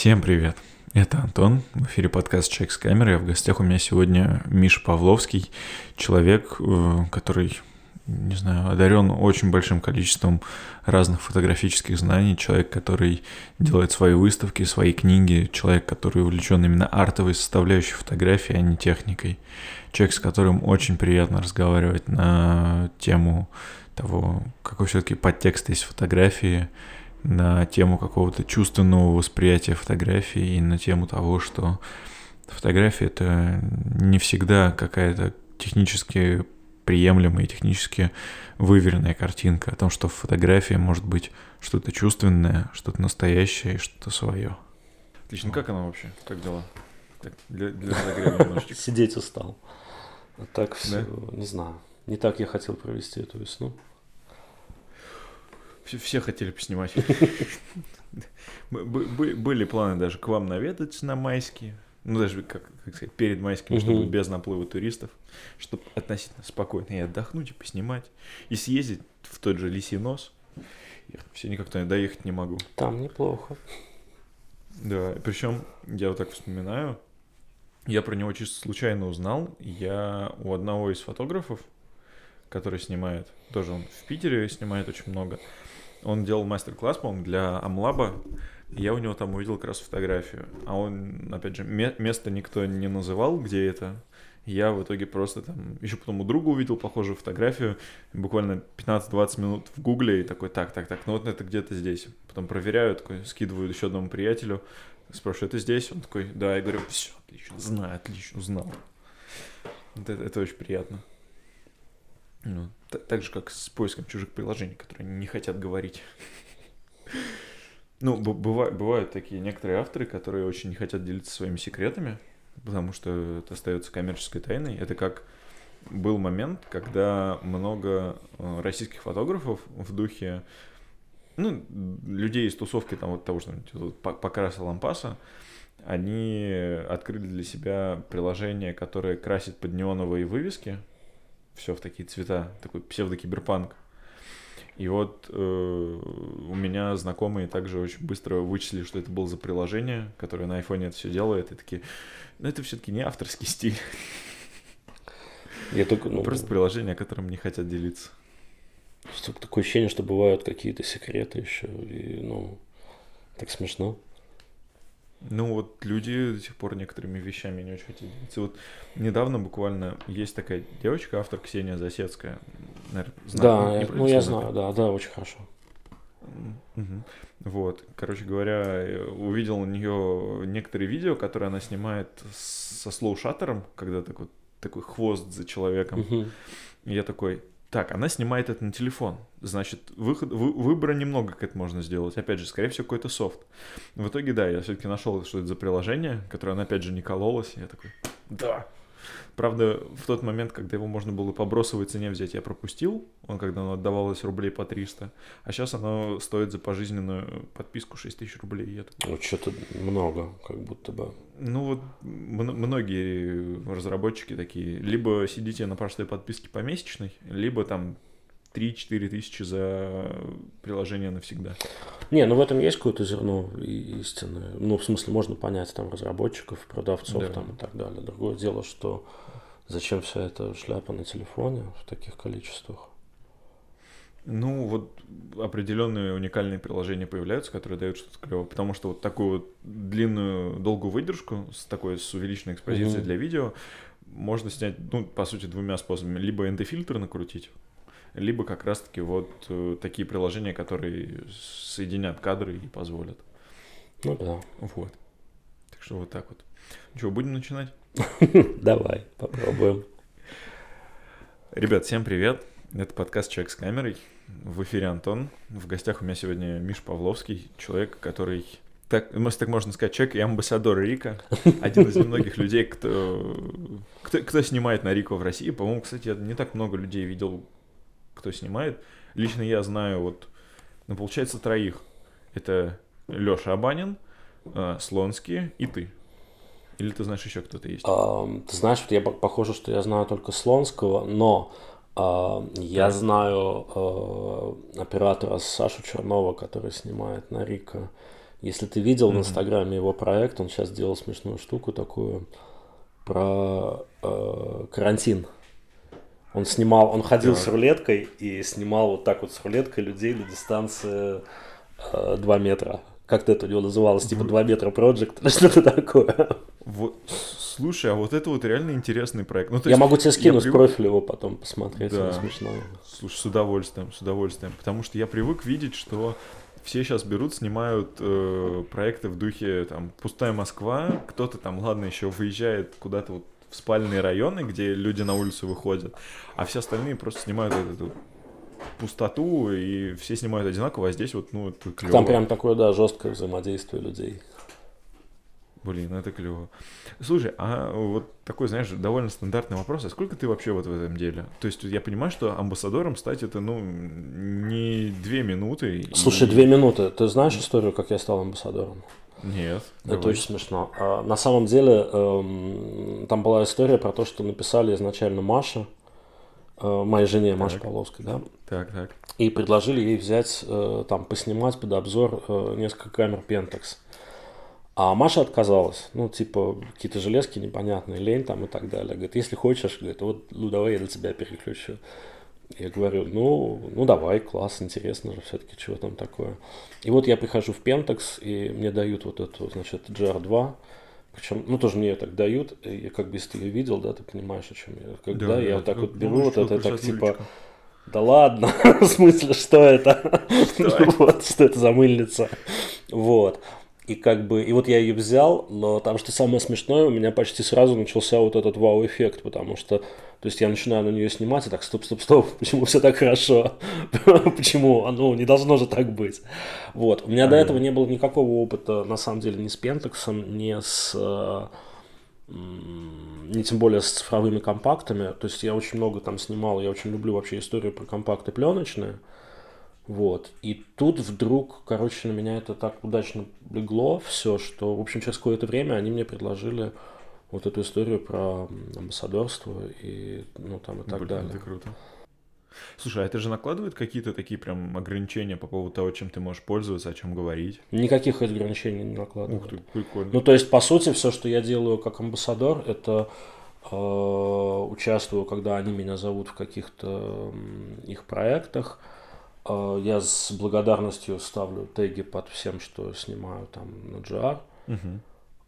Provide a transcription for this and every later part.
Всем привет! Это Антон, в эфире подкаст «Человек с камерой», а в гостях у меня сегодня Миша Павловский, человек, э, который, не знаю, одарен очень большим количеством разных фотографических знаний, человек, который делает свои выставки, свои книги, человек, который увлечен именно артовой составляющей фотографии, а не техникой, человек, с которым очень приятно разговаривать на тему того, какой все-таки подтекст есть в фотографии, на тему какого-то чувственного восприятия фотографии и на тему того, что фотография это не всегда какая-то технически приемлемая и технически выверенная картинка, о том, что в фотографии может быть что-то чувственное, что-то настоящее и что-то свое. Отлично, как она вообще? Как дела? Так, для, для разогрева немножечко. Сидеть устал. А так все, не знаю. Не так я хотел провести эту весну. Все, все хотели поснимать. Были планы даже к вам наведать на майские. Ну, даже, как, как сказать, перед майскими, чтобы без наплыва туристов, чтобы относительно спокойно и отдохнуть, и поснимать, и съездить в тот же Лисий нос. Я все никак туда доехать не могу. Там неплохо. Да, причем я вот так вспоминаю, я про него чисто случайно узнал. Я у одного из фотографов, который снимает, тоже он в Питере снимает очень много, он делал мастер-класс, по-моему, для Амлаба. Я у него там увидел как раз фотографию. А он, опять же, место никто не называл, где это. Я в итоге просто там, еще потом у друга увидел похожую фотографию, буквально 15-20 минут в гугле и такой, так, так, так, ну вот это где-то здесь. Потом проверяю, такой, скидываю еще одному приятелю, спрашиваю, это здесь? Он такой, да, я говорю, все, отлично, знаю, отлично, узнал. Это, это очень приятно. Ну, так же, как с поиском чужих приложений, которые не хотят говорить. Ну, бывают, такие некоторые авторы, которые очень не хотят делиться своими секретами, потому что это остается коммерческой тайной. Это как был момент, когда много э, российских фотографов в духе, ну, людей из тусовки там вот того, что покраса лампаса, они открыли для себя приложение, которое красит под неоновые вывески, все в такие цвета, такой псевдокиберпанк. И вот э, у меня знакомые также очень быстро вычислили, что это было за приложение, которое на айфоне это все делает, и такие, ну это все-таки не авторский стиль. Я только, ну, Просто приложение, о котором не хотят делиться. Такое ощущение, что бывают какие-то секреты еще, и, ну, так смешно. Ну вот люди до сих пор некоторыми вещами не очень хотят делиться. Вот недавно буквально есть такая девочка, автор Ксения Засецкая. Наверное, да, я, ну я знаю, да, да, очень хорошо. Угу. Вот, короче говоря, увидел у нее некоторые видео, которые она снимает со слоу-шаттером, когда такой, такой хвост за человеком. Угу. И я такой, так, она снимает это на телефон. Значит, выход, вы, выбора немного, как это можно сделать. Опять же, скорее всего, какой-то софт. В итоге, да, я все-таки нашел, что это за приложение, которое она, опять же, не кололась. Я такой, да, Правда, в тот момент, когда его можно было по бросовой цене взять, я пропустил. Он когда оно отдавалось рублей по 300. А сейчас оно стоит за пожизненную подписку 6 тысяч рублей. Я такой... Вот что-то много, как будто бы. Ну вот многие разработчики такие, либо сидите на простой подписке помесячной, либо там 3-4 тысячи за приложение навсегда. Не, ну в этом есть какое-то зерно истины. Ну, в смысле, можно понять там разработчиков, продавцов да. там и так далее. Другое дело, что зачем вся эта шляпа на телефоне в таких количествах? Ну, вот определенные уникальные приложения появляются, которые дают что-то клевое. Потому что вот такую вот длинную, долгую выдержку с такой с увеличенной экспозицией mm-hmm. для видео можно снять, ну, по сути, двумя способами. Либо ND-фильтр накрутить, либо как раз-таки вот э, такие приложения, которые соединят кадры и позволят. Ну да. Вот. Так что вот так вот. Что, будем начинать? Давай, попробуем. Ребят, всем привет. Это подкаст «Человек с камерой». В эфире Антон. В гостях у меня сегодня Миш Павловский, человек, который так, если так можно сказать, человек и амбассадор Рика. Один из немногих людей, кто, кто, кто снимает на Рико в России. По-моему, кстати, я не так много людей видел, кто снимает. Лично я знаю вот, ну, получается, троих. Это Леша Абанин, э, Слонский и ты. Или ты знаешь еще кто-то есть? А, ты знаешь, вот я похоже, что я знаю только Слонского, но а, я да. знаю а, оператора Сашу Чернова, который снимает на Рика. Если ты видел mm-hmm. в Инстаграме его проект, он сейчас делал смешную штуку такую про э, карантин. Он снимал, он ходил да. с рулеткой и снимал вот так вот с рулеткой людей на дистанции э, 2 метра. Как это у него называлось? Типа 2 метра или что-то такое. Вот, слушай, а вот это вот реально интересный проект. Ну, я есть, могу тебе скинуть привык... профиль его потом посмотреть, да. смешно. Слушай, с удовольствием, с удовольствием. Потому что я привык видеть, что все сейчас берут, снимают э, проекты в духе там пустая Москва, кто-то там, ладно, еще выезжает куда-то вот в спальные районы, где люди на улицу выходят, а все остальные просто снимают эту пустоту, и все снимают одинаково, а здесь вот, ну, это клево. Там прям такое, да, жесткое взаимодействие людей. Блин, это клево. Слушай, а вот такой, знаешь, довольно стандартный вопрос. А сколько ты вообще вот в этом деле? То есть я понимаю, что амбассадором стать это, ну, не две минуты. Слушай, и... две минуты. Ты знаешь историю, как я стал амбассадором? Нет. Это давай. очень смешно. А, на самом деле, эм, там была история про то, что написали изначально Маша, э, моей жене, Маше Павловской, да? Так, так. И предложили ей взять, э, там, поснимать под обзор э, несколько камер Pentax. А Маша отказалась. Ну, типа, какие-то железки непонятные, лень там и так далее. Говорит, если хочешь, говорит, вот, ну, давай я для тебя переключу. Я говорю, ну, ну давай, класс, интересно же все-таки, чего там такое. И вот я прихожу в Pentax, и мне дают вот эту, значит, GR2, причем, ну, тоже мне ее так дают, и я как бы, если ты ее видел, да, ты понимаешь, о чем я. Когда да, я вот так вот беру, вот это так, типа, да ладно, в смысле, что это? вот, что это за мыльница. Вот. И как бы, и вот я ее взял, но там, что самое смешное, у меня почти сразу начался вот этот вау-эффект, потому что, то есть я начинаю на нее снимать, и так, стоп, стоп, стоп, почему все так хорошо? почему? Ну, не должно же так быть. Вот. У меня до этого не было никакого опыта, на самом деле, ни с Пентаксом, ни с не тем более с цифровыми компактами. То есть я очень много там снимал, я очень люблю вообще историю про компакты пленочные. Вот. И тут вдруг, короче, на меня это так удачно легло все, что, в общем, через какое-то время они мне предложили вот эту историю про амбассадорство и, ну, там и так Блин, далее. Это круто. Слушай, а это же накладывает какие-то такие прям ограничения по поводу того, чем ты можешь пользоваться, о чем говорить? Никаких ограничений не накладывает. Ух ты, прикольно. Ну, то есть, по сути, все, что я делаю как амбассадор, это э, участвую, когда они меня зовут в каких-то э, их проектах, а, я с благодарностью ставлю теги под всем, что снимаю там на GR. Угу.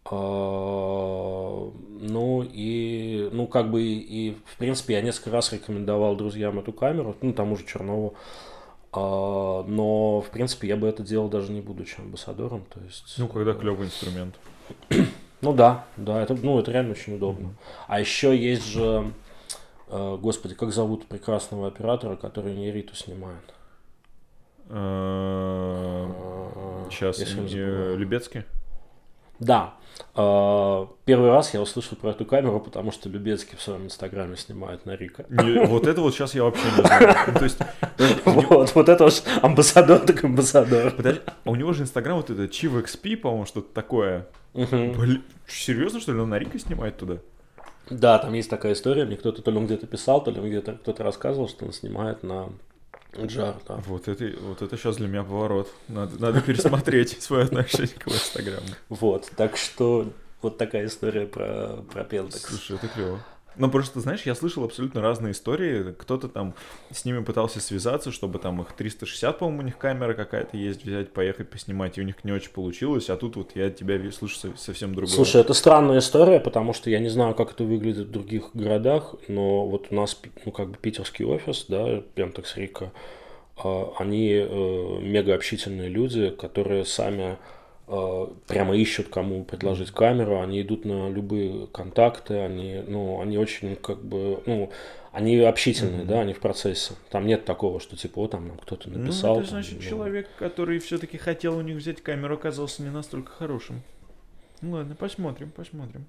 А, ну и, ну как бы и, в принципе я несколько раз рекомендовал друзьям эту камеру, ну тому же Чернову. А, но в принципе я бы это делал даже не будучи амбассадором, то есть. Ну когда клевый инструмент. Ну да, да, это, ну это реально очень удобно. А еще есть же, э, господи, как зовут прекрасного оператора, который Нериту снимает? Сейчас, э, Любецкий? Да. А, первый раз я услышал про эту камеру, потому что Любецкий в своем инстаграме снимает на Рика. вот это вот сейчас я вообще не знаю. Ну, то есть, вот, вот это уж амбассадор так амбассадор. Подожди, а у него же инстаграм вот это Chiv XP, по-моему, что-то такое. Блин, серьезно, что ли, он на Рика снимает туда? Да, там есть такая история, мне кто-то то ли он где-то писал, то ли где-то кто-то рассказывал, что он снимает на Джар, да. Вот это, вот это сейчас для меня поворот. Надо, надо пересмотреть свое отношение к Инстаграму. Вот, так что вот такая история про, про Пелтекс. Слушай, это клево. Ну, просто, знаешь, я слышал абсолютно разные истории. Кто-то там с ними пытался связаться, чтобы там их 360, по-моему, у них камера какая-то есть, взять, поехать поснимать, и у них не очень получилось. А тут вот я тебя слышу совсем другое. Слушай, это странная история, потому что я не знаю, как это выглядит в других городах, но вот у нас, ну, как бы питерский офис, да, Пентакс Рика, а, они э, мега общительные люди, которые сами прямо ищут, кому предложить камеру, они идут на любые контакты, они, ну, они очень как бы, ну, они общительные, mm-hmm. да, они в процессе. Там нет такого, что типа, вот там нам кто-то ну, написал. Ну, это значит, там, человек, который все-таки хотел у них взять камеру, оказался не настолько хорошим. Ну ладно, посмотрим, посмотрим.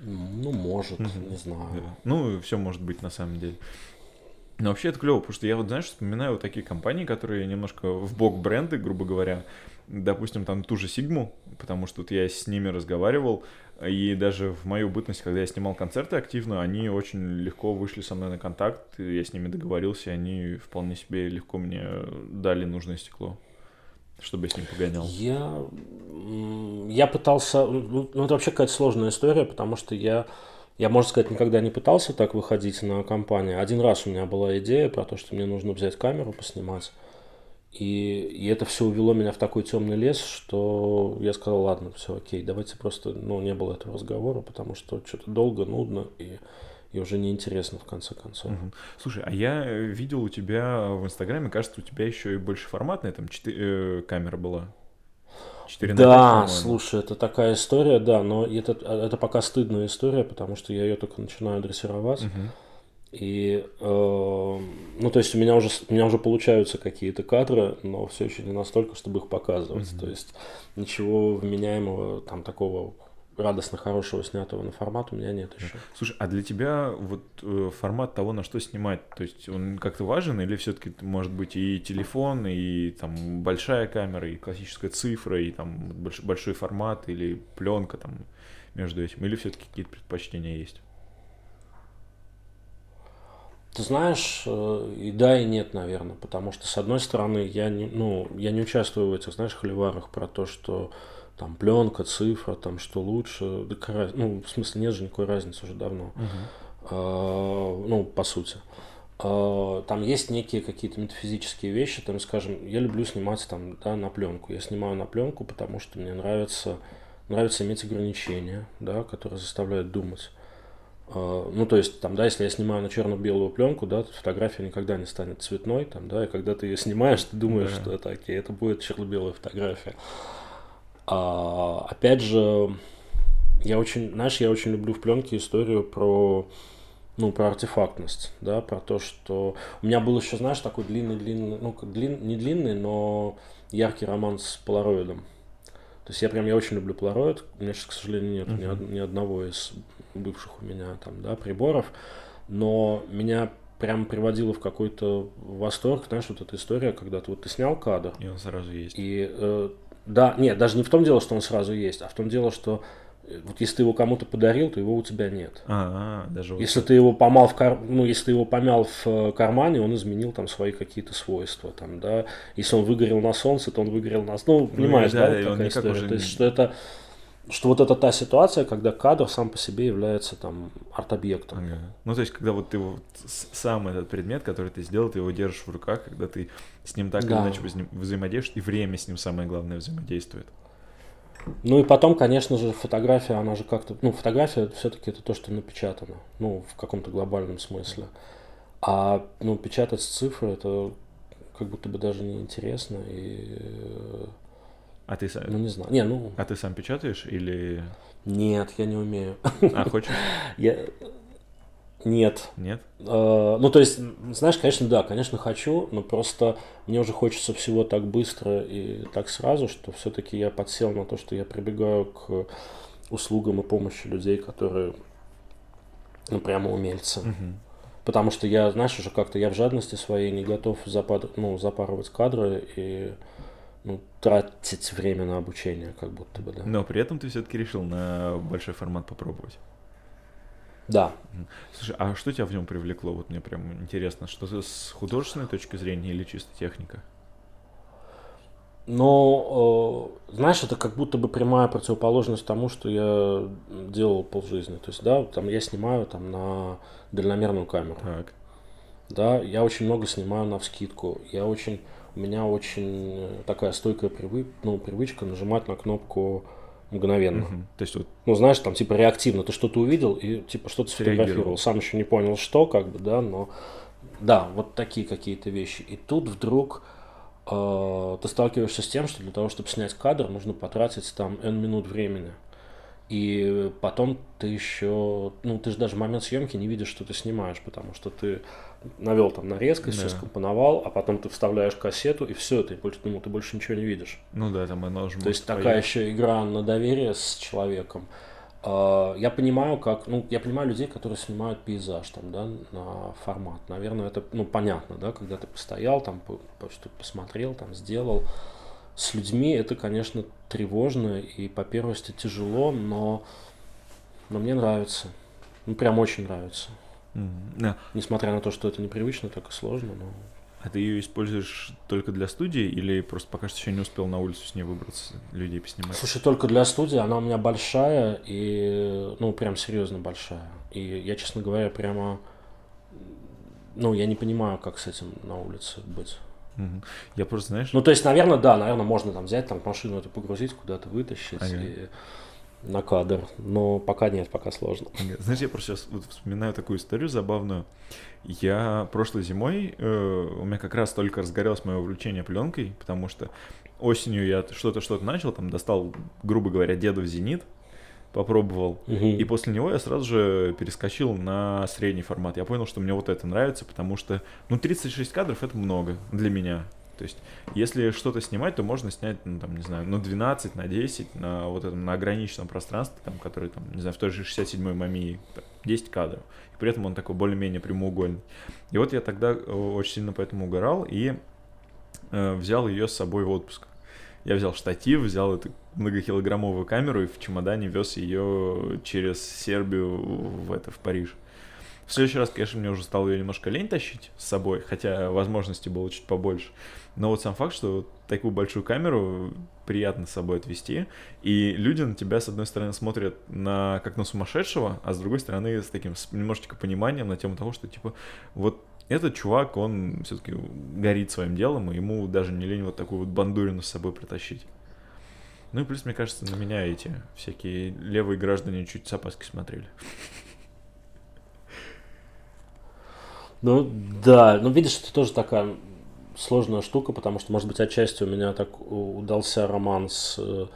Ну, может, mm-hmm. не знаю. Да. Ну, все может быть на самом деле. Но вообще это клево, потому что я вот, знаешь, вспоминаю вот такие компании, которые немножко в бок бренды, грубо говоря, допустим, там ту же Сигму, потому что вот я с ними разговаривал, и даже в мою бытность, когда я снимал концерты активно, они очень легко вышли со мной на контакт, я с ними договорился, и они вполне себе легко мне дали нужное стекло. чтобы с ним погонял? Я, я пытался, ну, ну это вообще какая-то сложная история, потому что я, я, можно сказать, никогда не пытался так выходить на компанию. Один раз у меня была идея про то, что мне нужно взять камеру, поснимать. И, и это все увело меня в такой темный лес, что я сказал, ладно, все окей, давайте просто, ну, не было этого разговора, потому что что-то долго, нудно, и и уже неинтересно в конце концов. Угу. Слушай, а я э, видел у тебя в Инстаграме, кажется, у тебя еще и больше форматная, там 4 э, камера была. 4 да, 5, слушай, это такая история, да, но это, это пока стыдная история, потому что я ее только начинаю дрессировать. Угу. И, э, ну, то есть у меня уже, у меня уже получаются какие-то кадры, но все еще не настолько, чтобы их показывать. Mm-hmm. То есть ничего вменяемого, там, такого радостно хорошего снятого на формат у меня нет еще. Слушай, а для тебя вот э, формат того, на что снимать, то есть он как-то важен или все-таки может быть и телефон, и там большая камера, и классическая цифра, и там больш, большой формат, или пленка там между этим, или все-таки какие-то предпочтения есть? Ты знаешь, э, и да, и нет, наверное, потому что, с одной стороны, я не, ну, я не участвую в этих, знаешь, холиварах про то, что там пленка, цифра, там что лучше, да, ну, в смысле, нет же никакой разницы уже давно, uh-huh. а, ну, по сути. А, там есть некие какие-то метафизические вещи, там, скажем, я люблю снимать там, да, на пленку. Я снимаю на пленку, потому что мне нравится, нравится иметь ограничения, да, которые заставляют думать. Uh, ну, то есть, там, да, если я снимаю на черно-белую пленку, да, то фотография никогда не станет цветной, там, да, и когда ты ее снимаешь, ты думаешь, да. что это окей, это будет черно-белая фотография. А, опять же, я очень, знаешь, я очень люблю в пленке историю про, ну, про артефактность, да, про то, что у меня был еще, знаешь, такой длинный-длинный, ну, длин, не длинный, но яркий роман с полароидом. То есть я прям, я очень люблю полароид. У меня сейчас, к сожалению, нет uh-huh. ни, ни одного из бывших у меня там, да, приборов. Но меня прям приводило в какой-то восторг, знаешь, вот эта история, когда ты вот ты снял кадр. И он сразу есть. И э, да, нет, даже не в том дело, что он сразу есть, а в том дело, что э, вот если ты его кому-то подарил, то его у тебя нет. А, -а даже если вот ты его помал в кар... ну, если ты его помял в э, кармане, он изменил там свои какие-то свойства, там, да. Если он выгорел на солнце, то он выгорел на, ну, ну понимаешь, ну, да, да, да такая история. Уже... То есть что это что вот это та ситуация, когда кадр сам по себе является там арт-объектом. Ага. Ну, то есть, когда вот ты вот сам этот предмет, который ты сделал, ты его держишь в руках, когда ты с ним так да. или иначе взаимодействуешь, и время с ним самое главное взаимодействует. Ну и потом, конечно же, фотография, она же как-то, ну, фотография все-таки это то, что напечатано, ну, в каком-то глобальном смысле. А, ну, печатать с цифры, это как будто бы даже не интересно, и а ты сам? Ну, не знаю. Не, ну... А ты сам печатаешь или... Нет, я не умею. А хочешь? Я... Нет. Нет? Uh, ну, то есть, знаешь, конечно, да, конечно, хочу, но просто мне уже хочется всего так быстро и так сразу, что все-таки я подсел на то, что я прибегаю к услугам и помощи людей, которые, ну, прямо умельцы. Потому что я, знаешь, уже как-то я в жадности своей не готов запад... ну, запарывать кадры и ну, тратить время на обучение, как будто бы, да. Но при этом ты все-таки решил на большой формат попробовать. Да. Слушай, а что тебя в нем привлекло? Вот мне прям интересно, что с художественной точки зрения или чисто техника? Но, э, знаешь, это как будто бы прямая противоположность тому, что я делал полжизни. То есть, да, там я снимаю там на дальномерную камеру. Так. Да, я очень много снимаю на вскидку. Я очень у меня очень такая стойкая привы... ну, привычка нажимать на кнопку мгновенно. Угу. То есть вот... Ну, знаешь, там типа реактивно. Ты что-то увидел и типа что-то сфотографировал. Сам еще не понял, что, как бы, да, но да, вот такие какие-то вещи. И тут вдруг э, ты сталкиваешься с тем, что для того, чтобы снять кадр, нужно потратить там N минут времени. И потом ты еще, ну, ты же даже в момент съемки не видишь, что ты снимаешь, потому что ты навел там нарезкой, да. все скомпоновал, а потом ты вставляешь кассету, и все, ты ну, ты больше ничего не видишь. Ну да, там оно То есть поехать. такая еще игра на доверие с человеком. А, я понимаю, как, ну, я понимаю людей, которые снимают пейзаж там, да, на формат. Наверное, это, ну, понятно, да, когда ты постоял там, что-то посмотрел, там, сделал с людьми это, конечно, тревожно и по первости тяжело, но, но мне нравится. Ну, прям очень нравится. Mm-hmm. Yeah. Несмотря на то, что это непривычно, так и сложно, но... А ты ее используешь только для студии или просто пока что еще не успел на улицу с ней выбраться, людей поснимать? Слушай, только для студии, она у меня большая и, ну, прям серьезно большая. И я, честно говоря, прямо, ну, я не понимаю, как с этим на улице быть. Я просто, знаешь... Ну, то есть, наверное, да, наверное, можно там взять, там машину эту погрузить, куда-то вытащить ага. и на кадр. Но пока нет, пока сложно. Знаешь, я просто сейчас вот вспоминаю такую историю забавную. Я прошлой зимой, э, у меня как раз только разгорелось мое увлечение пленкой, потому что осенью я что-то что-то начал, там достал, грубо говоря, деда в зенит, попробовал. Угу. И после него я сразу же перескочил на средний формат. Я понял, что мне вот это нравится, потому что, ну, 36 кадров это много для меня. То есть, если что-то снимать, то можно снять, ну, там, не знаю, ну, 12 на 10 на вот этом, на ограниченном пространстве, там, который, там, не знаю, в той же 67-й мамии 10 кадров. И при этом он такой более-менее прямоугольный. И вот я тогда э, очень сильно поэтому угорал и э, взял ее с собой в отпуск. Я взял штатив, взял эту многокилограммовую камеру и в чемодане вез ее через Сербию в это в Париж. В следующий раз, конечно, мне уже стало ее немножко лень тащить с собой, хотя возможностей было чуть побольше. Но вот сам факт, что такую большую камеру приятно с собой отвести, и люди на тебя, с одной стороны, смотрят на как на сумасшедшего, а с другой стороны, с таким с немножечко пониманием на тему того, что, типа, вот этот чувак, он все-таки горит своим делом, и ему даже не лень вот такую вот бандурину с собой притащить. Ну и плюс, мне кажется, на меня эти всякие левые граждане чуть с опаской смотрели. Ну да, ну видишь, это тоже такая сложная штука, потому что, может быть, отчасти у меня так удался роман с э,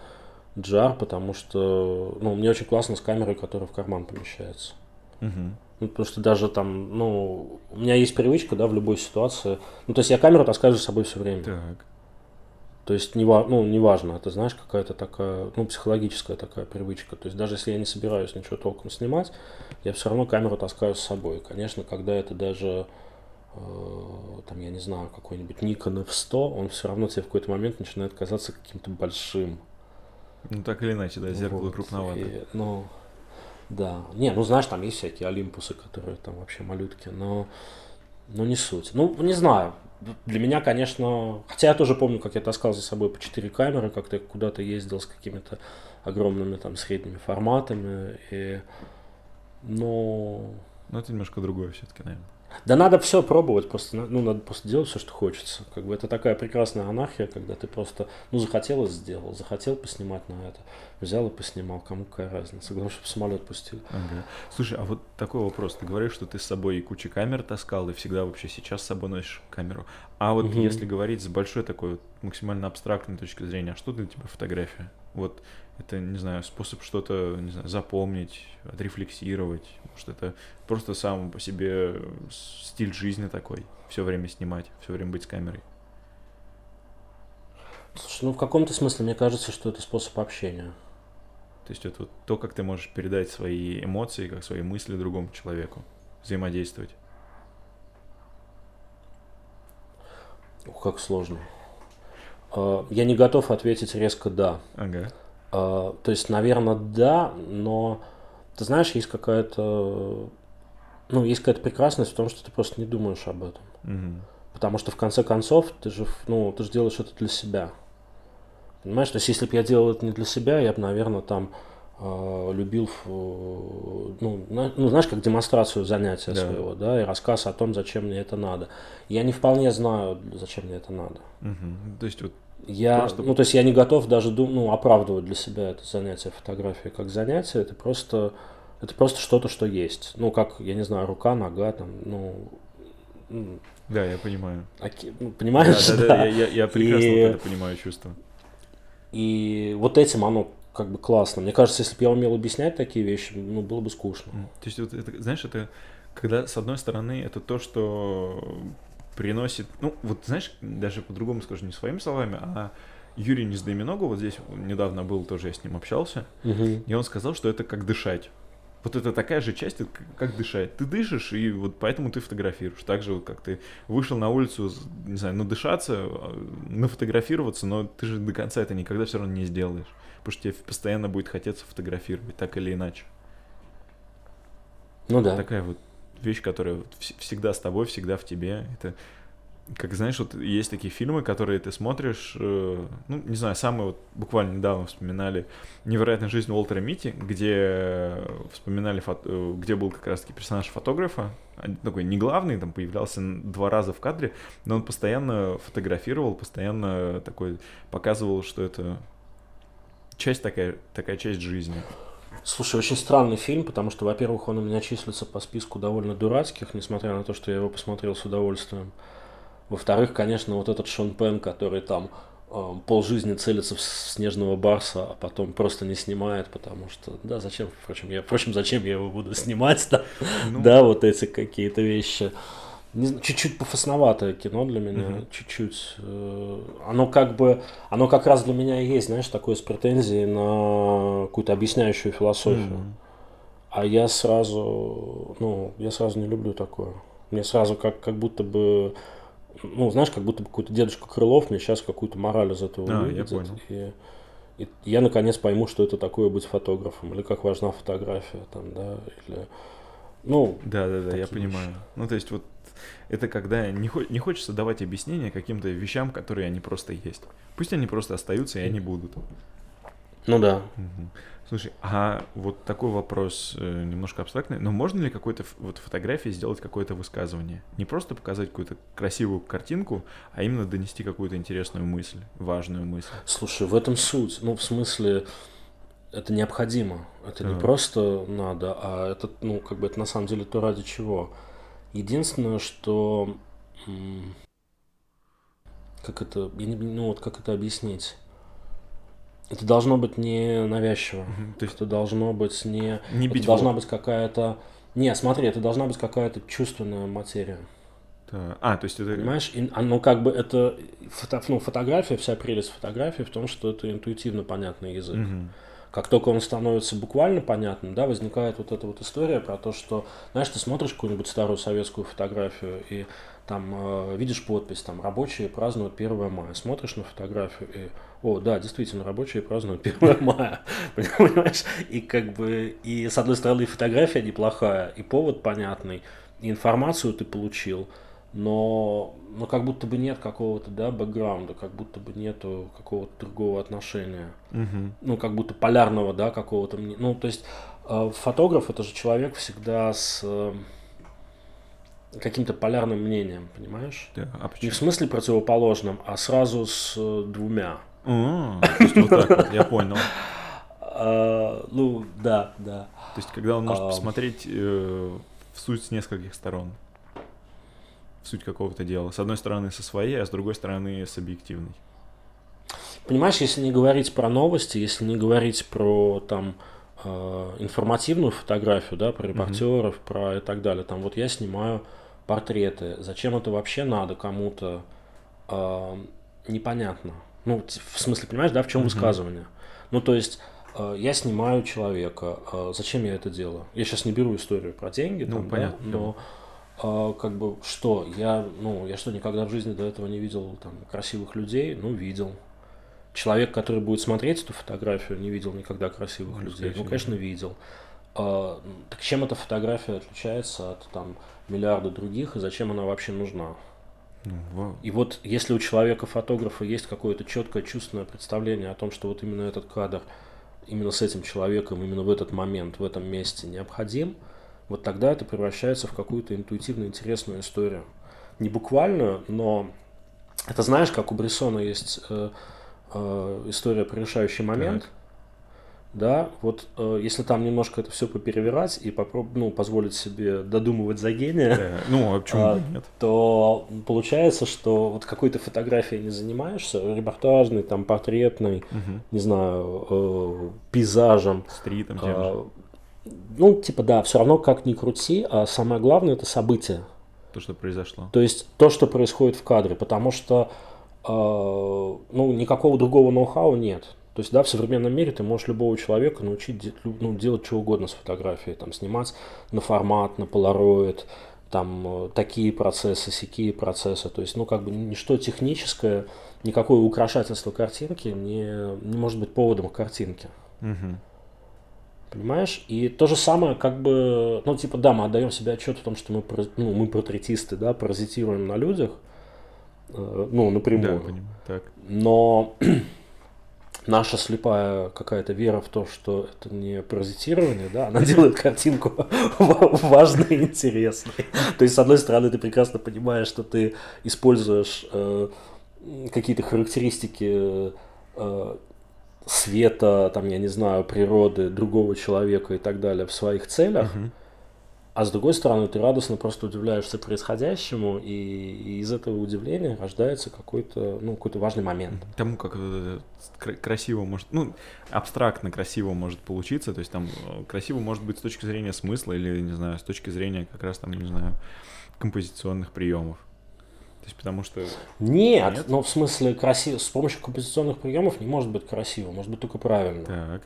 Джар, потому что, ну, мне очень классно с камерой, которая в карман помещается. Угу. Ну, потому что даже там, ну, у меня есть привычка, да, в любой ситуации. Ну, то есть я камеру таскаю с собой все время. Так. То есть, не, ну, неважно, это, знаешь, какая-то такая, ну, психологическая такая привычка. То есть, даже если я не собираюсь ничего толком снимать, я все равно камеру таскаю с собой. Конечно, когда это даже, э, там, я не знаю, какой-нибудь Nikon F100, он все равно тебе в какой-то момент начинает казаться каким-то большим. Ну, так или иначе, да, зеркало вот. крупновато. И, ну, да. Не, ну, знаешь, там есть всякие Олимпусы, которые там вообще малютки, но, но не суть. Ну, не знаю, для меня, конечно, хотя я тоже помню, как я таскал за собой по 4 камеры, как то куда-то ездил с какими-то огромными там средними форматами, и, но... Ну, это немножко другое все-таки, наверное. Да надо все пробовать, просто, ну, надо просто делать все, что хочется. Как бы это такая прекрасная анархия, когда ты просто, ну, захотел и сделал, захотел поснимать на это, взял и поснимал, кому какая разница, главное, чтобы самолет пустил. Ага. Слушай, а вот такой вопрос, ты говоришь, что ты с собой и кучу камер таскал, и всегда вообще сейчас с собой носишь камеру, а вот угу. если говорить с большой такой вот максимально абстрактной точки зрения, а что для тебя фотография? Вот это, не знаю, способ что-то, не знаю, запомнить, отрефлексировать. Может, это просто сам по себе стиль жизни такой. Все время снимать, все время быть с камерой. Слушай, ну в каком-то смысле мне кажется, что это способ общения. То есть это вот то, как ты можешь передать свои эмоции, как свои мысли другому человеку, взаимодействовать. Ух, как сложно. А, я не готов ответить резко «да». Ага. А, то есть, наверное, да, но ты знаешь, есть какая-то, ну, есть какая-то прекрасность в том, что ты просто не думаешь об этом. Угу. Потому что в конце концов ты же, ну, ты же делаешь это для себя. Понимаешь, то есть если бы я делал это не для себя, я бы, наверное, там э, любил, э, ну, на, ну, знаешь, как демонстрацию занятия да. своего, да, и рассказ о том, зачем мне это надо. Я не вполне знаю, зачем мне это надо. Угу. То есть вот я, просто... ну, то есть я не готов даже дум, ну, оправдывать для себя это занятие фотографией как занятие. Это просто, это просто что-то, что есть. Ну, как, я не знаю, рука, нога, там, ну... Да, я понимаю. Оки, ну, понимаешь? Да, да, да, я, я, я прекрасно и, это понимаю чувство. И вот этим оно как бы классно. Мне кажется, если бы я умел объяснять такие вещи, ну, было бы скучно. То есть, вот это, знаешь, это когда, с одной стороны, это то, что приносит, ну, вот знаешь, даже по-другому скажу, не своими словами, а Юрий Нездоиминогу, вот здесь недавно был, тоже я с ним общался, угу. и он сказал, что это как дышать. Вот это такая же часть, как дышать. Ты дышишь, и вот поэтому ты фотографируешь. Так же, вот как ты вышел на улицу, не знаю, надышаться, а, нафотографироваться, но ты же до конца это никогда все равно не сделаешь. Потому что тебе постоянно будет хотеться фотографировать, так или иначе. Ну да. Такая вот вещь, которая всегда с тобой, всегда в тебе. Это как знаешь, вот есть такие фильмы, которые ты смотришь, э, ну, не знаю, самые вот буквально недавно вспоминали «Невероятная жизнь Уолтера Мити», где вспоминали, фото, где был как раз-таки персонаж фотографа, такой не главный, там появлялся два раза в кадре, но он постоянно фотографировал, постоянно такой показывал, что это часть такая, такая часть жизни. Слушай, очень странный фильм, потому что, во-первых, он у меня числится по списку довольно дурацких, несмотря на то, что я его посмотрел с удовольствием. Во-вторых, конечно, вот этот Шон Пен, который там э, полжизни целится в снежного барса, а потом просто не снимает, потому что, да, зачем, впрочем, я, впрочем, зачем я его буду снимать, да, ну, да вот эти какие-то вещи. Чуть-чуть пофасноватое кино для меня, mm-hmm. чуть-чуть. Э, оно как бы, оно как раз для меня и есть, знаешь, такое с претензией на какую-то объясняющую философию. Mm-hmm. А я сразу, ну, я сразу не люблю такое. Мне сразу как, как будто бы ну, знаешь, как будто бы какой-то дедушка Крылов мне сейчас какую-то мораль из этого а, выведет. Я понял. И, и я наконец пойму, что это такое быть фотографом, или как важна фотография, там, да, или. Ну, да, да, да, я понимаю. Вещи. Ну, то есть, вот это когда не, хо- не хочется давать объяснения каким-то вещам, которые они просто есть. Пусть они просто остаются, и они будут. Ну да. Угу. Слушай, а вот такой вопрос э, немножко абстрактный, но можно ли какой-то вот фотографии сделать какое-то высказывание? Не просто показать какую-то красивую картинку, а именно донести какую-то интересную мысль, важную мысль. Слушай, в этом суть. Ну, в смысле, это необходимо. Это а. не просто надо, а это, ну, как бы это на самом деле то ради чего. Единственное, что как это, я не, ну вот как это объяснить? Это должно быть не навязчиво. Угу, то есть это должно быть не. Не это должна быть какая-то. Не, смотри, это должна быть какая-то чувственная материя. Да. А, то есть это. Понимаешь, и, оно как бы это фото, ну, фотография, вся прелесть фотографии в том, что это интуитивно понятный язык. Угу. Как только он становится буквально понятным, да, возникает вот эта вот история про то, что, знаешь, ты смотришь какую-нибудь старую советскую фотографию и там э, видишь подпись, там рабочие празднуют 1 мая, смотришь на фотографию и о, да, действительно, рабочие празднуют 1 мая, понимаешь? И как бы, и с одной стороны фотография неплохая, и повод понятный, и информацию ты получил, но, но как будто бы нет какого-то, да, бэкграунда, как будто бы нету какого-то другого отношения. Угу. Ну, как будто полярного, да, какого-то, ну, то есть э, фотограф это же человек всегда с э, каким-то полярным мнением, понимаешь? Да, а Не в смысле противоположным, а сразу с э, двумя. А, то есть вот так вот, я понял. А, ну, да, да. То есть, когда он может а... посмотреть э, в суть с нескольких сторон. Суть какого-то дела. С одной стороны со своей, а с другой стороны с объективной. Понимаешь, если не говорить про новости, если не говорить про там э, информативную фотографию, да, про репортеров, mm-hmm. про и так далее, там вот я снимаю портреты. Зачем это вообще надо кому-то? Э, непонятно. Ну, в смысле, понимаешь, да, в чем mm-hmm. высказывание? Ну, то есть, э, я снимаю человека. Э, зачем я это делаю? Я сейчас не беру историю про деньги, ну, там, понятно, да, но э, как бы что? Я, ну, я что, никогда в жизни до этого не видел там красивых людей? Ну, видел. Человек, который будет смотреть эту фотографию, не видел никогда красивых ну, людей. Ну, конечно, видел. А, так чем эта фотография отличается от там миллиарда других и зачем она вообще нужна? Ну, и вот если у человека-фотографа есть какое-то четкое чувственное представление о том, что вот именно этот кадр именно с этим человеком, именно в этот момент, в этом месте необходим, вот тогда это превращается в какую-то интуитивно интересную историю. Не буквально, но это знаешь, как у Брессона есть э, э, история про решающий момент. Так да, вот э, если там немножко это все поперевирать и попроб, ну, позволить себе додумывать за гения, да. ну, а почему а, нет? то получается, что вот какой-то фотографией не занимаешься, репортажный, там, портретный, угу. не знаю, э, пейзажем. Стритом э, Ну, типа, да, все равно как ни крути, а самое главное это событие. То, что произошло. То есть то, что происходит в кадре, потому что э, ну, никакого другого ноу-хау нет. То есть, да, в современном мире ты можешь любого человека научить ну, делать что угодно с фотографией, там, снимать на формат, на полароид, там, э, такие процессы, сякие процессы. То есть, ну, как бы ничто техническое, никакое украшательство картинки не, не может быть поводом к картинке. Угу. Понимаешь? И то же самое, как бы, ну, типа, да, мы отдаем себе отчет в том, что мы, ну, мы портретисты, да, паразитируем на людях, э, ну, напрямую. Да, понимаю. Так. Но наша слепая какая-то вера в то, что это не паразитирование, да, она делает картинку важной и интересной. То есть, с одной стороны, ты прекрасно понимаешь, что ты используешь э, какие-то характеристики э, света, там, я не знаю, природы, другого человека и так далее в своих целях. Uh-huh а с другой стороны, ты радостно просто удивляешься происходящему, и, и из этого удивления рождается какой-то, ну, какой-то важный момент. Тому, как красиво может, ну, абстрактно красиво может получиться, то есть там э, красиво может быть с точки зрения смысла или, не знаю, с точки зрения как раз там, не знаю, композиционных приемов. То есть потому что... Нет, Нет? ну в смысле красиво, с помощью композиционных приемов не может быть красиво, может быть только правильно. Так.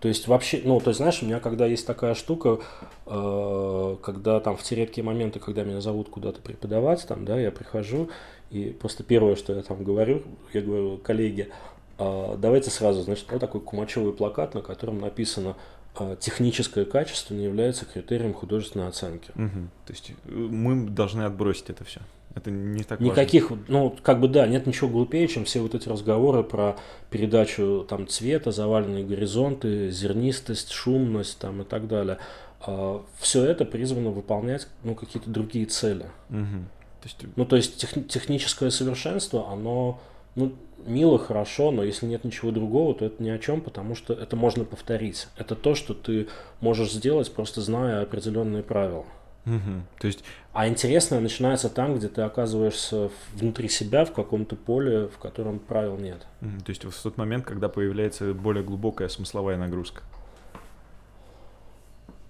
То есть вообще, ну, то есть, знаешь, у меня когда есть такая штука, э, когда там в те редкие моменты, когда меня зовут куда-то преподавать, там, да, я прихожу, и просто первое, что я там говорю, я говорю, коллеги, э, давайте сразу, значит, вот такой кумачевый плакат, на котором написано э, техническое качество не является критерием художественной оценки. Угу. То есть э, мы должны отбросить это все. Это не так Никаких, важно. ну, как бы да, нет ничего глупее, чем все вот эти разговоры про передачу там цвета, заваленные горизонты, зернистость, шумность там и так далее. А, все это призвано выполнять, ну, какие-то другие цели. Угу. То есть... Ну, то есть тех, техническое совершенство, оно, ну, мило, хорошо, но если нет ничего другого, то это ни о чем, потому что это можно повторить. Это то, что ты можешь сделать, просто зная определенные правила. Угу. То есть... А интересное начинается там, где ты оказываешься внутри себя в каком-то поле, в котором правил нет. Угу. То есть в тот момент, когда появляется более глубокая смысловая нагрузка.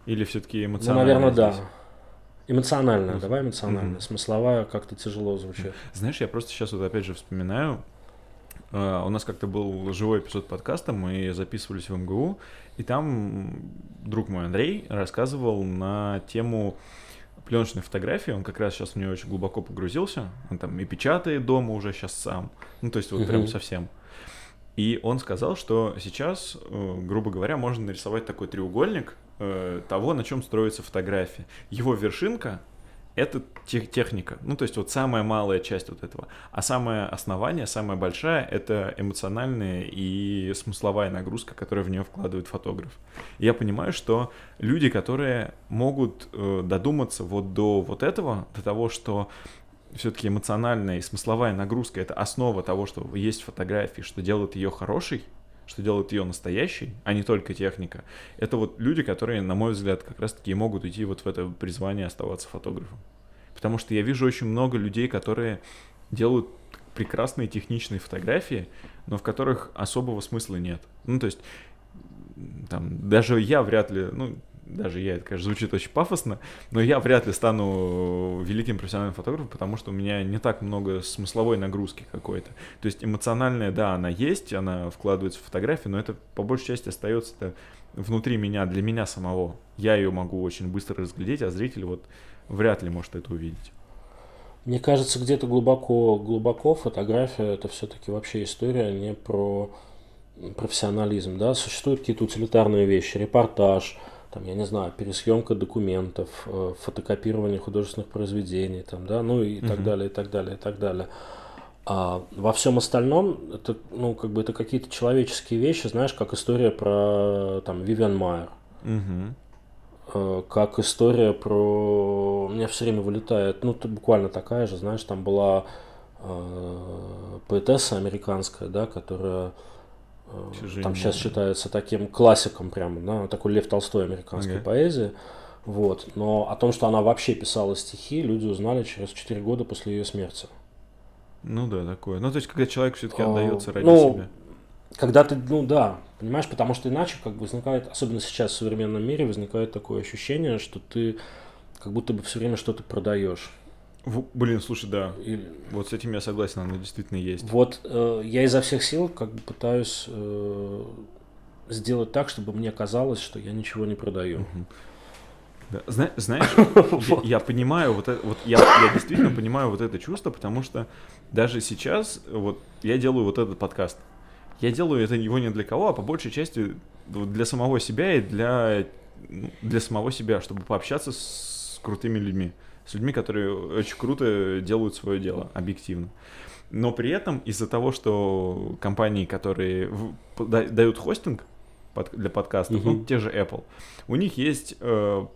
Или все-таки ну, эмоциональная? Ну, наверное, здесь? да. Эмоциональная, давай эмоциональная. Угу. Смысловая как-то тяжело звучит. Знаешь, я просто сейчас вот опять же вспоминаю, Uh, у нас как-то был живой эпизод подкаста, мы записывались в МГУ, и там друг мой Андрей рассказывал на тему пленочной фотографии, он как раз сейчас в нее очень глубоко погрузился, он там и печатает дома уже сейчас сам, ну то есть вот uh-huh. прям совсем. И он сказал, что сейчас, э, грубо говоря, можно нарисовать такой треугольник э, того, на чем строится фотография. Его вершинка это тех, техника. Ну, то есть вот самая малая часть вот этого. А самое основание, самая большая, это эмоциональная и смысловая нагрузка, которую в нее вкладывает фотограф. И я понимаю, что люди, которые могут э, додуматься вот до вот этого, до того, что все-таки эмоциональная и смысловая нагрузка это основа того, что есть фотографии, что делает ее хорошей, что делает ее настоящей, а не только техника, это вот люди, которые, на мой взгляд, как раз-таки могут идти вот в это призвание оставаться фотографом. Потому что я вижу очень много людей, которые делают прекрасные техничные фотографии, но в которых особого смысла нет. Ну, то есть, там, даже я вряд ли, ну, даже я, это, конечно, звучит очень пафосно, но я вряд ли стану великим профессиональным фотографом, потому что у меня не так много смысловой нагрузки какой-то. То есть эмоциональная, да, она есть, она вкладывается в фотографию, но это по большей части остается внутри меня, для меня самого. Я ее могу очень быстро разглядеть, а зритель вот вряд ли может это увидеть. Мне кажется, где-то глубоко, глубоко фотография это все-таки вообще история не про профессионализм, да, существуют какие-то утилитарные вещи, репортаж, там, я не знаю, пересъемка документов, э, фотокопирование художественных произведений, там, да, ну и так далее, и так далее, и так далее. А во всем остальном это, ну, как бы это какие-то человеческие вещи, знаешь, как история про там Вивиан Майер. Как история про... У меня все время вылетает, ну, буквально такая же, знаешь, там была э, поэтесса американская, да, которая там сейчас считается таким классиком прямо, да, такой Лев Толстой американской okay. поэзии. Вот. Но о том, что она вообще писала стихи, люди узнали через 4 года после ее смерти. Ну да, такое. Ну, то есть, когда человек все-таки а, отдается ради ну, себя. Когда ты, ну да, понимаешь, потому что иначе как бы возникает, особенно сейчас в современном мире, возникает такое ощущение, что ты как будто бы все время что-то продаешь. В, блин, слушай, да. И, вот с этим я согласен, оно действительно есть. Вот э, я изо всех сил как бы пытаюсь э, сделать так, чтобы мне казалось, что я ничего не продаю. Угу. Да. Зна- знаешь, я, я понимаю вот это, вот я, я действительно понимаю вот это чувство, потому что даже сейчас вот я делаю вот этот подкаст. Я делаю это его не для кого, а по большей части для самого себя и для, ну, для самого себя, чтобы пообщаться с крутыми людьми с людьми, которые очень круто делают свое дело, объективно. Но при этом из-за того, что компании, которые дают хостинг для подкастов, uh-huh. ну, те же Apple, у них есть э,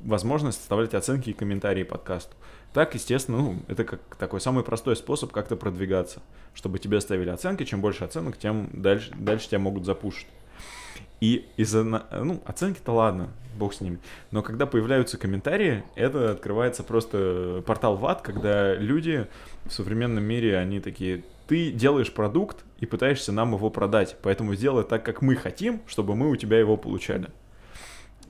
возможность составлять оценки и комментарии подкасту. Так, естественно, ну, это как такой самый простой способ как-то продвигаться, чтобы тебе ставили оценки. Чем больше оценок, тем дальше, дальше тебя могут запушить. И из-за, ну, оценки-то ладно, бог с ними. Но когда появляются комментарии, это открывается просто портал в ад, когда люди в современном мире, они такие, ты делаешь продукт и пытаешься нам его продать, поэтому сделай так, как мы хотим, чтобы мы у тебя его получали.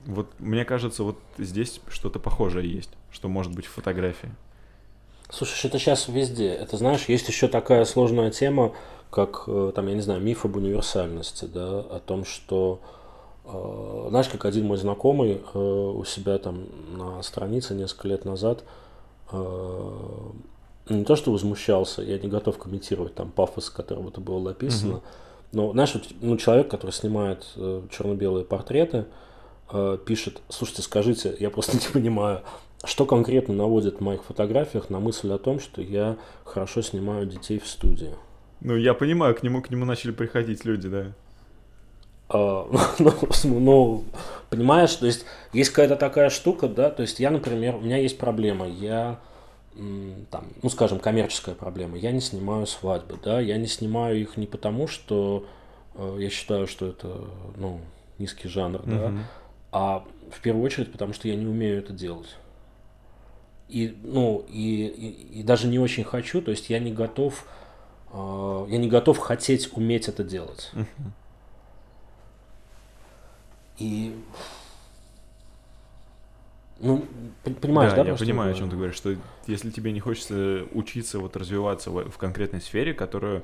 Вот мне кажется, вот здесь что-то похожее есть, что может быть в фотографии. Слушай, это сейчас везде. Это знаешь, есть еще такая сложная тема, как э, там, я не знаю, миф об универсальности, да, о том, что э, знаешь, как один мой знакомый э, у себя там на странице несколько лет назад не то, что возмущался, я не готов комментировать там пафос, которым это было написано, угу. но знаешь, ну, человек, который снимает черно-белые портреты, пишет, слушайте, скажите, я просто не понимаю, что конкретно наводит в моих фотографиях на мысль о том, что я хорошо снимаю детей в студии. Ну, я понимаю, к нему, к нему начали приходить люди, да. А, ну, ну, понимаешь, то есть есть какая-то такая штука, да, то есть я, например, у меня есть проблема, я там, ну, скажем, коммерческая проблема. Я не снимаю свадьбы, да, я не снимаю их не потому, что э, я считаю, что это, ну, низкий жанр, да, uh а в первую очередь потому, что я не умею это делать. И, ну, и, и, и даже не очень хочу, то есть я не готов я не готов хотеть уметь это делать. И ну, понимаешь, да? да я понимаю, о чем ты говоришь, что если тебе не хочется учиться, вот развиваться в, в конкретной сфере, которую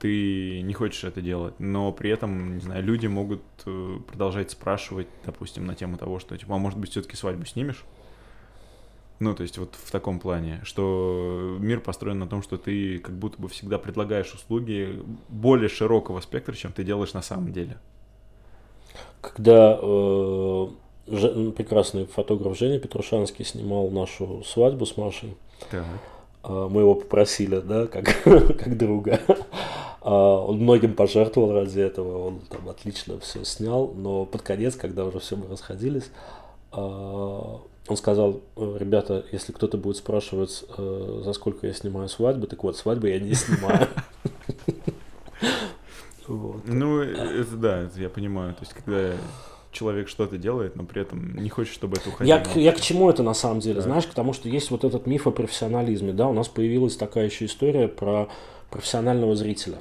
ты не хочешь это делать, но при этом, не знаю, люди могут э, продолжать спрашивать, допустим, на тему того, что, типа, а может быть, все-таки свадьбу снимешь? Ну, то есть вот в таком плане, что мир построен на том, что ты как будто бы всегда предлагаешь услуги более широкого спектра, чем ты делаешь на самом деле. Когда э, Ж, прекрасный фотограф Женя Петрушанский снимал нашу свадьбу с Машей, так. Э, мы его попросили, да, как, как друга. Э, он многим пожертвовал ради этого, он там отлично все снял, но под конец, когда уже все мы расходились, э, он сказал, «Э, ребята, если кто-то будет спрашивать, э, за сколько я снимаю свадьбы, так вот, свадьбы я не снимаю. Ну, это да, я понимаю. То есть, когда человек что-то делает, но при этом не хочет, чтобы это уходило. Я, я к чему это на самом деле, да. знаешь, потому что есть вот этот миф о профессионализме, да, у нас появилась такая еще история про профессионального зрителя.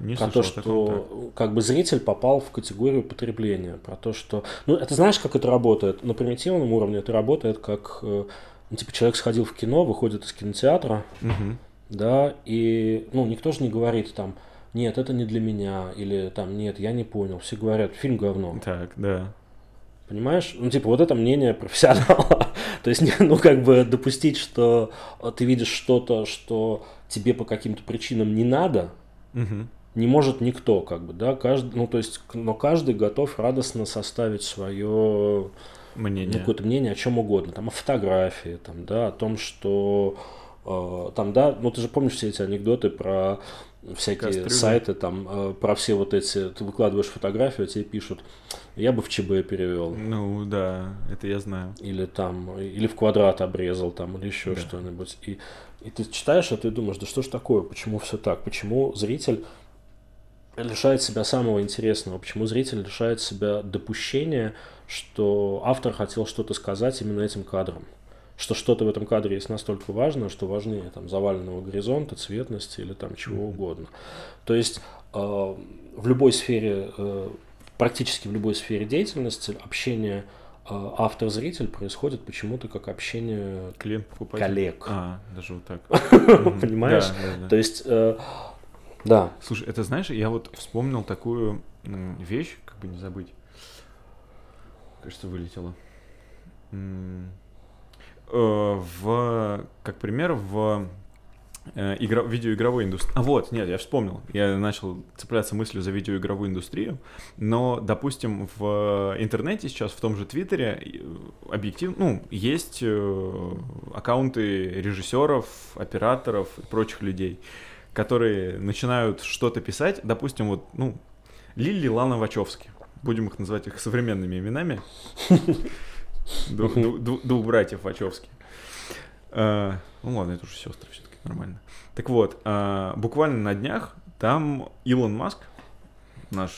Не про то, что как бы зритель попал в категорию потребления, про то, что... Ну, это знаешь, как это работает? На примитивном уровне это работает как... Э, ну, типа, человек сходил в кино, выходит из кинотеатра, угу. да, и, ну, никто же не говорит там, нет, это не для меня, или там, нет, я не понял. Все говорят, фильм говно. Так, да. Понимаешь? Ну, типа, вот это мнение профессионала. То есть, ну, как бы допустить, что ты видишь что-то, что тебе по каким-то причинам не надо, угу не может никто, как бы, да, каждый, ну, то есть, но каждый готов радостно составить свое мнение. Ну, какое-то мнение о чем угодно, там, о фотографии, там, да, о том, что э, там, да, ну, ты же помнишь все эти анекдоты про всякие Кастрюли. сайты, там, э, про все вот эти, ты выкладываешь фотографию, а тебе пишут, я бы в ЧБ перевел. Ну, да, это я знаю. Или там, или в квадрат обрезал, там, или еще да. что-нибудь. И, и ты читаешь, а ты думаешь, да что ж такое, почему все так, почему зритель лишает себя самого интересного, почему зритель лишает себя допущения, что автор хотел что-то сказать именно этим кадром. Что что-то в этом кадре есть настолько важно, что важнее там, заваленного горизонта, цветности или там чего угодно. То есть э, в любой сфере, э, практически в любой сфере деятельности общение э, автор-зритель происходит почему-то как общение клиент коллег. А, даже вот так. Понимаешь? То есть э, да. Слушай, это знаешь, я вот вспомнил такую вещь, как бы не забыть. Кажется, вылетело. Э, в, как пример, в э, игра, видеоигровой индустрии. А вот, нет, я вспомнил. Я начал цепляться мыслью за видеоигровую индустрию. Но, допустим, в интернете сейчас, в том же Твиттере, э, объективно, ну, есть аккаунты режиссеров, операторов и прочих людей, которые начинают что-то писать. Допустим, вот, ну, Лили Лана Вачовски. Будем их называть их современными именами. Двух братьев Вачовски. Ну ладно, это уже сестры все-таки нормально. Так вот, э, буквально на днях там Илон Маск, наш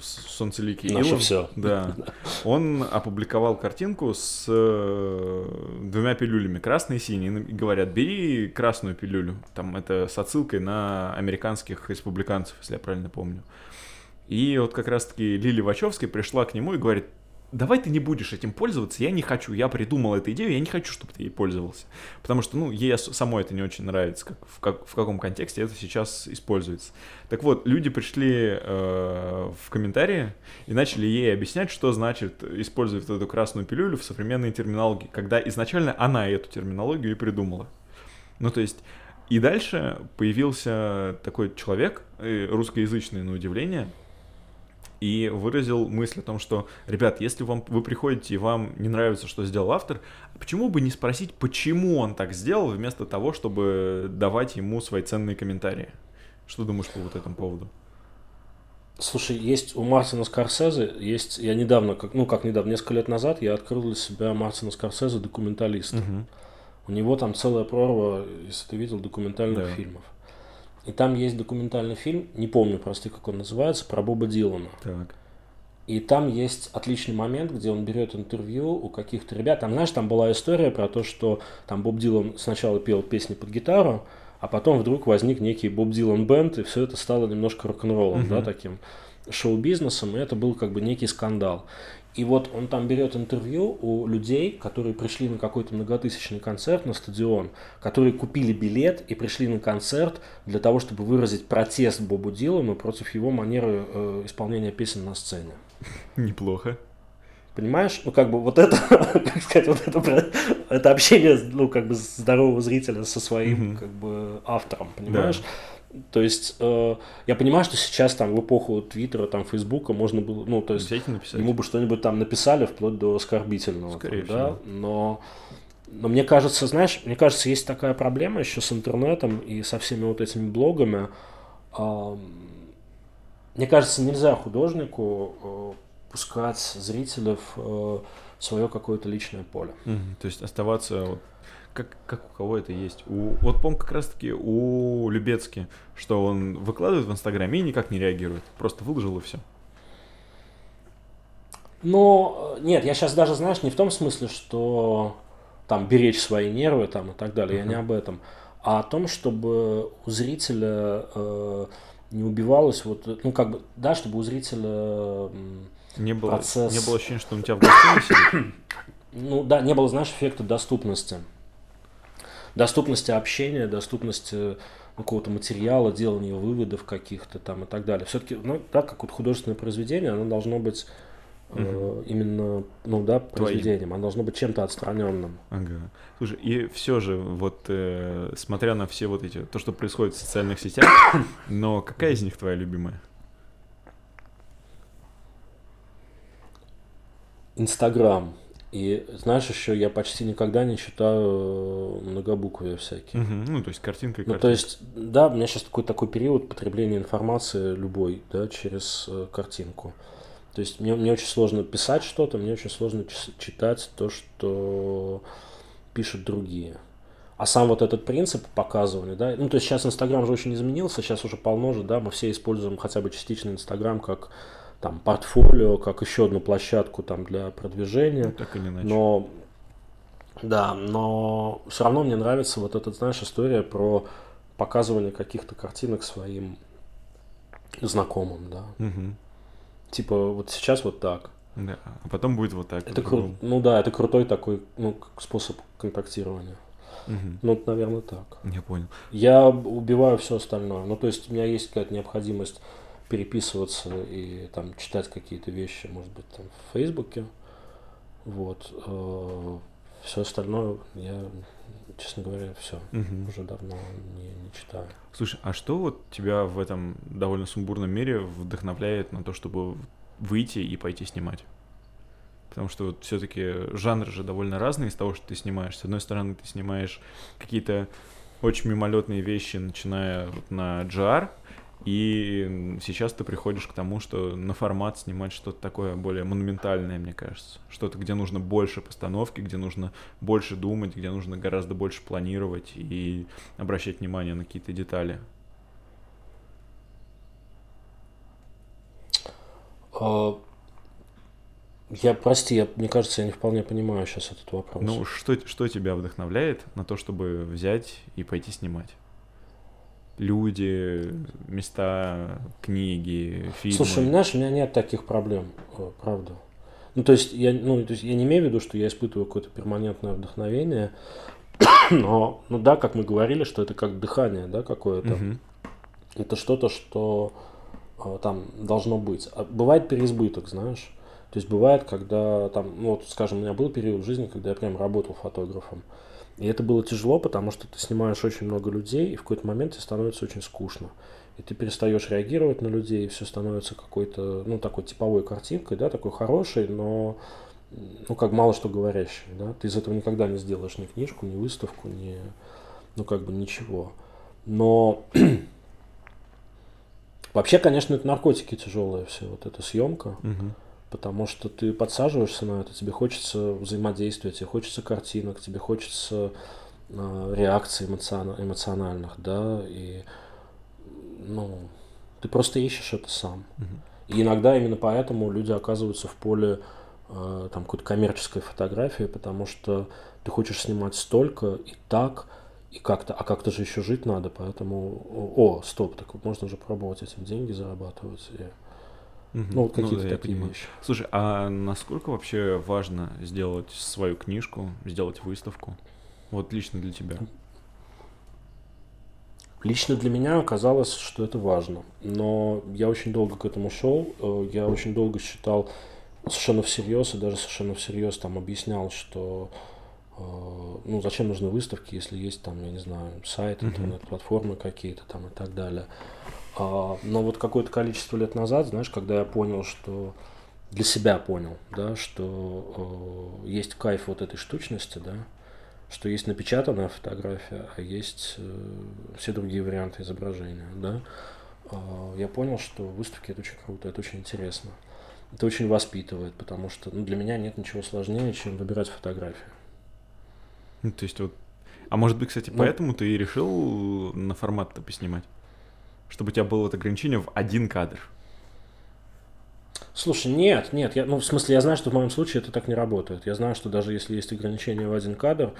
солнцеликий Наше Илон, все. да, он опубликовал картинку с э, двумя пилюлями, красной и синей, и говорят, бери красную пилюлю, там это с отсылкой на американских республиканцев, если я правильно помню. И вот как раз-таки Лили Вачовски пришла к нему и говорит, давай ты не будешь этим пользоваться, я не хочу, я придумал эту идею, я не хочу, чтобы ты ей пользовался. Потому что, ну, ей самой это не очень нравится, как, в, как, в каком контексте это сейчас используется. Так вот, люди пришли э, в комментарии и начали ей объяснять, что значит использовать эту красную пилюлю в современной терминологии, когда изначально она эту терминологию и придумала. Ну, то есть... И дальше появился такой человек, э, русскоязычный на удивление, и выразил мысль о том, что, ребят, если вам, вы приходите и вам не нравится, что сделал автор, почему бы не спросить, почему он так сделал, вместо того, чтобы давать ему свои ценные комментарии? Что думаешь по вот этому поводу? Слушай, есть у Мартина Скорсезе, есть, я недавно, как, ну как недавно, несколько лет назад я открыл для себя Мартина Скорсезе документалист. Угу. У него там целая прорва, если ты видел, документальных да. фильмов. И там есть документальный фильм, не помню просто, как он называется, про Боба Дилана. Так. И там есть отличный момент, где он берет интервью у каких-то ребят. Там, знаешь, там была история про то, что там Боб Дилан сначала пел песни под гитару, а потом вдруг возник некий Боб Дилан бенд, и все это стало немножко рок-н-роллом, угу. да, таким шоу-бизнесом, и это был как бы некий скандал. И вот он там берет интервью у людей, которые пришли на какой-то многотысячный концерт на стадион, которые купили билет и пришли на концерт для того, чтобы выразить протест Бобу Дилану против его манеры э, исполнения песен на сцене. Неплохо. Понимаешь? Ну, как бы вот это, как сказать, вот это, это общение, ну, как бы здорового зрителя со своим, mm-hmm. как бы, автором, понимаешь? Да. То есть э, я понимаю, что сейчас там в эпоху Твиттера, там Фейсбука можно было, ну то есть ему бы что-нибудь там написали вплоть до оскорбительного, Скорее там, да, но но мне кажется, знаешь, мне кажется, есть такая проблема еще с интернетом и со всеми вот этими блогами. Э, мне кажется, нельзя художнику э, пускать зрителей в э, свое какое-то личное поле. Угу, то есть оставаться вот как, как у кого это есть. У, вот помню как раз-таки у Любецки, что он выкладывает в Инстаграме и никак не реагирует. Просто выложил и все. Ну, нет, я сейчас даже, знаешь, не в том смысле, что там беречь свои нервы там и так далее, uh-huh. я не об этом, а о том, чтобы у зрителя э, не убивалось вот, ну как бы, да, чтобы у зрителя не было, процесс... Не было ощущения, что он у тебя в гостиной Ну да, не было, знаешь, эффекта доступности доступности общения, доступности какого-то материала, делания выводов каких-то там и так далее. Все-таки, ну, так как вот художественное произведение, оно должно быть угу. э, именно, ну да, произведением, оно должно быть чем-то отстраненным. Ага. Слушай, и все же, вот э, смотря на все вот эти, то, что происходит в социальных сетях, но какая из них твоя любимая? Инстаграм. И знаешь, еще я почти никогда не читаю э, многобуквые всякие. Угу, ну, то есть картинка и Ну, то есть, да, у меня сейчас такой такой период потребления информации любой, да, через э, картинку. То есть мне, мне очень сложно писать что-то, мне очень сложно читать то, что пишут другие. А сам вот этот принцип показывания, да, ну то есть сейчас Инстаграм же очень изменился, сейчас уже полно же, да, мы все используем хотя бы частично Инстаграм как там портфолио как еще одну площадку там для продвижения. Ну, так или иначе. Но да, но все равно мне нравится вот эта, знаешь, история про показывание каких-то картинок своим знакомым, да. Угу. Типа вот сейчас вот так. Да, а потом будет вот так. Это кру... Ну да, это крутой такой ну, способ контактирования. Угу. Ну, наверное, так. Я понял. Я убиваю все остальное. Ну, то есть у меня есть какая-то необходимость переписываться и там читать какие-то вещи, может быть, там в Фейсбуке. Вот. Э, Все остальное я честно говоря, все. Угу. Уже давно не, не читаю. Слушай, а что вот тебя в этом довольно сумбурном мире вдохновляет на то, чтобы выйти и пойти снимать? Потому что вот все-таки жанры же довольно разные из того, что ты снимаешь. С одной стороны, ты снимаешь какие-то очень мимолетные вещи, начиная вот на GR, и сейчас ты приходишь к тому, что на формат снимать что-то такое более монументальное, мне кажется. Что-то, где нужно больше постановки, где нужно больше думать, где нужно гораздо больше планировать и обращать внимание на какие-то детали. А, я, прости, я, мне кажется, я не вполне понимаю сейчас этот вопрос. Ну, что, что тебя вдохновляет на то, чтобы взять и пойти снимать? Люди, места, книги, фильмы. Слушай, знаешь, у меня нет таких проблем, э, правда. Ну, то есть, я, ну, то есть я не имею в виду, что я испытываю какое-то перманентное вдохновение, но, ну да, как мы говорили, что это как дыхание, да, какое-то. Угу. Это что-то, что э, там должно быть. А бывает переизбыток, знаешь. То есть бывает, когда там, ну вот, скажем, у меня был период в жизни, когда я прям работал фотографом. И это было тяжело, потому что ты снимаешь очень много людей, и в какой-то момент тебе становится очень скучно. И ты перестаешь реагировать на людей, и все становится какой-то, ну, такой типовой картинкой, да, такой хорошей, но, ну, как мало что говорящей, да. Ты из этого никогда не сделаешь ни книжку, ни выставку, ни, ну, как бы ничего. Но вообще, конечно, это наркотики тяжелые все, вот эта съемка. Угу потому что ты подсаживаешься на это, тебе хочется взаимодействия, тебе хочется картинок, тебе хочется э, реакций эмоцион, эмоциональных, да, и ну, ты просто ищешь это сам. И иногда именно поэтому люди оказываются в поле э, там какой-то коммерческой фотографии, потому что ты хочешь снимать столько и так, и как-то, а как-то же еще жить надо, поэтому, о, стоп, так можно же пробовать этим деньги зарабатывать. И, Угу. Ну, вот какие-то ну, да, такие вещи. Слушай, а насколько вообще важно сделать свою книжку, сделать выставку? Вот лично для тебя. Лично для меня оказалось, что это важно. Но я очень долго к этому шел. Э, я очень долго считал совершенно всерьез, и даже совершенно всерьез там объяснял, что э, ну, зачем нужны выставки, если есть там, я не знаю, сайт, интернет-платформы какие-то там и так далее. А, но вот какое-то количество лет назад, знаешь, когда я понял, что для себя понял, да, что э, есть кайф вот этой штучности, да, что есть напечатанная фотография, а есть э, все другие варианты изображения, да, э, я понял, что выставки это очень круто, это очень интересно. Это очень воспитывает, потому что ну, для меня нет ничего сложнее, чем выбирать фотографию. Ну, то есть вот... А может быть, кстати, ну, поэтому ты и решил на формат-то поснимать? Чтобы у тебя было вот ограничение в один кадр? Слушай, нет, нет, я, ну, в смысле, я знаю, что в моем случае это так не работает. Я знаю, что даже если есть ограничение в один кадр,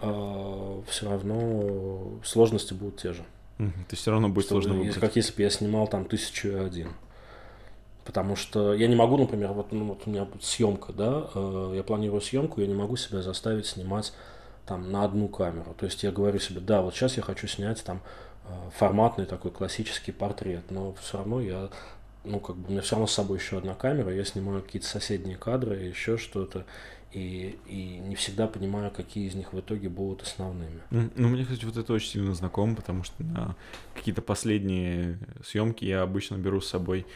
э, все равно сложности будут те же. Угу, то все равно будет что, сложно выбрать. Как если бы я снимал там тысячу и один. Потому что я не могу, например, вот, ну, вот у меня съемка, да, э, я планирую съемку, я не могу себя заставить снимать там на одну камеру. То есть я говорю себе, да, вот сейчас я хочу снять там форматный такой классический портрет, но все равно я, ну, как бы, у меня все равно с собой еще одна камера, я снимаю какие-то соседние кадры, еще что-то, и, и не всегда понимаю, какие из них в итоге будут основными. Ну, мне, кстати, вот это очень сильно знакомо, потому что на какие-то последние съемки я обычно беру с собой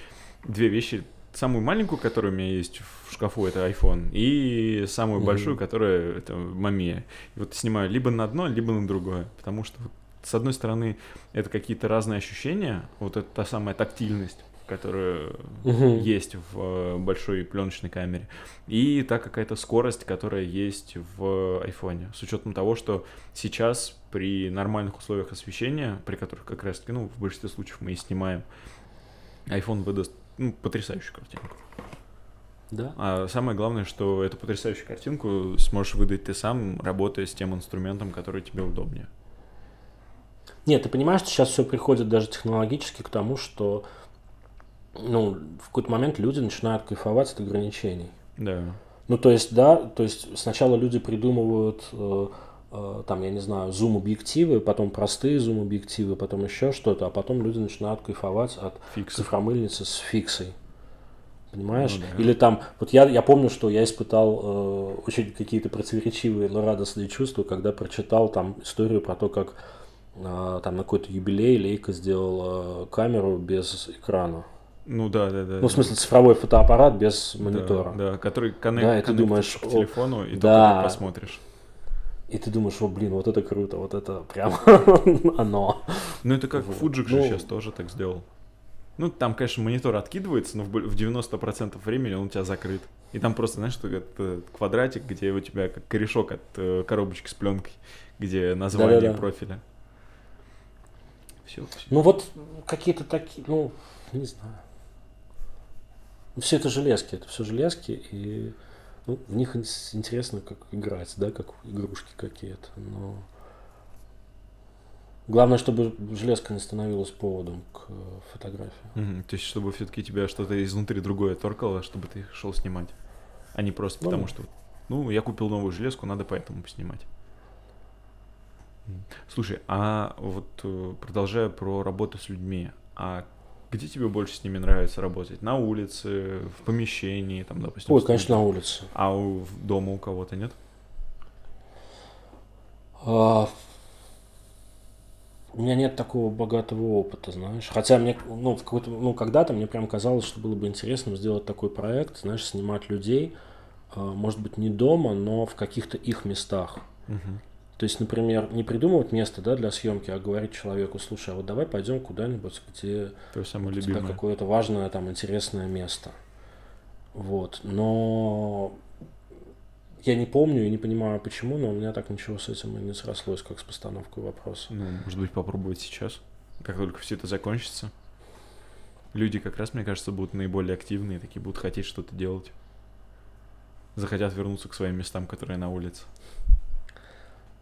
две вещи. Самую маленькую, которая у меня есть в шкафу, это iPhone, и самую mm-hmm. большую, которая это Мамия. И вот снимаю либо на одно, либо на другое, потому что с одной стороны, это какие-то разные ощущения, вот это та самая тактильность, которая угу. есть в э, большой пленочной камере, и та какая-то скорость, которая есть в айфоне. С учетом того, что сейчас при нормальных условиях освещения, при которых как раз таки, ну, в большинстве случаев мы и снимаем, iPhone выдаст ну, потрясающую картинку. Да. А самое главное, что эту потрясающую картинку сможешь выдать ты сам, работая с тем инструментом, который тебе удобнее. Нет, ты понимаешь, что сейчас все приходит даже технологически к тому, что ну, в какой-то момент люди начинают кайфовать от ограничений. Да. Ну, то есть, да, то есть сначала люди придумывают, э, э, там, я не знаю, зум-объективы, потом простые зум-объективы, потом еще что-то, а потом люди начинают кайфовать от Фиксы. цифромыльницы с фиксой. Понимаешь? Ну, да. Или там, вот я, я помню, что я испытал э, очень какие-то противоречивые, но радостные чувства, когда прочитал там историю про то, как там на какой-то юбилей Лейка сделал э, камеру без экрана. Ну да, да, да. Ну, в смысле, цифровой фотоаппарат без монитора. Да, да который коннект, да, и ты думаешь, к телефону, и да, только посмотришь. И ты думаешь, о, блин, вот это круто, вот это прям оно. Ну, это как вот. Fujik же ну, сейчас тоже так сделал. Ну, там, конечно, монитор откидывается, но в 90% времени он у тебя закрыт. И там просто, знаешь, что это квадратик, где у тебя как корешок от э, коробочки с пленкой, где название профиля. Все, все. Ну вот какие-то такие, ну, не знаю. Все это железки, это все железки, и ну, в них интересно как играть, да, как игрушки какие-то, но главное, чтобы железка не становилась поводом к фотографии. Угу, то есть, чтобы все-таки тебя что-то изнутри другое торкало, чтобы ты шел снимать, а не просто ну, потому, что, ну, я купил новую железку, надо поэтому поснимать. Слушай, а вот э, продолжая про работу с людьми, а где тебе больше с ними нравится работать? На улице, в помещении, там, допустим? Ой, конечно, на улице. А у, дома у кого-то нет? А, у меня нет такого богатого опыта, знаешь. Хотя мне, ну, в какой-то, ну, когда-то мне прям казалось, что было бы интересно сделать такой проект, знаешь, снимать людей, а, может быть, не дома, но в каких-то их местах. Угу. То есть, например, не придумывать место да, для съемки, а говорить человеку, слушай, а вот давай пойдем куда-нибудь, где То самое у тебя какое-то важное, там, интересное место. Вот. Но я не помню и не понимаю, почему, но у меня так ничего с этим и не срослось, как с постановкой вопроса. Ну, может быть, попробовать сейчас, как только все это закончится. Люди как раз, мне кажется, будут наиболее активные, такие будут хотеть что-то делать. Захотят вернуться к своим местам, которые на улице.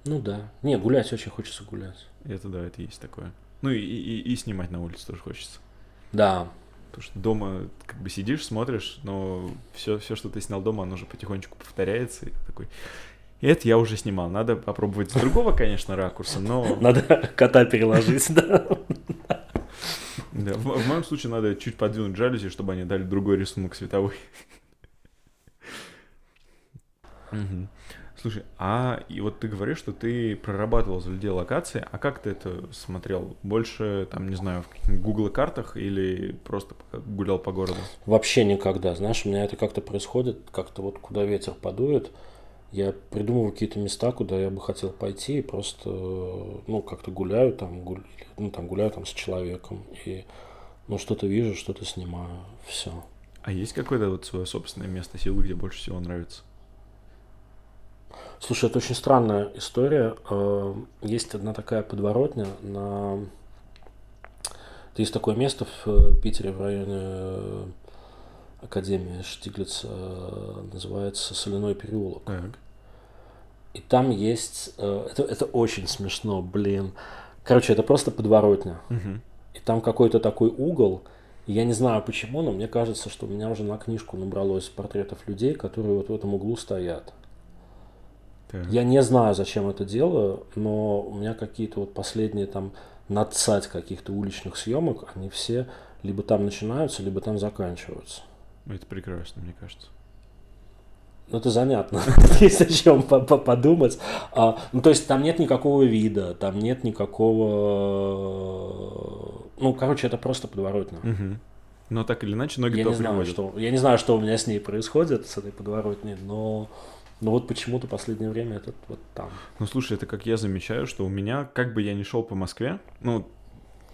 Ну да. Не, гулять очень хочется гулять. Это да, это есть такое. Ну и, и, и снимать на улице тоже хочется. Да. Потому что дома как бы сидишь, смотришь, но все, все, что ты снял дома, оно уже потихонечку повторяется. И такой, и это я уже снимал. Надо попробовать с другого, конечно, ракурса, но... Надо кота переложить, да. Да, в, в моем случае надо чуть подвинуть жалюзи, чтобы они дали другой рисунок световой. Угу. Слушай, а и вот ты говоришь, что ты прорабатывал за людей локации, а как ты это смотрел? Больше, там, не знаю, в Google картах или просто гулял по городу? Вообще никогда. Знаешь, у меня это как-то происходит, как-то вот куда ветер подует, я придумываю какие-то места, куда я бы хотел пойти, и просто, ну, как-то гуляю там, гуль... ну, там гуляю там с человеком, и, ну, что-то вижу, что-то снимаю, все. А есть какое-то вот свое собственное место силы, где больше всего нравится? Слушай, это очень странная история. Э, есть одна такая подворотня на... Есть такое место в э, Питере в районе э, Академии Штиглица, называется Соляной переулок. Так. И там есть... Это, это очень смешно, блин. Короче, это просто подворотня. Угу. И там какой-то такой угол. Я не знаю почему, но мне кажется, что у меня уже на книжку набралось портретов людей, которые вот в этом углу стоят. Так. Я не знаю, зачем это делаю, но у меня какие-то вот последние там надсать каких-то уличных съемок, они все либо там начинаются, либо там заканчиваются. Это прекрасно, мне кажется. Ну, это занятно. Есть о чем подумать. А, ну, то есть там нет никакого вида, там нет никакого... Ну, короче, это просто подворотно. Угу. Но так или иначе ноги я не знаю, что Я не знаю, что у меня с ней происходит, с этой подворотней, но но вот почему-то последнее время этот вот там. Ну, слушай, это как я замечаю, что у меня, как бы я ни шел по Москве, ну,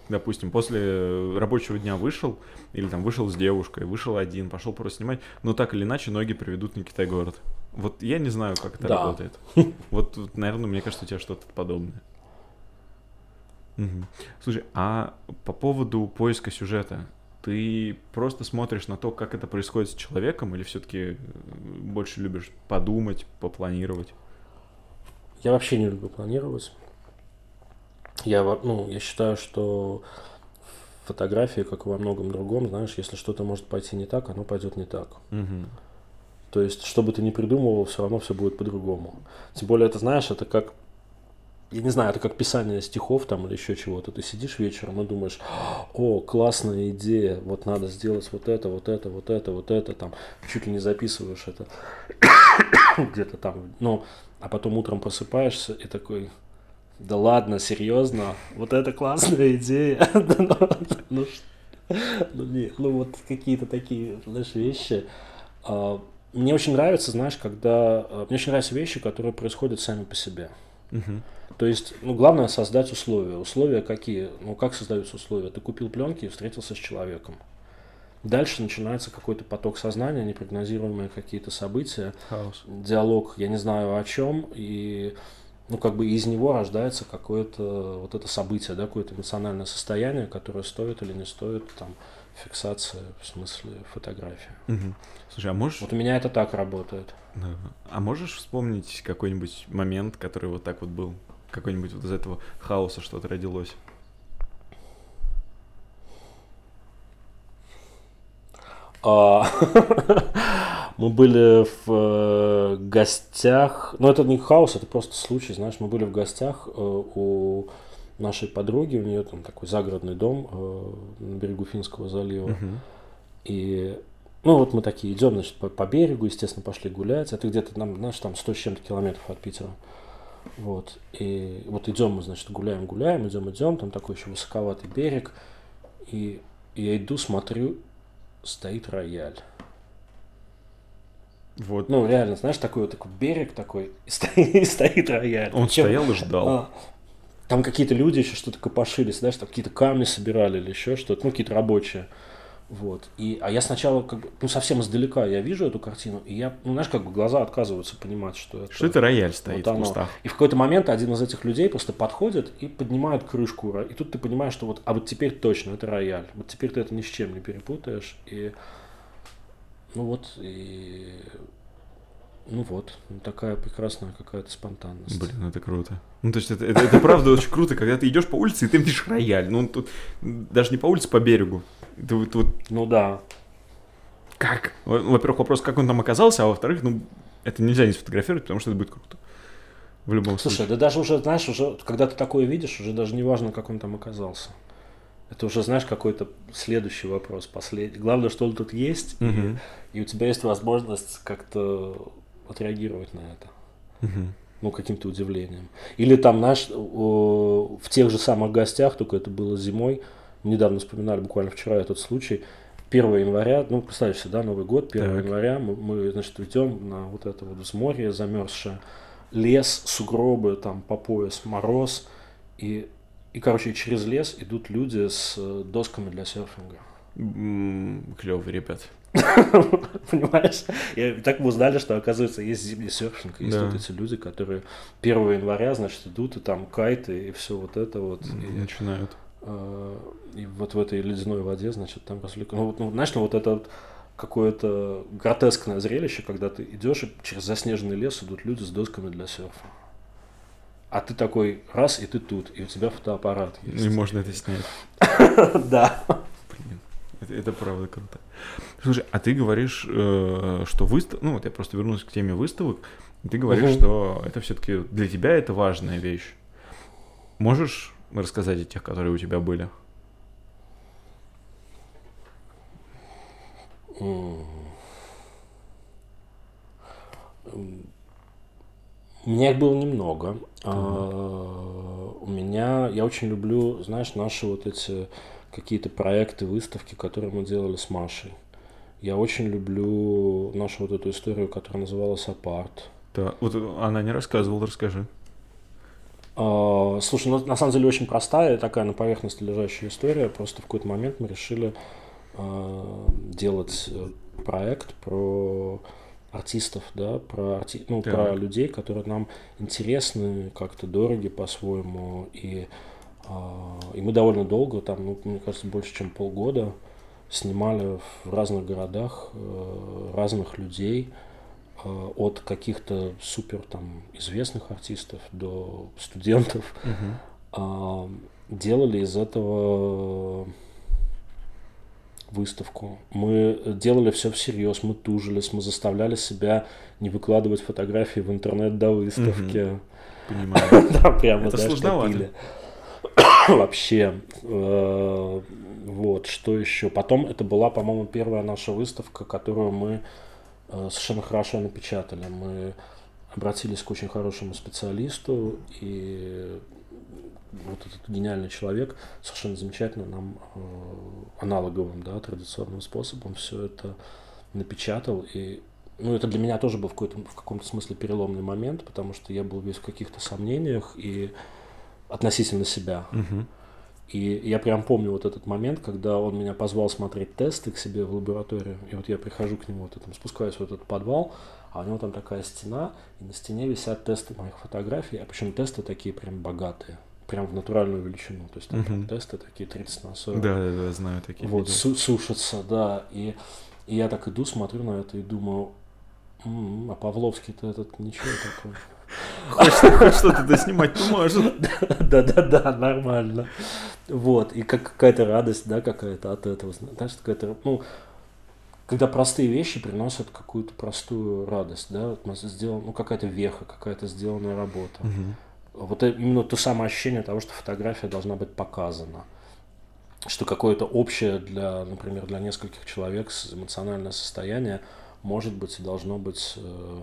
допустим, после рабочего дня вышел, или там вышел с девушкой, вышел один, пошел просто снимать, но так или иначе ноги приведут на Китай-город. Вот я не знаю, как это да. работает. Вот, наверное, мне кажется, у тебя что-то подобное. Угу. Слушай, а по поводу поиска сюжета, ты просто смотришь на то, как это происходит с человеком, или все-таки э, больше любишь подумать, попланировать? Я вообще не люблю планировать. Я, ну, я считаю, что фотографии, как и во многом другом, знаешь, если что-то может пойти не так, оно пойдет не так. Угу. То есть, что бы ты ни придумывал, все равно все будет по-другому. Тем более, это знаешь, это как я не знаю, это как писание стихов там или еще чего-то. Ты сидишь вечером и думаешь, о, классная идея, вот надо сделать вот это, вот это, вот это, вот это, там, чуть ли не записываешь это где-то там, ну, а потом утром просыпаешься и такой, да ладно, серьезно, вот это классная идея. Ну, ну, не, ну вот какие-то такие, знаешь, вещи. А, мне очень нравится, знаешь, когда... А, мне очень нравятся вещи, которые происходят сами по себе. То есть, ну, главное создать условия. Условия какие? Ну, как создаются условия? Ты купил пленки и встретился с человеком. Дальше начинается какой-то поток сознания, непрогнозируемые какие-то события, Хаос. диалог, я не знаю о чем, и ну, как бы из него рождается какое-то вот это событие, да, какое-то эмоциональное состояние, которое стоит или не стоит там фиксация, в смысле фотографии. Угу. Слушай, а можешь... Вот у меня это так работает. А можешь вспомнить какой-нибудь момент, который вот так вот был? Какой-нибудь вот из этого хаоса что-то родилось? А, мы были в э, гостях, ну это не хаос, это просто случай, знаешь, мы были в гостях э, у нашей подруги, у нее там такой загородный дом э, на берегу Финского залива. И ну вот мы такие идем, значит, по, по берегу, естественно, пошли гулять. Это где-то, нам, знаешь, там 100 с чем-то километров от Питера. Вот. И вот идем мы, значит, гуляем, гуляем, идем, идем. Там такой еще высоковатый берег. И я иду, смотрю, стоит рояль. Вот. Ну, реально, знаешь, такой вот такой берег такой, и стоит, и стоит рояль. Он Причем, стоял и ждал. а, там какие-то люди еще что-то копошились, знаешь, там какие-то камни собирали или еще что-то, ну, какие-то рабочие. Вот. И, а я сначала, как бы, ну, совсем издалека я вижу эту картину, и я, ну, знаешь, как бы глаза отказываются понимать, что это... Что это рояль стоит вот в кустах? И в какой-то момент один из этих людей просто подходит и поднимает крышку. И тут ты понимаешь, что вот, а вот теперь точно это рояль. Вот теперь ты это ни с чем не перепутаешь. И ну вот, и ну вот, ну такая прекрасная какая-то спонтанность. Блин, это круто. Ну, то есть это, это, это правда очень круто, когда ты идешь по улице, и ты видишь рояль. Ну, тут даже не по улице, по берегу. Ты вот, вот Ну да. как? Во- Во-первых, вопрос, как он там оказался, а во-вторых, ну, это нельзя не сфотографировать, потому что это будет круто. В любом Слушай, случае. да даже уже, знаешь, уже, когда ты такое видишь, уже даже не важно, как он там оказался. Это уже, знаешь, какой-то следующий вопрос, последний. Главное, что он тут есть, и- Мгм. и, у тебя есть возможность как-то отреагировать на это. Мгм. ну, каким-то удивлением. Или там, знаешь, о, в тех же самых гостях, только это было зимой, недавно вспоминали, буквально вчера этот случай, 1 января, ну, представь себе, да, Новый год, 1 Так. января, мы, мы, значит, идем на вот это вот взморье замерзшее, лес, сугробы, там, по пояс, мороз, и, и, короче, через лес идут люди с э, досками для серфинга. Клевые ребят. Понимаешь? И так мы узнали, что, оказывается, есть зимний серфинг. Есть Да. вот эти люди, которые 1 января, значит, идут, и там кайты, и все вот это вот. И, Начинают. э, и вот в этой ледяной воде, значит, там развлекают. Ну, вот, ну, знаешь, ну, вот это какое-то гротескное зрелище, когда ты идешь, и через заснеженный лес идут люди с досками для серфа. А ты такой раз, и ты тут, и у тебя фотоаппарат есть. И можно это снять. Да. Блин, это правда круто. Слушай, а ты говоришь, э, что выстав... Ну, вот я просто вернусь к теме выставок. Ты говоришь, Мгм. что это все-таки для тебя это важная вещь. Можешь рассказать о тех, которые у тебя были? У меня их было немного. А, У меня, я очень люблю, знаешь, наши вот эти какие-то проекты, выставки, которые мы делали с Машей. Я очень люблю нашу вот эту историю, которая называлась «Апарт». Да. Вот она не рассказывала, расскажи. А, Слушай, ну, на самом деле очень простая, такая на поверхности лежащая история. Просто в какой-то момент мы решили а, делать э, проект про артистов, да, про, арти... ну, Так. про людей, которые нам интересны, как-то дороги по-своему. И, а, и мы довольно долго, там, ну, мне кажется, больше, чем полгода снимали в разных городах э, разных людей, э, от каких-то супер там известных артистов до студентов, а, делали из этого выставку. Мы делали все всерьез, мы тужились, мы заставляли себя не выкладывать фотографии в интернет до выставки. Понимаю. Да, прямо, Это да, сложновато. Вообще. Вот, что еще? Потом это была, по-моему, первая наша выставка, которую мы э, совершенно хорошо напечатали. Мы обратились к очень хорошему специалисту, и вот этот гениальный человек совершенно замечательно нам э, аналоговым, да, традиционным способом все это напечатал. И ну, это для меня тоже был в, какой-то, в каком-то смысле переломный момент, потому что я был весь в каких-то сомнениях и относительно себя. Мгм. И я прям помню вот этот момент, когда он меня позвал смотреть тесты к себе в лабораторию. И вот я прихожу к нему, вот я там спускаюсь в этот подвал, а у него там такая стена, и на стене висят тесты моих фотографий, а причем тесты такие прям богатые, прям в натуральную величину. То есть там Мгм. тесты такие 30 на 40. Да, да, да, знаю такие. Вот, су- сушатся, да. И, и я так иду, смотрю на это и думаю, «М, а Павловский-то этот ничего такой. Хоть хоть что-то доснимать-то может. Да-да-да, нормально. Вот, и как какая-то радость, да, какая-то от этого. Знаешь, какая-то, ну, когда простые вещи приносят какую-то простую радость, да, вот мы сделан, ну, какая-то веха, какая-то сделанная работа. Мгм. Вот это именно то самое ощущение того, что фотография должна быть показана. Что какое-то общее для, например, для нескольких человек эмоциональное состояние может быть и должно быть э,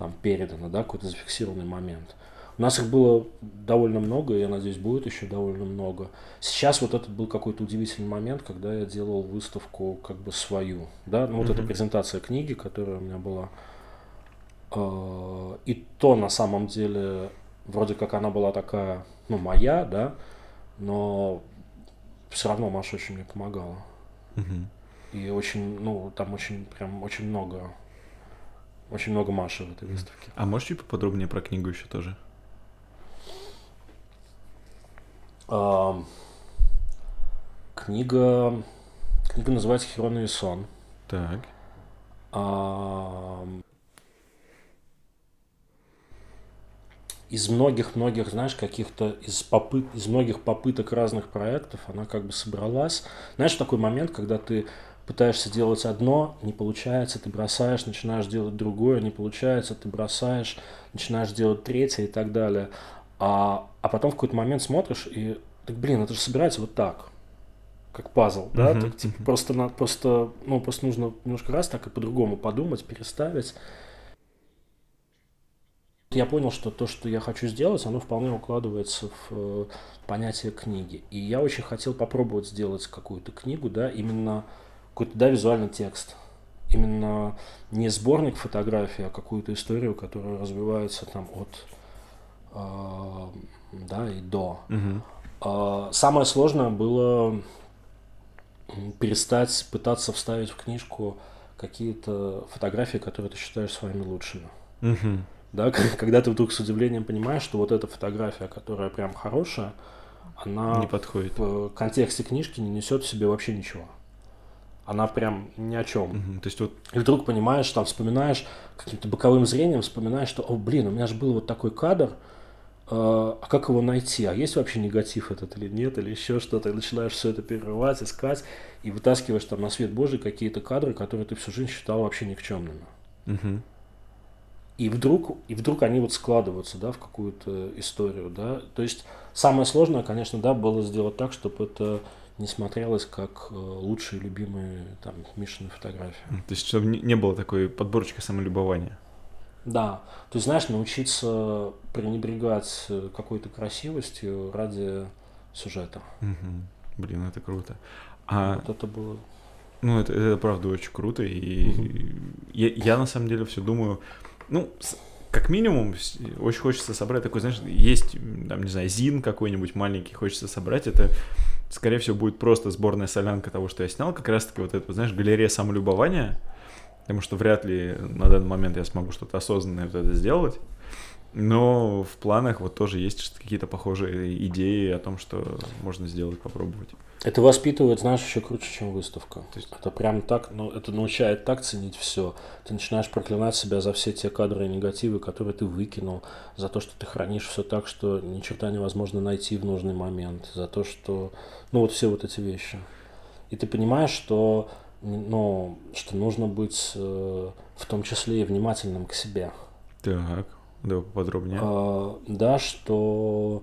там передано, да, какой-то зафиксированный момент. У нас их было довольно много, я надеюсь, будет еще довольно много. Сейчас вот этот был какой-то удивительный момент, когда я делал выставку как бы свою, да, ну вот эта Мгм. презентация книги, которая у меня была. Э, И то на самом деле вроде как она была такая, ну, моя, да, но все равно Маша очень мне помогала. Мгм. И очень, ну, там очень, прям очень много, очень много Маши в этой выставке. А можешь чуть поподробнее про книгу еще тоже? Ам, Книга, книга называется «Херона и сон». Так. Ам, Из многих-многих, знаешь, каких-то, из, попыт, из многих попыток разных проектов она как бы собралась. Знаешь, такой момент, когда ты пытаешься делать одно, не получается, ты бросаешь, начинаешь делать другое, не получается, ты бросаешь, начинаешь делать третье и так далее. А, а потом в какой-то момент смотришь и так, блин, это же собирается вот так, как пазл, да? Мгм, Так, типа, просто, на, просто, ну, просто нужно немножко раз так и по-другому подумать, переставить. Я понял, что то, что я хочу сделать, оно вполне укладывается в э, понятие книги. И я очень хотел попробовать сделать какую-то книгу, да, именно какой-то, да, визуальный текст. Именно не сборник фотографий, а какую-то историю, которая развивается там от, э, да, и до. А, Самое сложное было перестать пытаться вставить в книжку какие-то фотографии, которые ты считаешь своими лучшими. Мгм. Да, когда ты вдруг с удивлением понимаешь, что вот эта фотография, которая прям хорошая, она Не подходит. в контексте книжки не несет в себе вообще ничего. Она прям ни о чем. Мгм. То есть вот И вдруг понимаешь, там вспоминаешь каким-то боковым зрением, вспоминаешь, что, о, блин, у меня же был вот такой кадр, э, а как его найти? А есть вообще негатив этот или нет, или еще что-то? И начинаешь все это перерывать, искать, и вытаскиваешь там на свет Божий какие-то кадры, которые ты всю жизнь считал вообще никчемными. Мгм. И вдруг, и вдруг они вот складываются, да, в какую-то историю, да. То есть самое сложное, конечно, да, было сделать так, чтобы это не смотрелось как э, лучшие любимые там Мишины фотографии. То есть, чтобы не- было такой подборочки самолюбования. Да, то есть, знаешь, научиться пренебрегать э, какой-то красивостью ради сюжета. Мгм. Блин, это круто. А, Вот это было. ну, это, это правда очень круто. И я, я на самом деле все думаю, ну, с- как минимум, очень хочется собрать такой, знаешь, есть, там, не знаю, ЗИН какой-нибудь маленький, хочется собрать. Это, скорее всего, будет просто сборная солянка того, что я снял. Как раз-таки вот это, знаешь, галерея самолюбования. Потому что вряд ли на данный момент я смогу что-то осознанное вот это сделать. Но в планах вот тоже есть какие-то похожие идеи о том, что можно сделать, попробовать. Это воспитывает, знаешь, еще круче, чем выставка. То есть- Это прям так, ну, это научает так ценить все. Ты начинаешь проклинать себя за все те кадры и негативы, которые ты выкинул, за то, что ты хранишь все так, что ни черта невозможно найти в нужный момент, за то, что, ну, вот все вот эти вещи. И ты понимаешь, что, ну, что нужно быть э, в том числе и внимательным к себе. Так, да, подробнее. А, да, что,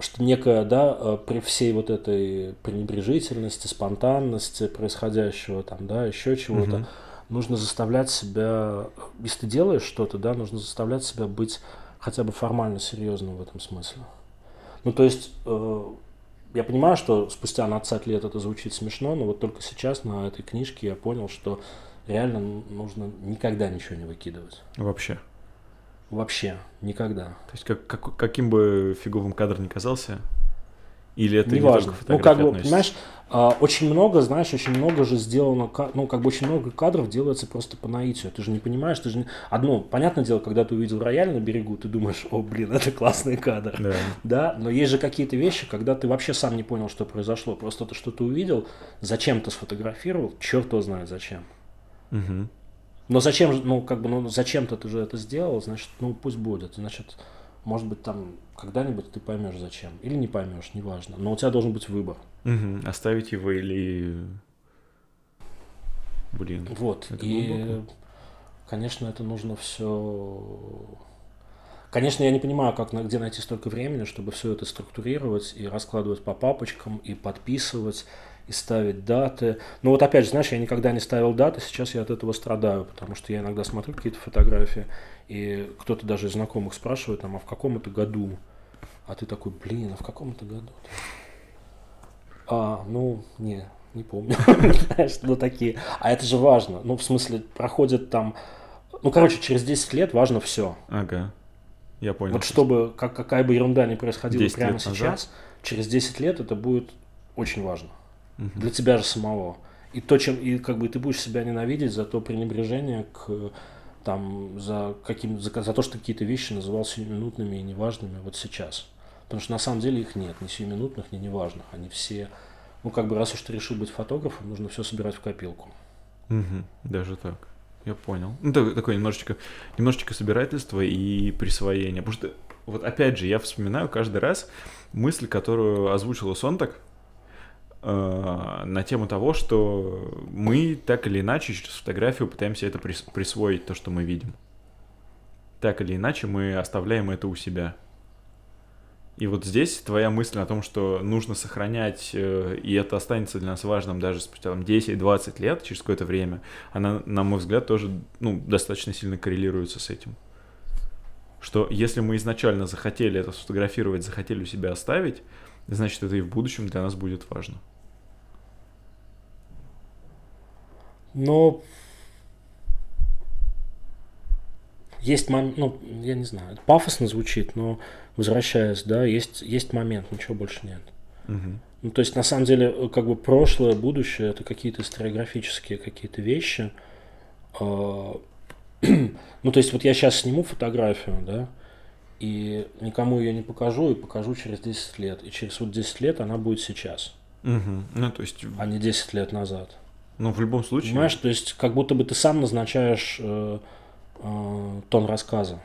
что некая, да, э, при всей вот этой пренебрежительности, спонтанности происходящего, там, да, еще чего-то, угу. нужно заставлять себя, если ты делаешь что-то, да, нужно заставлять себя быть хотя бы формально серьезным в этом смысле. Ну, то есть, э, я понимаю, что спустя 20 лет это звучит смешно, но вот только сейчас на этой книжке я понял, что реально нужно никогда ничего не выкидывать. Вообще? Вообще, никогда. То есть, как, как, каким бы фиговым кадр ни казался, или это не Ну, как бы, понимаешь, а, очень много, знаешь, очень много же сделано, ну, как бы очень много кадров делается просто по наитию. Ты же не понимаешь, ты же не... Одно, понятное дело, когда ты увидел рояль на берегу, ты думаешь, о, блин, это классный кадр. Да. да? Но есть же какие-то вещи, когда ты вообще сам не понял, что произошло. Просто ты что-то увидел, зачем-то сфотографировал, черт его знает зачем. Угу. Но зачем, ну, как бы, ну, зачем-то ты же это сделал, значит, ну, пусть будет. Значит, может быть, там когда-нибудь ты поймешь зачем. Или не поймешь, неважно. Но у тебя должен быть выбор. Угу. Оставить его или... Блин. Вот. И, глубоко. конечно, это нужно все... Конечно, я не понимаю, как, где найти столько времени, чтобы все это структурировать и раскладывать по папочкам, и подписывать, и ставить даты. Но вот опять же, знаешь, я никогда не ставил даты, сейчас я от этого страдаю, потому что я иногда смотрю какие-то фотографии, и кто-то даже из знакомых спрашивает, там, а в каком это году? А ты такой, блин, а в каком это году? А, ну, не, не помню. Знаешь, ну такие. А это же важно. Ну, в смысле, проходит там... Ну, короче, через 10 лет важно все. Ага. Я понял. Вот чтобы, как, какая бы ерунда ни происходила прямо сейчас, назад? через 10 лет это будет очень важно. Угу. Для тебя же самого. И то, чем, и как бы ты будешь себя ненавидеть за то пренебрежение к там за, каким, за, за то, что какие-то вещи называл сиюминутными и неважными вот сейчас. Потому что на самом деле их нет, ни сиюминутных, ни неважных. Они все, ну как бы раз уж ты решил быть фотографом, нужно все собирать в копилку. Угу, даже так. Я понял. Ну, такое немножечко, немножечко собирательство и присвоение. Потому что, вот опять же, я вспоминаю каждый раз мысль, которую озвучила Сонтак, на тему того, что мы так или иначе через фотографию пытаемся это присвоить, то, что мы видим. Так или иначе мы оставляем это у себя. И вот здесь твоя мысль о том, что нужно сохранять, э, и это останется для нас важным даже спустя там, 10-20 лет, через какое-то время, она, на мой взгляд, тоже ну, достаточно сильно коррелируется с этим. Что если мы изначально захотели это сфотографировать, захотели у себя оставить, значит, это и в будущем для нас будет важно. Но есть момент, ну, я не знаю, пафосно звучит, но возвращаясь, да, есть, есть момент, ничего больше нет. Угу. Ну, то есть, на самом деле, как бы прошлое, будущее, это какие-то историографические какие-то вещи. А, ну, то есть, вот я сейчас сниму фотографию, да, и никому ее не покажу, и покажу через 10 лет. И через вот 10 лет она будет сейчас. Угу. Ну, то есть... А не 10 лет назад. Ну, в любом случае. Понимаешь, то есть как будто бы ты сам назначаешь э, э, тон рассказа.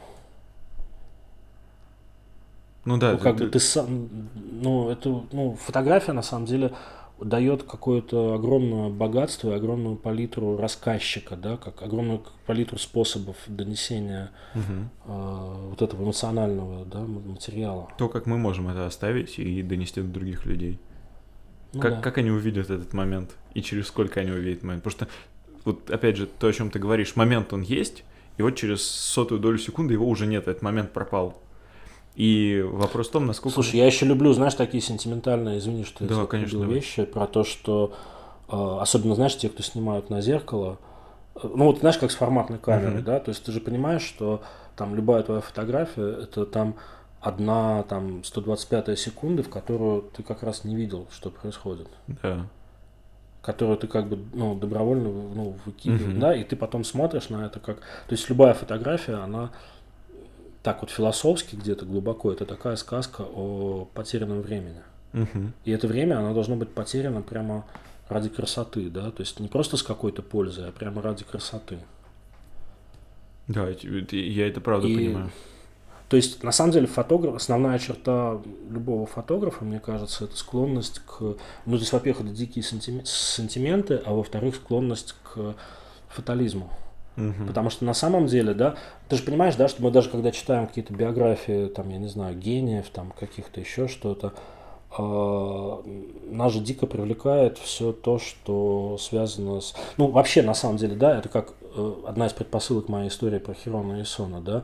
Ну да. Ну, как ты... бы ты сам, ну это, ну фотография на самом деле дает какое-то огромное богатство и огромную палитру рассказчика, да, как огромную палитру способов донесения угу. э, вот этого эмоционального да, материала. То, как мы можем это оставить и донести до других людей. Ну, как, да. как они увидят этот момент и через сколько они увидят момент? Потому что, вот опять же, то, о чем ты говоришь, момент он есть, и вот через сотую долю секунды его уже нет, этот момент пропал. И вопрос в том, насколько... Слушай, я еще люблю, знаешь, такие сентиментальные, извини, что да, я конечно, вещи про то, что э, особенно, знаешь, те, кто снимают на зеркало, э, ну вот знаешь, как с форматной камерой, uh-huh. да, то есть ты же понимаешь, что там любая твоя фотография, это там одна там 125 секунды, в которую ты как раз не видел, что происходит. Да. Которую ты как бы ну, добровольно ну, выкидываешь, угу. да, и ты потом смотришь на это как... То есть любая фотография, она так вот философски где-то глубоко, это такая сказка о потерянном времени. Угу. И это время, оно должно быть потеряно прямо ради красоты, да, то есть не просто с какой-то пользой, а прямо ради красоты. Да, я это правда и... понимаю. То есть, на самом деле, фотограф, основная черта любого фотографа, мне кажется, это склонность к... Ну, здесь, во-первых, это дикие сантименты, а во-вторых, склонность к фатализму. Угу. Потому что на самом деле, да, ты же понимаешь, да, что мы даже когда читаем какие-то биографии, там, я не знаю, гениев, там, каких-то еще что-то, э, нас же дико привлекает все то, что связано с... Ну, вообще, на самом деле, да, это как э, одна из предпосылок моей истории про Хирона и Сона, да,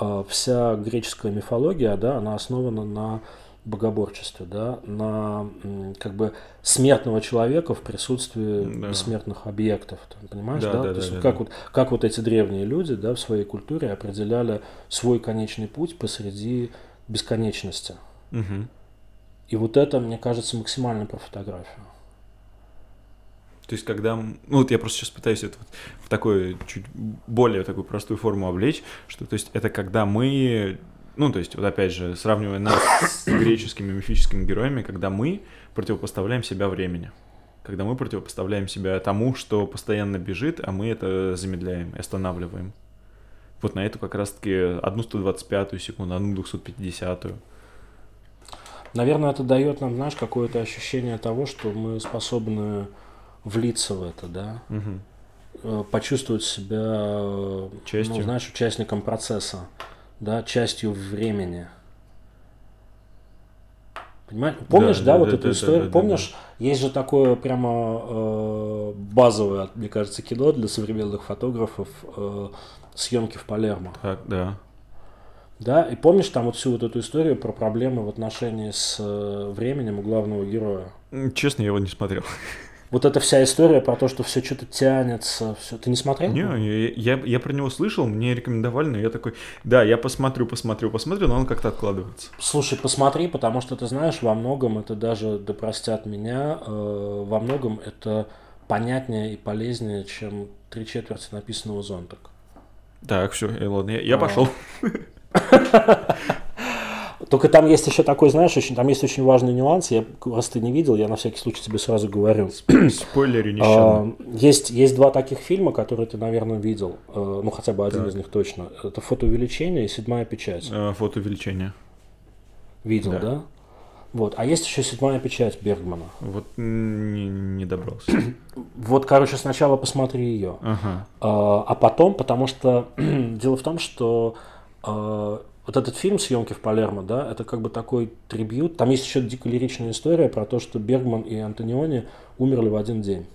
э, вся греческая мифология, да, она основана на богоборчестве, да, на как бы смертного человека в присутствии да. бессмертных объектов, ты понимаешь, да? да? да, То есть да, как, да. Вот, как вот эти древние люди, да, в своей культуре определяли свой конечный путь посреди бесконечности. Угу. И вот это, мне кажется, максимально про фотографию. То есть, когда... Ну, вот я просто сейчас пытаюсь это вот в такую чуть более такую простую форму облечь, что, то есть, это когда мы ну, то есть, вот опять же, сравнивая нас с греческими мифическими героями, когда мы противопоставляем себя времени. Когда мы противопоставляем себя тому, что постоянно бежит, а мы это замедляем, останавливаем. Вот на эту как раз-таки одну 125 секунду, одну 250 -ю. Наверное, это дает нам, знаешь, какое-то ощущение того, что мы способны влиться в это, да? Угу. Почувствовать себя, Частью. ну, знаешь, участником процесса да, частью времени. Понимаешь? Помнишь, да, да, да вот да, эту да, историю? Да, Помнишь, да. есть же такое прямо э, базовое, мне кажется, кино для современных фотографов э, съемки в Палермо. Так, да. Да, и помнишь там вот всю вот эту историю про проблемы в отношении с э, временем у главного героя? Честно, я его не смотрел вот эта вся история про то, что все что-то тянется, все. Ты не смотрел? Не, я, я, я про него слышал, мне рекомендовали, но я такой, да, я посмотрю, посмотрю, посмотрю, но он как-то откладывается. Слушай, посмотри, потому что ты знаешь, во многом это даже, да простят меня, э, во многом это понятнее и полезнее, чем три четверти написанного зонтик. Так, все, ладно, я, я а. пошел. Только там есть еще такой, знаешь, очень, там есть очень важный нюанс. Я, раз ты не видел, я на всякий случай тебе сразу говорю. Спойлеры. А, есть, есть два таких фильма, которые ты, наверное, видел. Э, ну, хотя бы один так. из них точно. Это «Фотоувеличение» и «Седьмая печать». А, «Фотоувеличение». Видел, да? да? Вот. А есть еще седьмая печать Бергмана. Вот не, не добрался. вот, короче, сначала посмотри ее. Ага. А, а потом, потому что дело в том, что а, вот этот фильм «Съемки в Палермо», да, это как бы такой трибют. Там есть еще дико лиричная история про то, что Бергман и Антониони умерли в один день.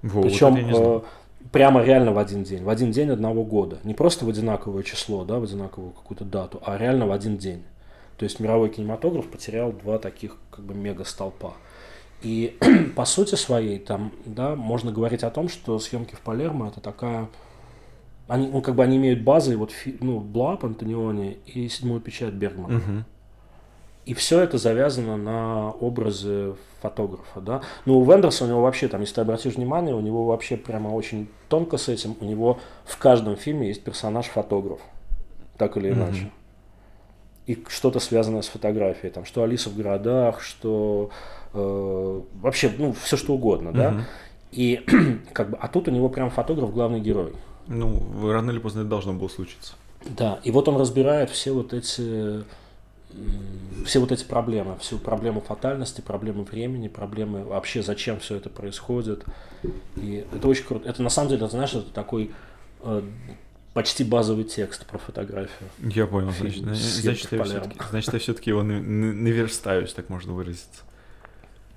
Во, Причем вот э, прямо реально в один день, в один день одного года. Не просто в одинаковое число, да, в одинаковую какую-то дату, а реально в один день. То есть мировой кинематограф потерял два таких как бы мега столпа. И по сути своей там, да, можно говорить о том, что съемки в Палермо это такая они, ну, как бы они имеют базы, вот, ну, Блуап Антониони и седьмую печать Бергмана. Угу. И все это завязано на образы фотографа, да. Ну, у Вендерса у него вообще, там, если ты обратишь внимание, у него вообще прямо очень тонко с этим. У него в каждом фильме есть персонаж-фотограф, так или иначе. Угу. И что-то связанное с фотографией, там, что Алиса в городах, что э, вообще, ну, все что угодно, угу. да. И как бы, а тут у него прям фотограф главный герой. Ну, рано или поздно это должно было случиться. Да, и вот он разбирает все вот эти все вот эти проблемы, всю проблему фатальности, проблемы времени, проблемы вообще, зачем все это происходит. И это очень круто. Это на самом деле, знаешь, это такой э, почти базовый текст про фотографию. Я понял, значит, значит, я все-таки, значит, я все-таки его наверстаюсь, так можно выразиться.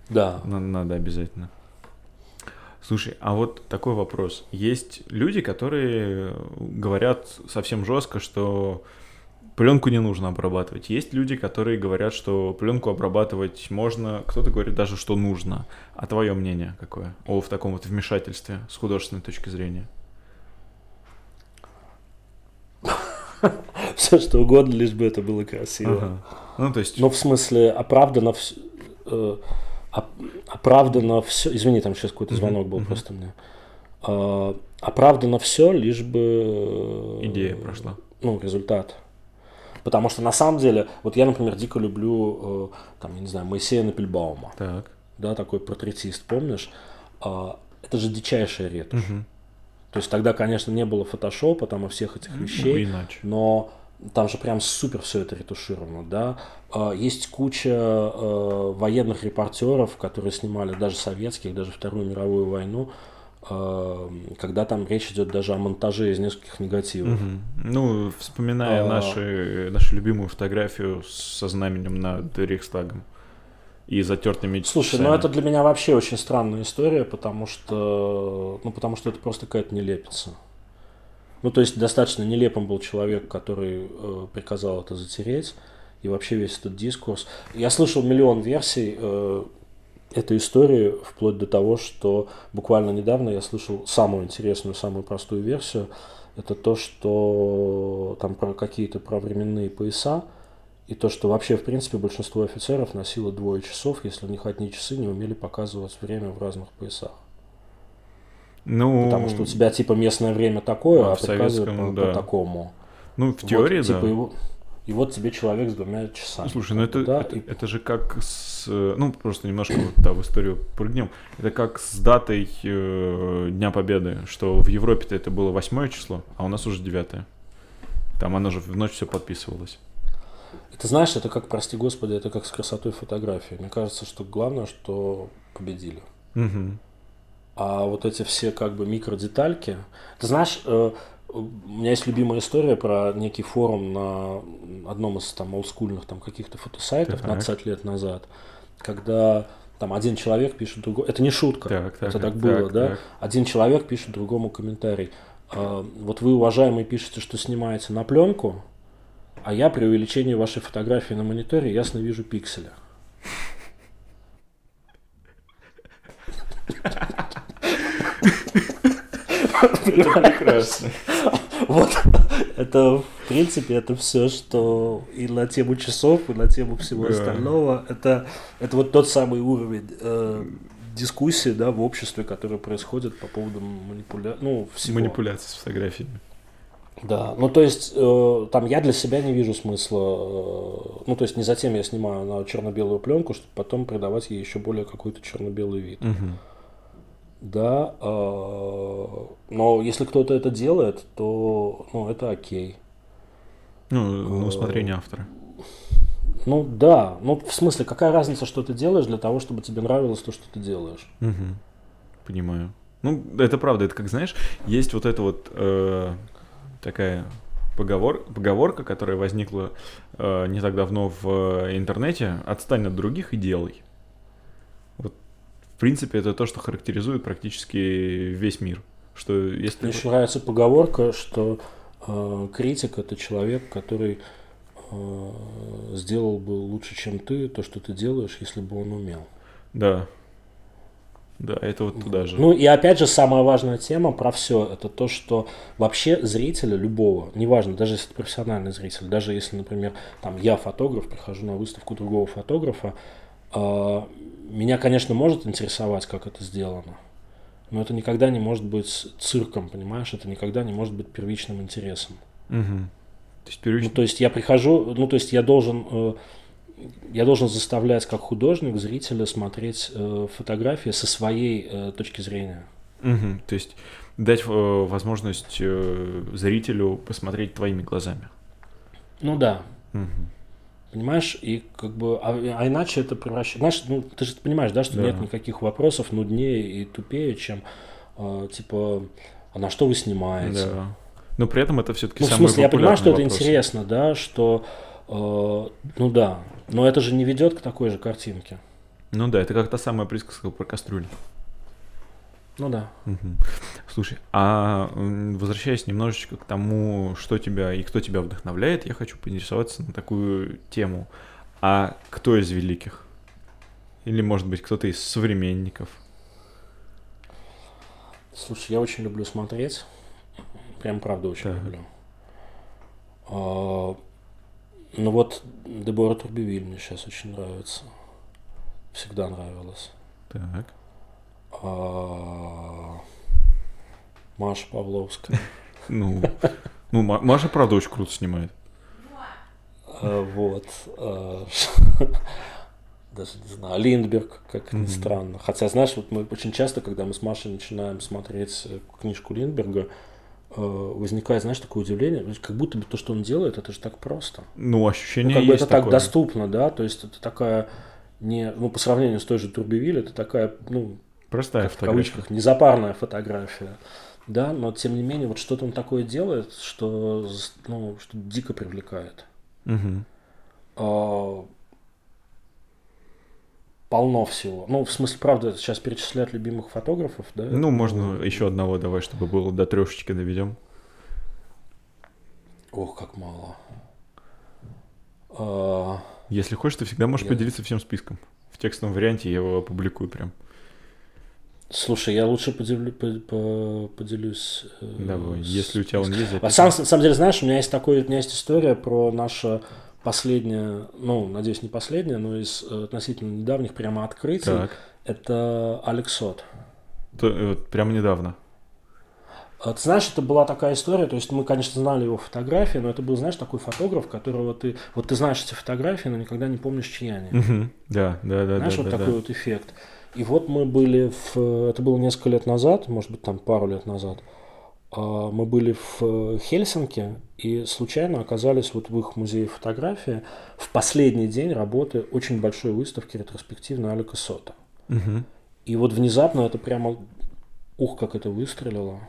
Да. Надо обязательно. Слушай, а вот такой вопрос. Есть люди, которые говорят совсем жестко, что пленку не нужно обрабатывать. Есть люди, которые говорят, что пленку обрабатывать можно, кто-то говорит даже, что нужно. А твое мнение какое о в таком вот вмешательстве с художественной точки зрения? Все что угодно, лишь бы это было красиво. Ага. Ну, то есть... Но в смысле оправдано э, оправдано все, извини, там сейчас какой-то звонок был просто мне, а, оправдано все, лишь бы... Идея прошла. Ну, результат. Потому что на самом деле, вот я, например, дико люблю, э, там, я не знаю, Моисея Напельбаума. Так. Да, такой портретист, помнишь? А, это же дичайшая ретушь. Угу. То есть тогда, конечно, не было фотошопа, там, и всех этих вещей. Ну, иначе. Но там же прям супер все это ретушировано, да. А, есть куча э, военных репортеров, которые снимали даже советских, даже Вторую мировую войну, э, когда там речь идет даже о монтаже из нескольких негативов. Угу. Ну, вспоминая а... наши, нашу любимую фотографию со знаменем над Рейхстагом и затертыми Слушай, часами. ну это для меня вообще очень странная история, потому что, ну, потому что это просто какая-то нелепица. Ну, то есть достаточно нелепым был человек, который э, приказал это затереть, и вообще весь этот дискурс. Я слышал миллион версий э, этой истории, вплоть до того, что буквально недавно я слышал самую интересную, самую простую версию. Это то, что там про какие-то про временные пояса, и то, что вообще, в принципе, большинство офицеров носило двое часов, если у них одни часы не умели показывать время в разных поясах. Ну, Потому что у тебя типа местное время такое, а, а приказывают по, да. по такому. Ну, в теории, вот, типа, да. Его, и вот тебе человек с двумя часами. Слушай, ну это, да, это, и... это же как с... Ну, просто немножко вот, да, в историю прыгнем. Это как с датой э, Дня Победы, что в Европе-то это было восьмое число, а у нас уже девятое. Там оно же в ночь все подписывалось. Ты знаешь, это как, прости господи, это как с красотой фотографии. Мне кажется, что главное, что победили. Угу. А вот эти все как бы микродетальки... Ты знаешь, э, у меня есть любимая история про некий форум на одном из там олдскульных там каких-то фотосайтов так. 20 лет назад, когда там один человек пишет другому... Это не шутка, так, так, это так, так было, так, да? Так. Один человек пишет другому комментарий. «А, вот вы, уважаемый, пишете, что снимаете на пленку, а я при увеличении вашей фотографии на мониторе ясно вижу пикселя. Прекрасно. Вот, это, в принципе, это все, что и на тему часов, и на тему всего остального. Это, это вот тот самый уровень э, дискуссии, да, в обществе, который происходит по поводу манипуля... ну, всего. манипуляции с фотографиями. Да, ну то есть э, там я для себя не вижу смысла, э, ну то есть не затем я снимаю на черно-белую пленку, чтобы потом придавать ей еще более какой-то черно-белый вид. Угу. Да, э, но если кто-то это делает, то ну, это окей. Ну, на усмотрение автора. Ну да, ну в смысле, какая разница, что ты делаешь для того, чтобы тебе нравилось то, что ты делаешь? Угу. Понимаю. Ну, это правда, это как, знаешь, есть вот это вот э, такая поговор, поговорка, которая возникла э, не так давно в э, интернете, отстань от других и делай. Принципе, это то, что характеризует практически весь мир. Что если... Мне еще нравится поговорка, что э, критик это человек, который э, сделал бы лучше, чем ты, то, что ты делаешь, если бы он умел. Да, да, это вот туда же. Ну и опять же самая важная тема про все, это то, что вообще зрителя любого, неважно, даже если это профессиональный зритель, даже если, например, там я фотограф, прихожу на выставку другого фотографа, э, меня, конечно, может интересовать, как это сделано, но это никогда не может быть цирком, понимаешь, это никогда не может быть первичным интересом. Угу. То есть, первич... ну, то есть я прихожу, ну то есть я должен э, я должен заставлять как художник зрителя смотреть э, фотографии со своей э, точки зрения. Угу, то есть дать э, возможность э, зрителю посмотреть твоими глазами. Ну да. Угу. Понимаешь, и как бы, а, а иначе это превращается. Знаешь, ну ты же понимаешь, да, что да. нет никаких вопросов нуднее и тупее, чем э, типа, а на что вы снимаете? Да. Но при этом это все-таки ну, в смысле, я понимаю, что вопрос. это интересно, да, что э, ну да, но это же не ведет к такой же картинке. Ну да, это как та самая присказка про кастрюлю. Ну да. Угу. Слушай, а возвращаясь немножечко к тому, что тебя и кто тебя вдохновляет, я хочу поинтересоваться на такую тему. А кто из великих? Или, может быть, кто-то из современников? Слушай, я очень люблю смотреть. Прям правда очень так. люблю. А, ну вот Дебора Турбевиль мне сейчас очень нравится. Всегда нравилась. Так. А... Маша Павловская. Ну, ну, Маша, правда, очень круто снимает. А, вот. А, даже не знаю, Линдберг, как ни странно. Хотя, знаешь, вот мы очень часто, когда мы с Машей начинаем смотреть э, книжку Линдберга, э, возникает, знаешь, такое удивление, как будто бы то, что он делает, это же так просто. Ну, ощущение ну, как бы это так такое. доступно, да, то есть это такая не, ну, по сравнению с той же Турбивиль, это такая, ну, Простая в фотография. кавычках, незапарная фотография. Да, но тем не менее, вот что-то он такое делает, что, ну, что дико привлекает. Мгм. А, полно всего. Ну, в смысле, правда, сейчас перечислять любимых фотографов, да? Ну, можно еще одного давай, чтобы было до трешечки доведем. Ох, как мало. А, Если хочешь, ты всегда можешь Я- поделиться всем списком. В текстовом варианте я его опубликую прям. Слушай, я лучше поделю- по- по- поделюсь. э, Давай, с- если у тебя он есть, А сам, на самом деле, знаешь, у меня есть такой, у меня есть история про наше последнее, ну, надеюсь, не последнее, но из э, относительно недавних прямо открытий. Так, Это Алексот. то, э, прямо недавно. А Ты знаешь, это была такая история, то есть мы, конечно, знали его фотографии, но это был, знаешь, такой фотограф, которого ты, вот ты знаешь эти фотографии, но никогда не помнишь, чьи они. Мгм. Да, да, да, Знаешь, да, вот да, такой да. вот эффект. И вот мы были в... Это было несколько лет назад, может быть, там пару лет назад. А, Мы были в э, Хельсинки и случайно оказались вот в их музее фотографии в последний день работы очень большой выставки ретроспективной Алика Сота. Мгм. И вот внезапно это прямо... Ух, как это выстрелило.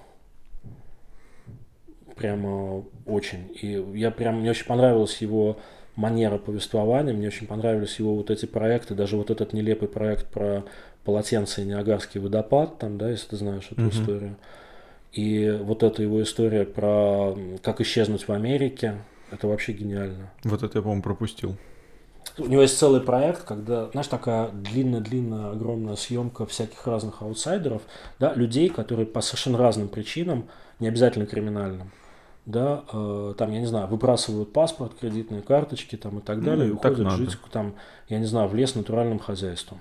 Прямо очень. И я прям... Мне очень понравилась его манера повествования, мне очень понравились его вот эти проекты, даже вот этот нелепый проект про полотенце и Ниагарский водопад, там, да, если ты знаешь эту Мгм. историю. И вот эта его история про как исчезнуть в Америке, это вообще гениально. Вот это я, по-моему, пропустил. У него есть целый проект, когда, знаешь, такая длинная-длинная, огромная съемка всяких разных аутсайдеров, да, людей, которые по совершенно разным причинам, не обязательно криминальным, да, э, там, я не знаю, выбрасывают паспорт, кредитные карточки там и так далее, Ну, и так уходят надо. жить там, я не знаю, в лес натуральным хозяйством.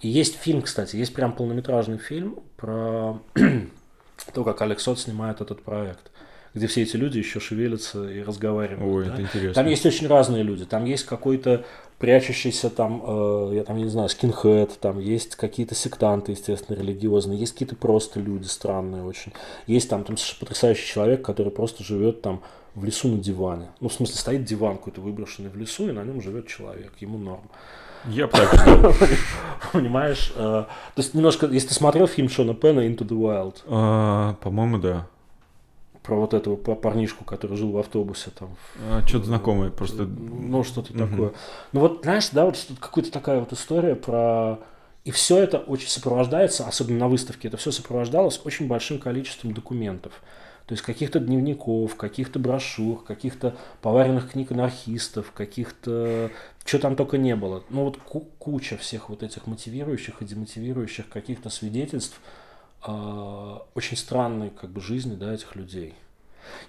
И есть фильм, кстати, есть прям полнометражный фильм про то, как Алексот снимает этот проект, где все эти люди еще шевелятся и разговаривают. Ой, да. это интересно. Там есть очень разные люди. Там есть какой-то прячущийся там, э, я там не знаю, скинхед, там есть какие-то сектанты, естественно, религиозные, есть какие-то просто люди странные очень. Есть там, там потрясающий человек, который просто живет там в лесу на диване. Ну, в смысле, стоит диван какой-то выброшенный в лесу, и на нем живет человек, ему норм. Я так. Понимаешь? э, То есть немножко, если ты смотрел фильм Шона Пена «Into the Wild», А, По-моему, да. про вот этого па- парнишку, который жил в автобусе там в Что-то знакомое, просто... Ну, что-то такое. Ну вот, знаешь, да, вот что-то какая-то такая вот история про... И все это очень сопровождается, особенно на выставке, это все сопровождалось очень большим количеством документов. То есть каких-то дневников, каких-то брошюр, каких-то поваренных книг анархистов, каких-то... Что там только не было. Ну вот ку- куча всех вот этих мотивирующих и демотивирующих каких-то свидетельств э, очень странной как бы жизни, да, этих людей.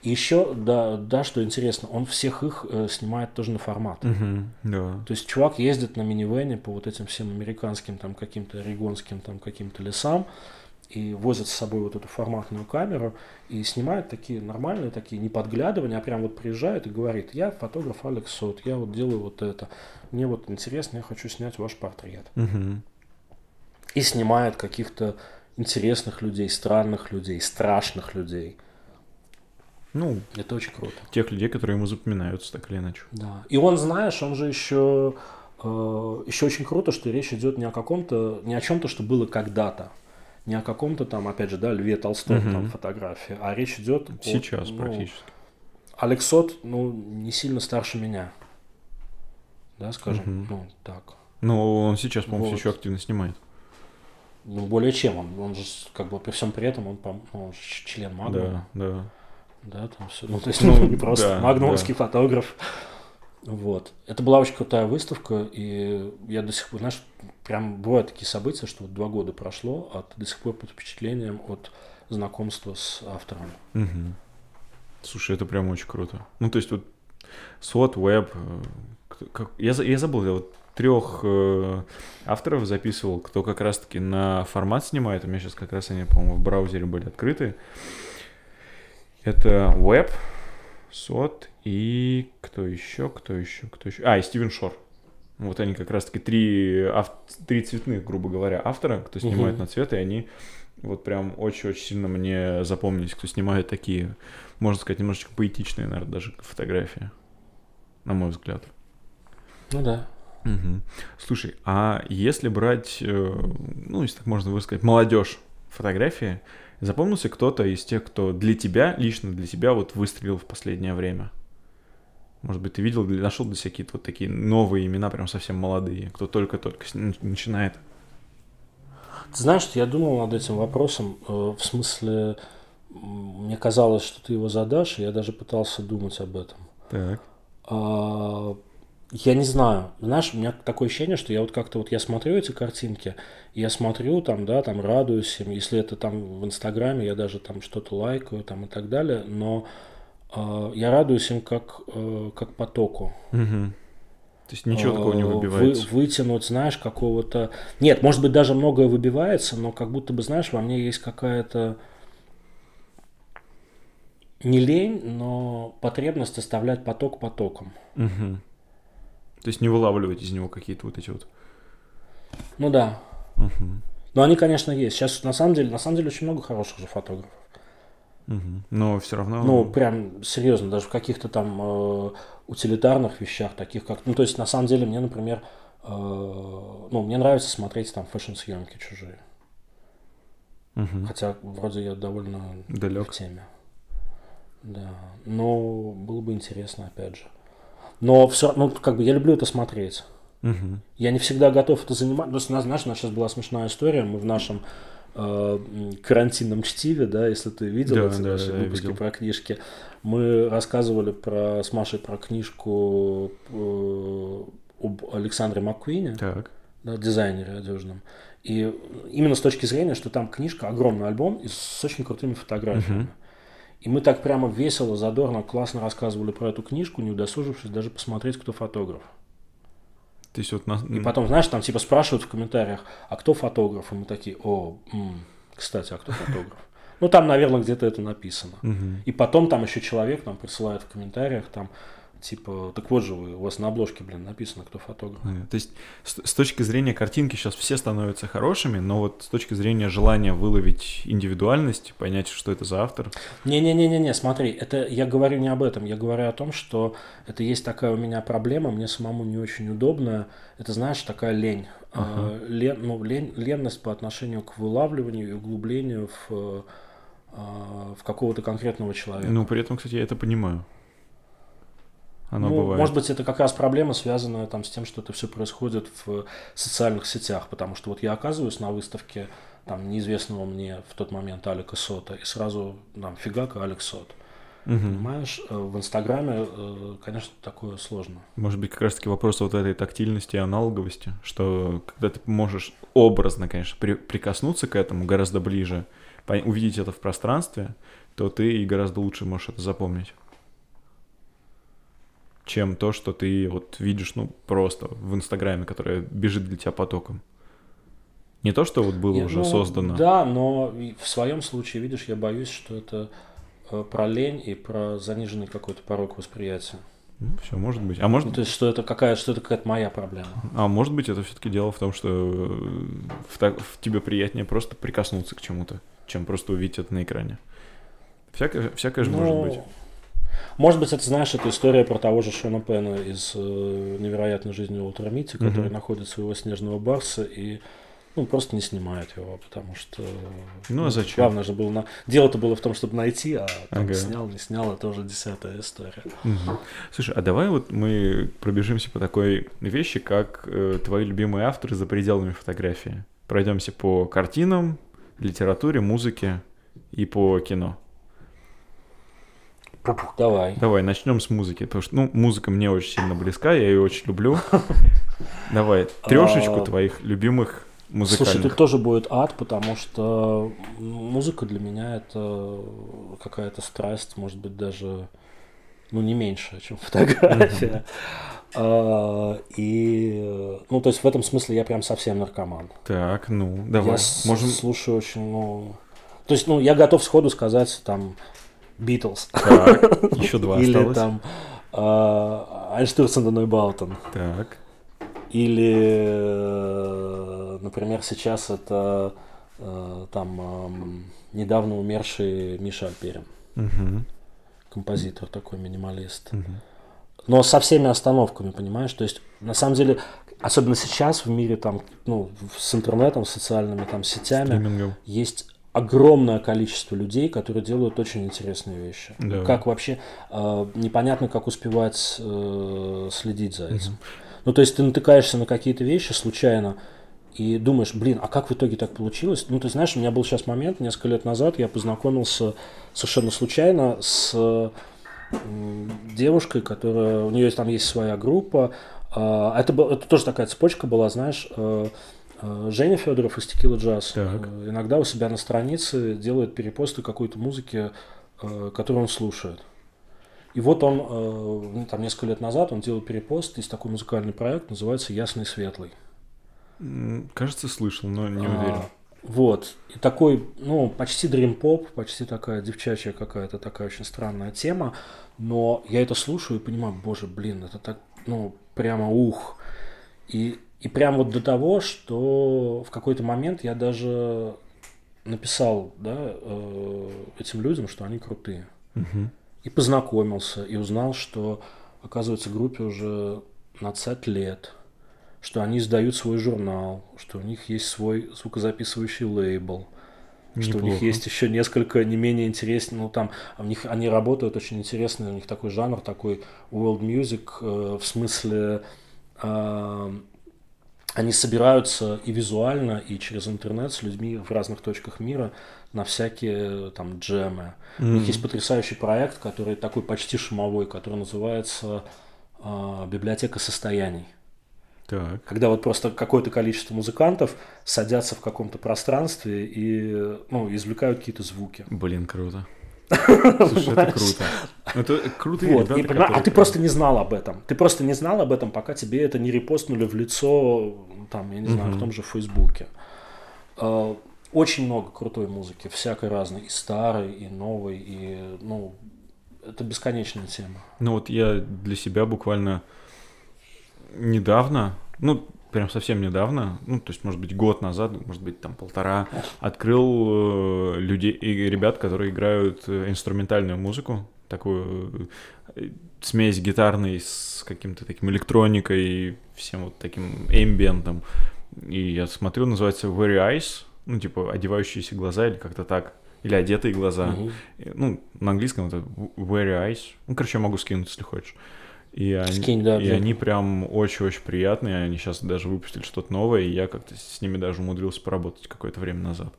И еще, да, да, что интересно, он всех их э, снимает тоже на формат. Мгм, Да. То есть чувак ездит на минивене по вот этим всем американским, там, каким-то орегонским, там, каким-то лесам и возит с собой вот эту форматную камеру и снимает такие нормальные, такие не подглядывания, а прям вот приезжает и говорит, я фотограф Алекс Сот, я вот делаю вот это, мне вот интересно, я хочу снять ваш портрет. Мгм. И снимает каких-то интересных людей, странных людей, страшных людей. Ну, Это очень круто. тех людей, которые ему запоминаются, так или иначе. Да. И он, знаешь, он же еще, э, еще очень круто, что речь идет не о каком-то, не о чем-то, что было когда-то. Не о каком-то там, опять же, да, Льве Толстом Мгм. там фотографии, а речь идет о- Сейчас ну, практически. Алексот, ну, не сильно старше меня. Да, скажем, Мгм. ну, так. Ну, он сейчас, по-моему, Вот. все еще активно снимает. Ну, более чем он. Он же, как бы, при всем при этом, он, по- ну, он же член Магнума. Да, да. Да, там все. Ну, то есть, ну, не просто магнумский фотограф. Вот. Это была очень крутая выставка, и я до сих пор, знаешь, прям бывают такие события, что вот два года прошло, а ты до сих пор под впечатлением от знакомства с автором. Мгм. Слушай, это прям очень круто. Ну, то есть вот SWOT, Web, э, как- я, я забыл, я вот трех э, авторов записывал, кто как раз-таки на формат снимает. У меня сейчас как раз они, по-моему, в браузере были открыты. Это Web, SWOT и кто еще, кто еще, кто еще. А, и Стивен Шор. Вот они как раз-таки три, ав... три цветных, грубо говоря, автора, кто снимает угу. на цвет, и они вот прям очень-очень сильно мне запомнились, кто снимает такие, можно сказать, немножечко поэтичные, наверное, даже фотографии, на мой взгляд. Ну да. Угу. Слушай, а если брать, э, ну, если так можно высказать, молодежь фотографии, запомнился кто-то из тех, кто для тебя, лично для тебя вот выстрелил в последнее время? Может быть, ты видел, нашел для себя какие-то вот такие новые имена, прям совсем молодые, кто только-только начинает? Ты знаешь, я думал над этим вопросом, э, в смысле, мне казалось, что ты его задашь, и я даже пытался думать об этом. Так. А, я не знаю. Знаешь, у меня такое ощущение, что я вот как-то вот я смотрю эти картинки, я смотрю там, да, там радуюсь им, если это там в Инстаграме, я даже там что-то лайкаю там и так далее, но я радуюсь им как, э, как потоку. Угу. То есть ничего такого не выбивается. Вы, вытянуть, знаешь, какого-то... Нет, может быть, даже многое выбивается, но как будто бы, знаешь, во мне есть какая-то не лень, но потребность оставлять поток потоком. Угу. То есть не вылавливать из него какие-то вот эти вот. Ну да. Угу. Но они, конечно, есть. Сейчас на самом деле, на самом деле очень много хороших же фотографов. Угу. Но все равно. Ну, прям серьезно, даже в каких-то там э, утилитарных вещах, таких как. Ну, то есть, на самом деле, мне, например, э, ну, мне нравится смотреть там фэшн-съемки чужие. Угу. Хотя вроде я довольно далек в теме. Да. Но было бы интересно, опять же. Но все ну, как бы я люблю это смотреть. Угу. Я не всегда готов это занимать. Ну, знаешь, у нас сейчас была смешная история. Мы в нашем карантинном чтиве, да, если ты видел да, эти да, наши да, выпуски про книжки, мы рассказывали про, с Машей про книжку э, об Александре Маккуине, так. Да, дизайнере одежном. И именно с точки зрения, что там книжка, огромный альбом и с очень крутыми фотографиями. Угу. И мы так прямо весело, задорно, классно рассказывали про эту книжку, не удосужившись даже посмотреть, кто фотограф. То есть вот на... И потом, знаешь, там типа спрашивают в комментариях, а кто фотограф? И мы такие, о, м, кстати, а кто фотограф? Ну, там, наверное, где-то это написано. И потом там еще человек нам присылает в комментариях, там, Типа, так вот же вы, у вас на обложке, блин, написано, кто фотограф. То есть с, с точки зрения картинки сейчас все становятся хорошими, но вот с точки зрения желания выловить индивидуальность, понять, что это за автор. Не-не-не-не, смотри, это я говорю не об этом, я говорю о том, что это есть такая у меня проблема, мне самому не очень удобно. Это, знаешь, такая лень. Ага. Лен, ну, лень, ленность по отношению к вылавливанию и углублению в, в какого-то конкретного человека. Ну, при этом, кстати, я это понимаю. Оно ну, бывает. Может быть, это как раз проблема, связанная там, с тем, что это все происходит в социальных сетях, потому что вот я оказываюсь на выставке там, неизвестного мне в тот момент Алика Сота, и сразу там фигака Алекс Сот. Угу. Понимаешь, э, в Инстаграме, э, конечно, такое сложно. Может быть, как раз-таки вопрос вот этой тактильности и аналоговости, что когда ты можешь образно, конечно, при, прикоснуться к этому гораздо ближе, увидеть это в пространстве, то ты и гораздо лучше можешь это запомнить чем то, что ты вот видишь, ну, просто в Инстаграме, которое бежит для тебя потоком. Не то, что вот было Нет, уже ну, создано. Да, но в своем случае, видишь, я боюсь, что это э, про лень и про заниженный какой-то порог восприятия. Ну, все, может быть. А может... Ну, то есть, что это какая, что это какая-то моя проблема. А может быть, это все-таки дело в том, что э, в, так, в тебе приятнее просто прикоснуться к чему-то, чем просто увидеть это на экране. Всякое, всякое же ну, может быть. Может быть, это, знаешь, это история про того же Шона Пена из э, «Невероятной жизни Уолтера Митти», mm-hmm. который находит своего снежного барса и ну, просто не снимает его, потому что... Ну, а зачем? Главное же было... На... Дело-то было в том, чтобы найти, а там ага. снял, не снял, это уже десятая история. Угу. Слушай, а давай вот мы пробежимся по такой вещи, как э, твои любимые авторы за пределами фотографии. Пройдемся по картинам, литературе, музыке и по кино. Давай. Давай, начнем с музыки. Потому что, ну, музыка мне очень сильно близка, я ее очень люблю. Давай, трешечку а, твоих любимых музыкальных. Слушай, тут тоже будет ад, потому что музыка для меня это какая-то страсть, может быть, даже ну, не меньше, чем фотография. А, и, ну, то есть в этом смысле я прям совсем наркоман. Так, ну, давай. Я Можем... слушаю очень, ну... То есть, ну, я готов сходу сказать, там, Битлз. еще два Или там Einstürzende Neubauten. Так. Или, э, например, сейчас это э, там недавно умерший Миша Альперин. Угу. Композитор такой, минималист. Угу. Но со всеми остановками, понимаешь? То есть, на самом деле, особенно сейчас в мире там, ну, с интернетом, социальными там сетями, Стримингом. есть огромное количество людей, которые делают очень интересные вещи. Да. Как вообще э, непонятно, как успевать э, следить за этим. Угу. Ну, то есть ты натыкаешься на какие-то вещи случайно и думаешь, блин, а как в итоге так получилось? Ну, ты знаешь, у меня был сейчас момент, несколько лет назад я познакомился совершенно случайно с девушкой, которая, у нее там есть своя группа. А, это, был, это тоже такая цепочка была, знаешь, э, Женя Федоров из Текила Джаз так. Э, иногда у себя на странице делает перепосты какой-то музыки, которую он слушает. И вот он, ну, там несколько лет назад, он делал перепост, есть такой музыкальный проект, называется «Ясный светлый». Кажется, слышал, но не уверен. А, вот. И такой, ну, почти дрим-поп, почти такая девчачья какая-то такая очень странная тема. Но я это слушаю и понимаю, боже, блин, это так, ну, прямо ух. И, и прям вот до того, что в какой-то момент я даже написал, да, э, этим людям, что они крутые. Угу и познакомился, и узнал, что, оказывается, группе уже на 20 лет, что они издают свой журнал, что у них есть свой звукозаписывающий лейбл, Неплохо. что у них есть еще несколько не менее интересных, ну там, у них они работают очень интересно, у них такой жанр, такой world music, э, в смысле э, они собираются и визуально, и через интернет с людьми в разных точках мира на всякие там джемы. Mm-hmm. У них есть потрясающий проект, который такой почти шумовой, который называется э, «Библиотека состояний». Так. Когда вот просто какое-то количество музыкантов садятся в каком-то пространстве и ну, извлекают какие-то звуки. Блин, круто. Слушай, это круто. Это крутые вот, ребята, и, которые... А ты просто не знал об этом. Ты просто не знал об этом, пока тебе это не репостнули в лицо, там, я не знаю, в том же Фейсбуке. А, очень много крутой музыки, всякой разной, и старой, и новой, и, ну, это бесконечная тема. Ну вот я для себя буквально недавно, ну, прям совсем недавно, ну, то есть, может быть, год назад, может быть, там полтора, открыл э, людей и ребят, которые играют э, инструментальную музыку, такую э, смесь гитарной с каким-то таким электроникой всем вот таким эмбиентом. И я смотрю, называется Very Eyes, ну, типа, одевающиеся глаза или как-то так. Или одетые глаза. Mm-hmm. Ну, на английском это Very Eyes. Ну, короче, я могу скинуть, если хочешь. И они, Скинь, да, и они прям очень-очень приятные. Они сейчас даже выпустили что-то новое, и я как-то с ними даже умудрился поработать какое-то время назад.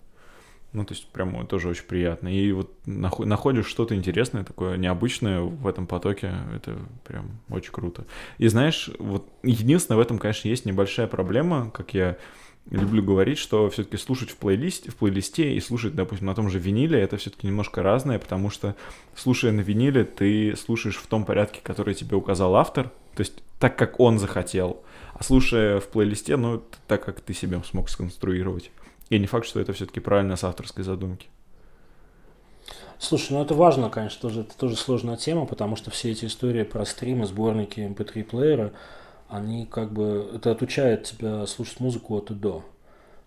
Ну, то есть, прям тоже очень приятно. И вот находишь что-то интересное, такое необычное в этом потоке, это прям очень круто. И знаешь, вот единственное в этом, конечно, есть небольшая проблема, как я люблю говорить, что все-таки слушать в плейлисте, в плейлисте и слушать, допустим, на том же виниле, это все-таки немножко разное, потому что слушая на виниле, ты слушаешь в том порядке, который тебе указал автор, то есть так, как он захотел, а слушая в плейлисте, ну, так, как ты себе смог сконструировать. И не факт, что это все-таки правильно с авторской задумки. Слушай, ну это важно, конечно, тоже, это тоже сложная тема, потому что все эти истории про стримы, сборники, mp3-плееры, они как бы, это отучает тебя слушать музыку от и до.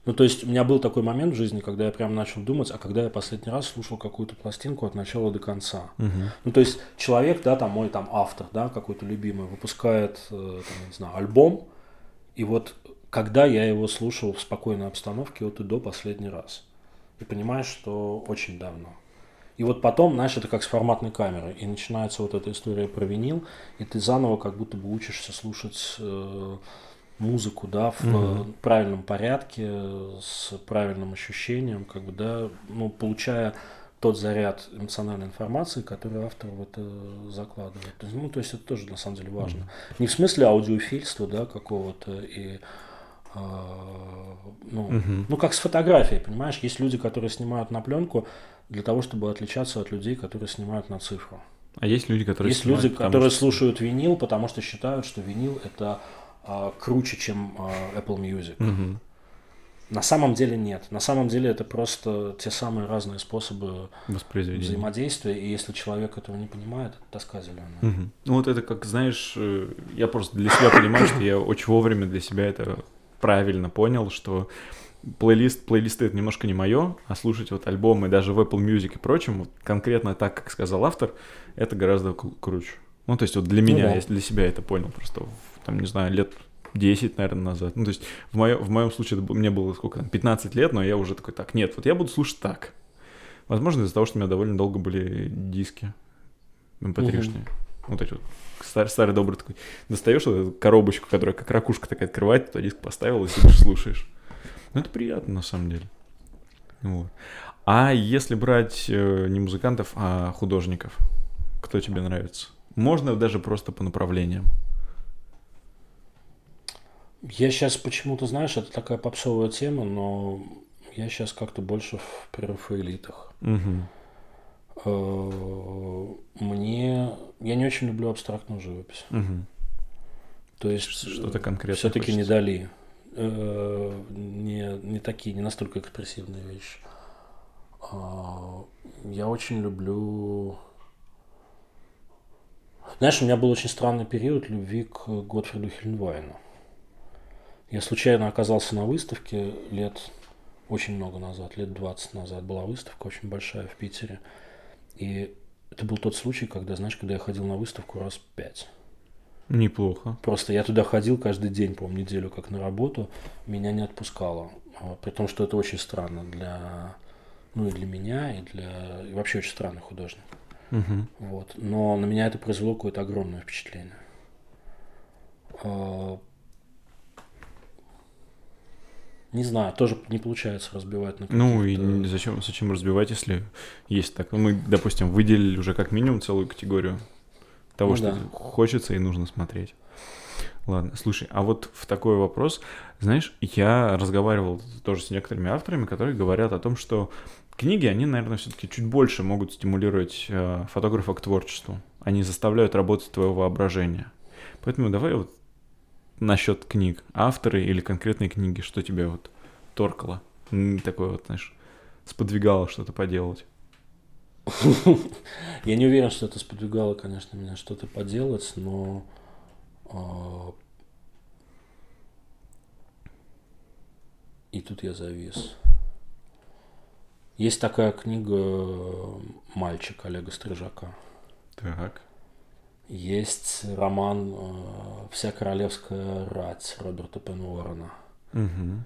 Ну, то есть у меня был такой момент в жизни, когда я прям начал думать, а когда я последний раз слушал какую-то пластинку от начала до конца. Угу. Ну, то есть человек, да, там мой там автор, да, какой-то любимый, выпускает, э, там, не знаю, альбом, и вот когда я его слушал в спокойной обстановке от и до последний раз. И понимаешь, что очень давно. И вот потом, знаешь, это как с форматной камерой. И начинается вот эта история про винил, и ты заново как будто бы учишься слушать э, музыку, да, в mm-hmm. правильном порядке, с правильным ощущением, как бы, да, ну, получая тот заряд эмоциональной информации, который автор в это закладывает. Ну, то есть это тоже на самом деле важно. Mm-hmm. Не в смысле аудиофильства, да, какого-то и а, ну, угу. ну, как с фотографией, понимаешь, есть люди, которые снимают на пленку для того, чтобы отличаться от людей, которые снимают на цифру. А есть люди, которые есть снимают, люди, которые что... слушают винил, потому что считают, что винил это а, круче, чем а, Apple Music. Угу. На самом деле нет. На самом деле это просто те самые разные способы взаимодействия. И если человек этого не понимает, это тоска зеленая. Угу. Ну вот это как, знаешь, э, я просто для себя понимаю, что я очень вовремя для себя это правильно понял, что плейлист, плейлисты это немножко не мое, а слушать вот альбомы даже в Apple Music и прочем, вот конкретно так, как сказал автор, это гораздо круче. Ну, то есть вот для ну меня, ну, да. я для себя это понял просто, там, не знаю, лет 10, наверное, назад. Ну, то есть в, моё, в моем случае это, мне было сколько, 15 лет, но я уже такой, так, нет, вот я буду слушать так. Возможно, из-за того, что у меня довольно долго были диски mp3-шные. Угу. Вот эти вот старый, старый добрый такой. Достаешь эту коробочку, которая как ракушка такая открывает, туда диск поставил и сидишь слушаешь. Ну, это приятно, на самом деле. Вот. А если брать э, не музыкантов, а художников, кто тебе нравится? Можно даже просто по направлениям. Я сейчас почему-то, знаешь, это такая попсовая тема, но я сейчас как-то больше в прерафаэлитах. Угу. Мне... Я не очень люблю абстрактную живопись. Угу. То есть... Что-то конкретное Все-таки не дали. Э, не, не такие, не настолько экспрессивные вещи. А, я очень люблю... Знаешь, у меня был очень странный период любви к Готфриду Хельнвайну. Я случайно оказался на выставке лет очень много назад, лет 20 назад. Была выставка очень большая в Питере. И это был тот случай, когда, знаешь, когда я ходил на выставку раз пять. Неплохо. Просто я туда ходил каждый день, по неделю как на работу. Меня не отпускало. А, при том, что это очень странно для, ну и для меня, и для и вообще очень странный художник. Угу. Вот. Но на меня это произвело какое-то огромное впечатление. А, не знаю, тоже не получается разбивать на Ну и зачем, зачем разбивать, если есть так? Ну, мы, допустим, выделили уже как минимум целую категорию того, ну, что да. хочется и нужно смотреть. Ладно, слушай, а вот в такой вопрос, знаешь, я разговаривал тоже с некоторыми авторами, которые говорят о том, что книги, они, наверное, все-таки чуть больше могут стимулировать э, фотографа к творчеству. Они заставляют работать твое воображение. Поэтому давай вот насчет книг. Авторы или конкретные книги, что тебе вот торкало? Такое вот, знаешь, сподвигало что-то поделать. Я не уверен, что это сподвигало, конечно, меня что-то поделать, но а, и тут я завис. Есть такая книга «Мальчик» Олега Стрижака. Так. Есть роман э, «Вся королевская рать» Роберта Пен Уоррена. Угу.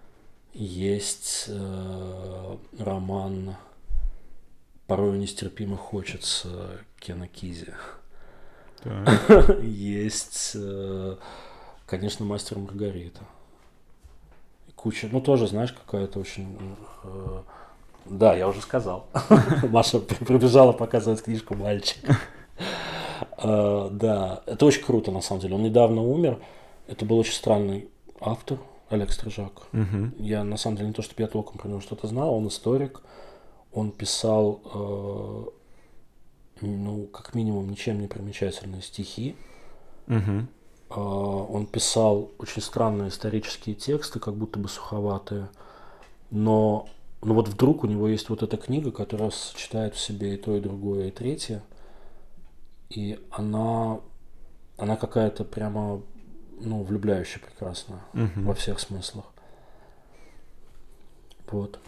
Есть э, роман «Порой нестерпимо хочется» Кена Кизи. Есть, э, конечно, «Мастер Маргарита». Куча, ну тоже, знаешь, какая-то очень... Э, да, я уже сказал. Маша прибежала показывать книжку «Мальчик». Uh, да, это очень круто, на самом деле. Он недавно умер. Это был очень странный автор, Олег Стрижак. Я, на самом деле, не то, чтобы я толком про него что-то знал. Он историк. Он писал, uh, ну, как минимум, ничем не примечательные стихи. Uh-huh. Uh, он писал очень странные исторические тексты, как будто бы суховатые. Но, но вот вдруг у него есть вот эта книга, которая сочетает в себе и то, и другое, и третье и она, она какая-то прямо, ну, влюбляющая прекрасно угу. во всех смыслах. Вот.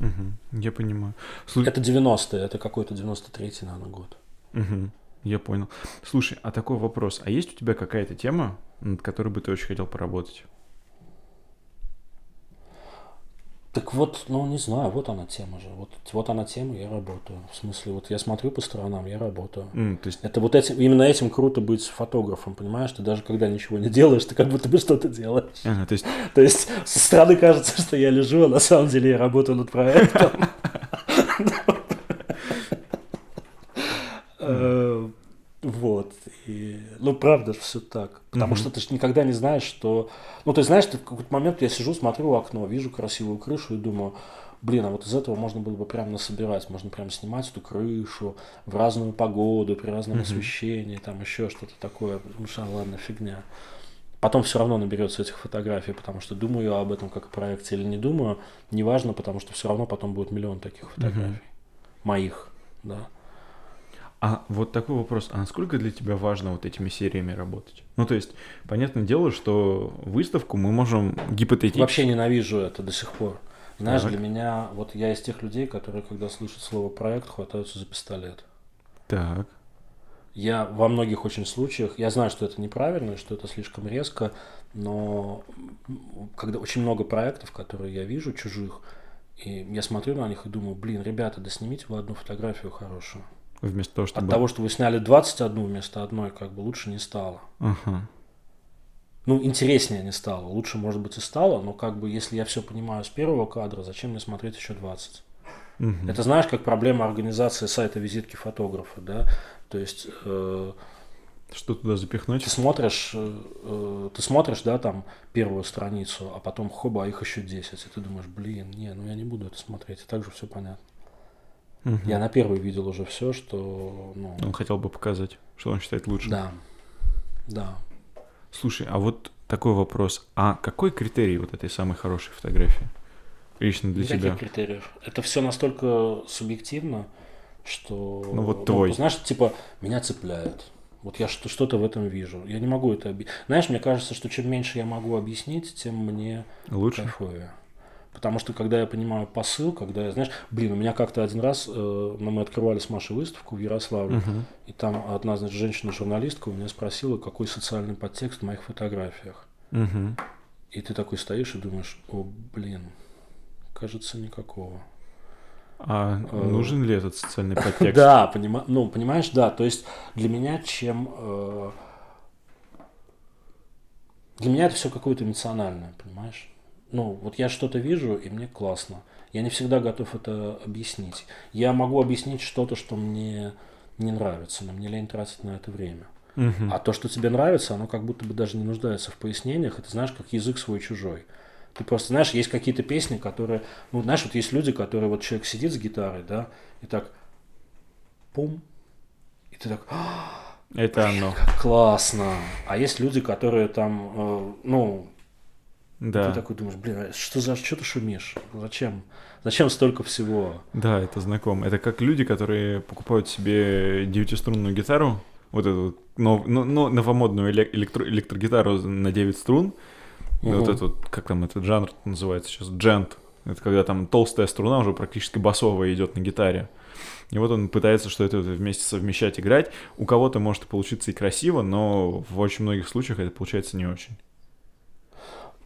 Угу, я понимаю. Слу... Это 90-е, это какой-то 93-й, наверное, год. Угу, я понял. Слушай, а такой вопрос. А есть у тебя какая-то тема, над которой бы ты очень хотел поработать? Так вот, ну не знаю, вот она тема же. Вот, вот она тема, я работаю. В смысле, вот я смотрю по сторонам, я работаю. Mm, то есть... Это вот этим, именно этим круто быть фотографом, понимаешь? Ты даже когда ничего не делаешь, ты как будто бы что-то делаешь. Ага, то, есть... то есть со стороны кажется, что я лежу, а на самом деле я работаю над проектом. Э, вот. И, ну, правда же все так. Потому mm-hmm. что ты же никогда не знаешь, что... Ну, ты знаешь, ты в какой-то момент я сижу, смотрю в окно, вижу красивую крышу и думаю, блин, а вот из этого можно было бы прям насобирать. Можно прям снимать эту крышу в разную погоду, при разном mm-hmm. освещении, там еще что-то такое. Ну, что, ладно, фигня. Потом все равно наберется этих фотографий, потому что думаю я об этом как о проекте или не думаю, неважно, потому что все равно потом будет миллион таких фотографий. Угу. Моих, да. А вот такой вопрос, а насколько для тебя важно вот этими сериями работать? Ну, то есть, понятное дело, что выставку мы можем гипотетически... Вообще ненавижу это до сих пор. Знаешь, так. для меня, вот я из тех людей, которые, когда слышат слово проект, хватаются за пистолет. Так. Я во многих очень случаях, я знаю, что это неправильно, что это слишком резко, но когда очень много проектов, которые я вижу, чужих, и я смотрю на них и думаю, блин, ребята, да снимите вы одну фотографию хорошую. Вместо того, чтобы... От того, что вы сняли 21 вместо одной, как бы лучше не стало. Uh-huh. Ну, интереснее не стало. Лучше, может быть, и стало, но как бы, если я все понимаю с первого кадра, зачем мне смотреть еще 20? Uh-huh. Это знаешь, как проблема организации сайта визитки фотографа, да? То есть... Э, что туда запихнуть? Ты смотришь, э, э, ты смотришь, да, там первую страницу, а потом хоба, их еще 10. И ты думаешь, блин, не, ну я не буду это смотреть. И так же все понятно. Угу. Я на первый видел уже все, что... Ну... Он хотел бы показать, что он считает лучше. Да, да. Слушай, а вот такой вопрос. А какой критерий вот этой самой хорошей фотографии? Лично для Никаких тебя? критериев. Это все настолько субъективно, что... Ну вот ну, твой. Знаешь, типа, меня цепляет. Вот я что-то в этом вижу. Я не могу это объяснить. Знаешь, мне кажется, что чем меньше я могу объяснить, тем мне Лучше. кайфовее. Потому что когда я понимаю посыл, когда я, знаешь, блин, у меня как-то один раз, э, ну, мы открывали с Машей выставку в Ярославле, uh-huh. и там одна, значит, женщина-журналистка у меня спросила, какой социальный подтекст в моих фотографиях. Uh-huh. И ты такой стоишь и думаешь, о, блин, кажется, никакого. А э, нужен ли этот социальный подтекст? Да, понима... ну, понимаешь, да. То есть для меня чем... Э... Для меня это все какое-то эмоциональное, понимаешь? Ну, вот я что-то вижу, и мне классно. Я не всегда готов это объяснить. Я могу объяснить что-то, что мне не нравится, но мне лень тратить на это время. Угу. А то, что тебе нравится, оно как будто бы даже не нуждается в пояснениях. Это знаешь, как язык свой чужой. Ты просто знаешь, есть какие-то песни, которые, ну, знаешь, вот есть люди, которые, вот человек сидит с гитарой, да, и так, пум, и ты так, «А, это оно. Как классно. А есть люди, которые там, э, ну, да. Ты такой думаешь, блин, а что за что ты шумишь? Зачем? Зачем столько всего? Да, это знакомо. Это как люди, которые покупают себе девятиструнную гитару, вот эту но, но, но новомодную электро, электрогитару на 9 струн. Угу. Вот этот, как там этот жанр называется сейчас, джент. Это когда там толстая струна уже практически басовая идет на гитаре. И вот он пытается что это вместе совмещать, играть. У кого-то может получиться и красиво, но в очень многих случаях это получается не очень.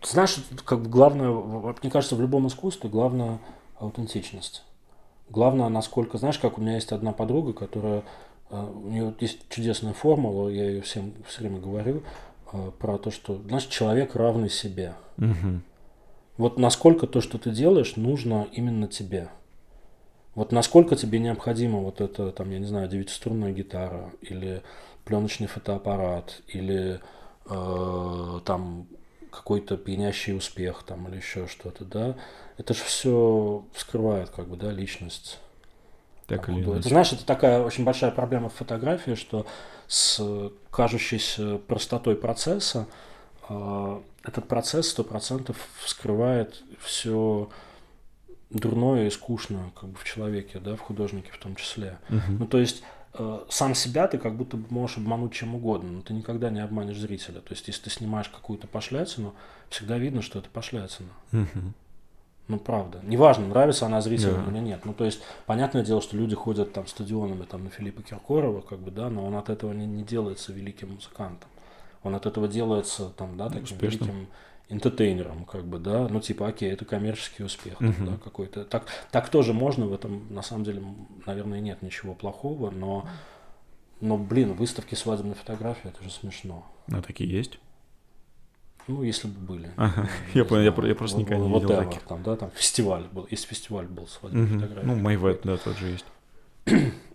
Знаешь, как бы главное, мне кажется, в любом искусстве главное аутентичность. Главное, насколько, знаешь, как у меня есть одна подруга, которая, э, у нее есть чудесная формула, я ее всем все время говорю, э, про то, что, знаешь, человек равный себе. Угу. Вот насколько то, что ты делаешь, нужно именно тебе. Вот насколько тебе необходимо вот это, там, я не знаю, девятиструнная гитара, или пленочный фотоаппарат, или э, там какой-то пьянящий успех там или еще что-то, да, это же все вскрывает как бы, да, личность. Так или иначе. Ты знаешь, это такая очень большая проблема в фотографии, что с кажущейся простотой процесса э, этот процесс сто процентов вскрывает все дурное и скучное как бы в человеке, да, в художнике в том числе. Угу. Ну, то есть сам себя ты как будто можешь обмануть чем угодно, но ты никогда не обманешь зрителя. То есть, если ты снимаешь какую-то пошлятину, всегда видно, что это пошлятина. Угу. Ну, правда. Неважно, нравится она зрителям да. или нет. Ну, то есть, понятное дело, что люди ходят там стадионами там, на Филиппа Киркорова, как бы, да, но он от этого не, не делается великим музыкантом. Он от этого делается там, да, таким Успешным. великим энтетейнером, как бы, да, ну, типа, окей, это коммерческий успех, uh-huh. да, какой-то. Так, так тоже можно, в этом, на самом деле, наверное, нет ничего плохого, но, но, блин, выставки свадебной фотографии, это же смешно. А такие есть? Ну, если бы были. Ага. Я, понял, я, я просто никогда не видел вот таких. Там, да, там фестиваль был, есть фестиваль был свадебной угу. фотографии. Ну, Майвет, да, тот же есть.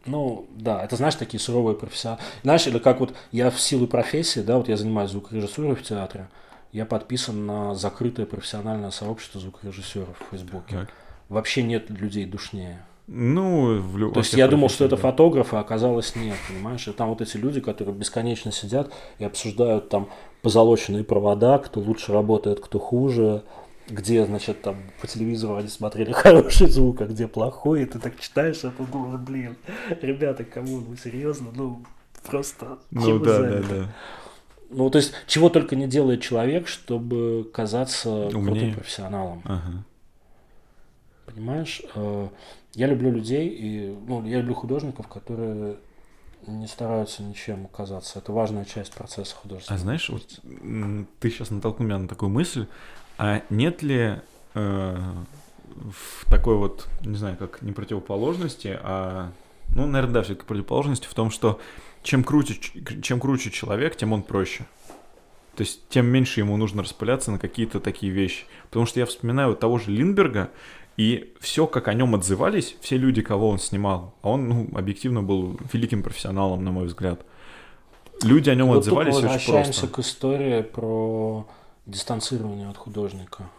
Ну, да, это, знаешь, такие суровые профессионалы. Знаешь, или как вот я в силу профессии, да, вот я занимаюсь звукорежиссурой в театре, я подписан на закрытое профессиональное сообщество звукорежиссеров в Фейсбуке. Так. Вообще нет людей душнее. Ну, в любом То есть я думал, что это фотографы, а оказалось нет, понимаешь? И там вот эти люди, которые бесконечно сидят и обсуждают там позолоченные провода, кто лучше работает, кто хуже, где, значит, там по телевизору они смотрели хороший звук, а где плохой, и ты так читаешь, это думаешь, блин, ребята, кому, ну серьезно, ну просто... Ну да, да, да. Ну, то есть, чего только не делает человек, чтобы казаться Умнее. крутым профессионалом. Ага. Понимаешь? Э, я люблю людей, и, ну, я люблю художников, которые не стараются ничем казаться. Это важная часть процесса художественного. А знаешь, вот ты сейчас натолкнул меня на такую мысль, а нет ли э, в такой вот, не знаю, как не противоположности, а, ну, наверное, да, все-таки противоположности в том, что чем круче, чем круче человек, тем он проще. То есть тем меньше ему нужно распыляться на какие-то такие вещи. Потому что я вспоминаю того же Линдберга, и все, как о нем отзывались, все люди, кого он снимал, а он, ну, объективно был великим профессионалом, на мой взгляд. Люди о нем вот отзывались очень просто. Возвращаемся к истории про дистанцирование от художника.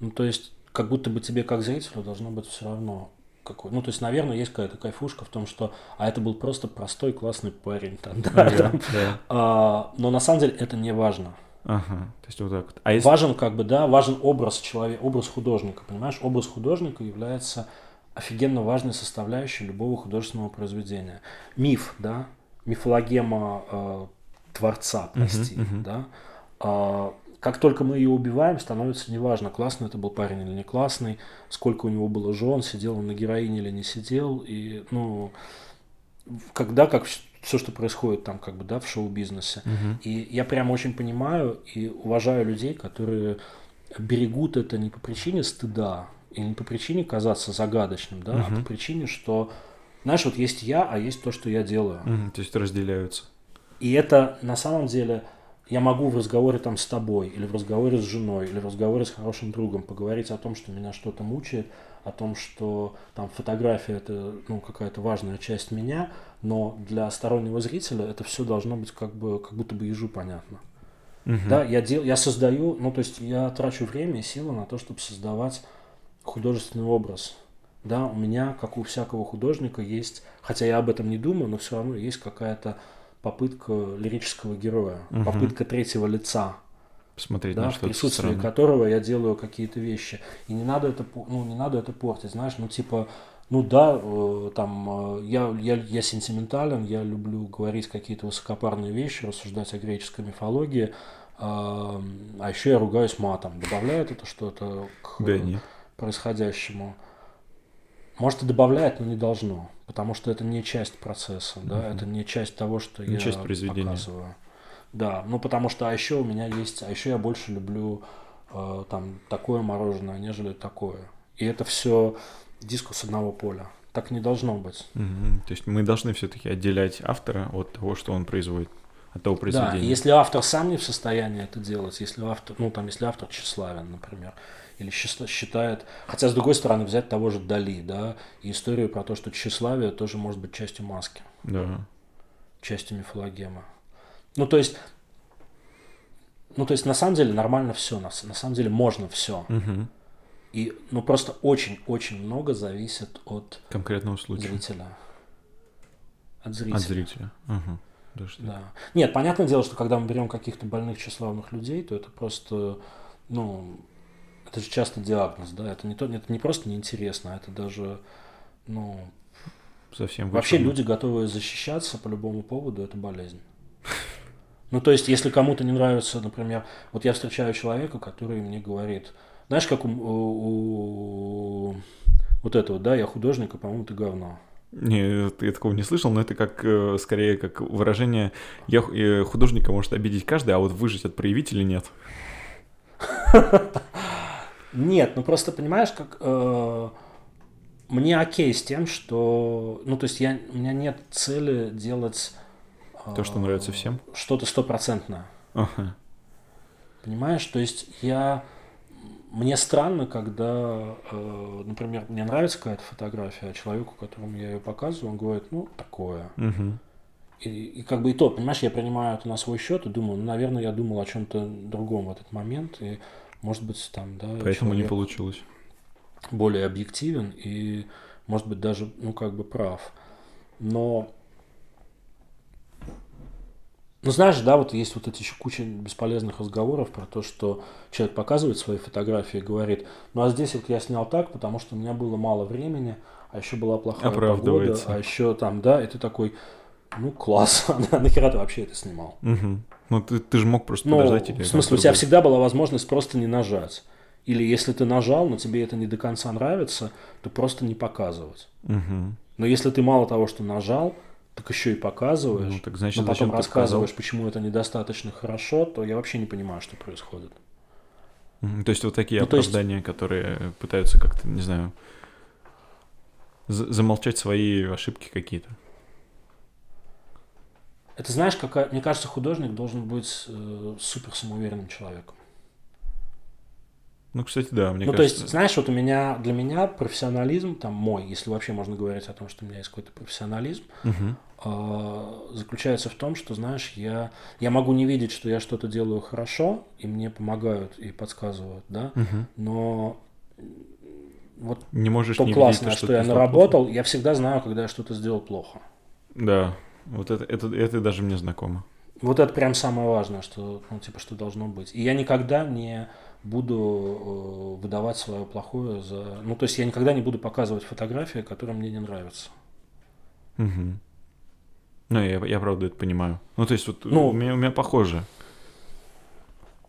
Ну, то есть, как будто бы тебе, как зрителю, должно быть все равно, какой. Ну, то есть, наверное, есть какая-то кайфушка в том, что, а это был просто простой классный парень, там, да, да, там. да. А, но на самом деле это не важно. Ага, то есть вот так вот. А если... Важен как бы, да, важен образ человека, образ художника, понимаешь? Образ художника является офигенно важной составляющей любого художественного произведения. Миф, да, мифологема э, творца, прости, uh-huh, uh-huh. да. А, как только мы ее убиваем, становится неважно, классный это был парень или не классный, сколько у него было жен, сидел он на героине или не сидел. И, ну, когда, как все, что происходит там, как бы, да, в шоу-бизнесе. Угу. И я прям очень понимаю и уважаю людей, которые берегут это не по причине стыда, и не по причине казаться загадочным, да, угу. а по причине, что, знаешь, вот есть я, а есть то, что я делаю. Угу, то есть разделяются. И это на самом деле я могу в разговоре там с тобой, или в разговоре с женой, или в разговоре с хорошим другом поговорить о том, что меня что-то мучает, о том, что там фотография это ну, какая-то важная часть меня, но для стороннего зрителя это все должно быть как бы как будто бы ежу понятно. Угу. Да, я, дел, я создаю, ну то есть я трачу время и силы на то, чтобы создавать художественный образ. Да, у меня, как у всякого художника, есть, хотя я об этом не думаю, но все равно есть какая-то попытка лирического героя, угу. попытка третьего лица. Посмотреть да, на в присутствии странное. которого я делаю какие-то вещи. И не надо это, ну, не надо это портить, знаешь, ну, типа, ну да, э, там, э, я, я, я сентиментален, я люблю говорить какие-то высокопарные вещи, рассуждать о греческой мифологии, э, а еще я ругаюсь матом. Добавляет это что-то к да, нет. происходящему? Может и добавляет, но не должно, потому что это не часть процесса, да, uh это не часть того, что не я часть показываю. Да, ну потому что а еще у меня есть, а еще я больше люблю э, там такое мороженое, нежели такое. И это все дискус одного поля. Так не должно быть. Угу. То есть мы должны все-таки отделять автора от того, что он производит, от того произведения. Да, если автор сам не в состоянии это делать, если автор, ну там, если автор тщеславен, например, или считает, хотя с другой стороны взять того же Дали, да, и историю про то, что тщеславие тоже может быть частью маски, да. частью мифологемы. Ну то есть, ну то есть на самом деле нормально все, на, на самом деле можно все. Угу. И, ну просто очень-очень много зависит от конкретного случая. зрителя. От зрителя. От зрителя. Угу. Да, да. Нет, понятное дело, что когда мы берем каких-то больных тщеславных людей, то это просто, ну, это же часто диагноз, да, это не, то, это не просто неинтересно, это даже, ну, совсем вообще люди готовы защищаться по любому поводу, это болезнь. Ну, то есть, если кому-то не нравится, например, вот я встречаю человека, который мне говорит, знаешь, как у, у, у вот этого, да, я художник, а по-моему, ты говно. Не, я такого не слышал, но это как э, скорее как выражение я э, художника может обидеть каждый, а вот выжить от проявителя нет. Нет, ну просто понимаешь, как э, мне окей с тем, что, ну то есть я у меня нет цели делать э, то, что нравится всем, что-то стопроцентное. Ага. Понимаешь, то есть я мне странно, когда, э, например, мне нравится какая-то фотография, а человеку, которому я ее показываю, он говорит, ну такое. Угу. И, и как бы и то, понимаешь, я принимаю это на свой счет и думаю, ну, наверное, я думал о чем-то другом в этот момент. И может быть, там, да. Поэтому не получилось. Более объективен, и может быть, даже, ну, как бы прав. Но ну, знаешь, да, вот есть вот эти еще куча бесполезных разговоров про то, что человек показывает свои фотографии и говорит, ну, а здесь вот я снял так, потому что у меня было мало времени, а еще была плохая погода, а еще там, да, и ты такой, ну, класс, а нахера ты вообще это снимал? Угу. Ну, ты, ты же мог просто ну, подождать. Или в смысле, у тебя всегда была возможность просто не нажать. Или если ты нажал, но тебе это не до конца нравится, то просто не показывать. Угу. Но если ты мало того, что нажал, так еще и показываешь, ну, так значит, но потом рассказываешь, почему это недостаточно хорошо, то я вообще не понимаю, что происходит. То есть вот такие ну, оправдания, есть... которые пытаются как-то, не знаю, замолчать свои ошибки какие-то. Это знаешь, какая, мне кажется, художник должен быть э, супер самоуверенным человеком. Ну, кстати, да, мне ну, кажется... то есть, знаешь, вот у меня, для меня профессионализм, там, мой, если вообще можно говорить о том, что у меня есть какой-то профессионализм, угу. заключается в том, что, знаешь, я, я могу не видеть, что я что-то делаю хорошо, и мне помогают и подсказывают, да, угу. но вот не можешь то не классное, видеть, что, что я наработал, плохо. я всегда знаю, когда я что-то сделал плохо. Да, вот это, это, это даже мне знакомо. Вот это прям самое важное, что, ну, типа, что должно быть. И я никогда не буду э, выдавать свое плохое за... Ну, то есть я никогда не буду показывать фотографии, которые мне не нравятся. Угу. Ну, я, я правда это понимаю. Ну, то есть вот ну, у, меня, у меня похоже.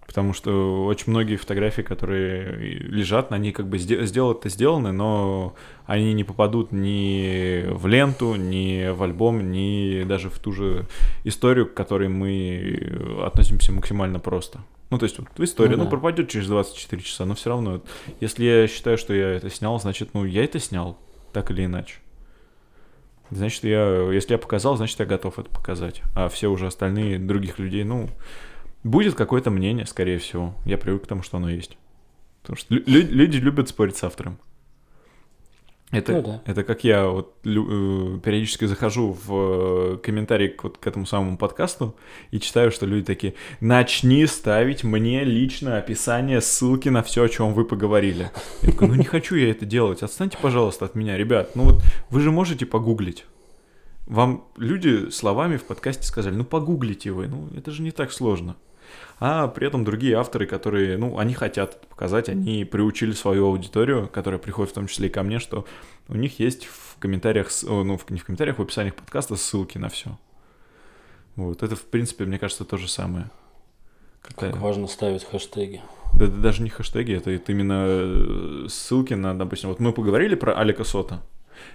Потому что очень многие фотографии, которые лежат, они как бы сделать-то сделаны, но они не попадут ни в ленту, ни в альбом, ни даже в ту же историю, к которой мы относимся максимально просто. Ну, то есть, вот история, ну, ну да. ну, пропадет через 24 часа, но все равно, если я считаю, что я это снял, значит, ну, я это снял, так или иначе. Значит, я, если я показал, значит, я готов это показать. А все уже остальные других людей, ну, будет какое-то мнение, скорее всего. Я привык к тому, что оно есть. Потому что люди любят спорить с автором. Это, ну, да. это как я вот лю, э, периодически захожу в э, комментарии к, вот, к этому самому подкасту и читаю, что люди такие, начни ставить мне лично описание, ссылки на все, о чем вы поговорили. Я такой, ну не хочу я это делать, отстаньте, пожалуйста, от меня, ребят. Ну вот вы же можете погуглить. Вам люди словами в подкасте сказали, ну погуглите вы, ну это же не так сложно а при этом другие авторы, которые, ну, они хотят это показать, они приучили свою аудиторию, которая приходит в том числе и ко мне, что у них есть в комментариях, ну, не в комментариях, в описаниях подкаста ссылки на все. Вот, это, в принципе, мне кажется, то же самое. Как, важно ставить хэштеги. Да, да даже не хэштеги, это, это именно э, ссылки на, допустим, вот мы поговорили про Алика Сота,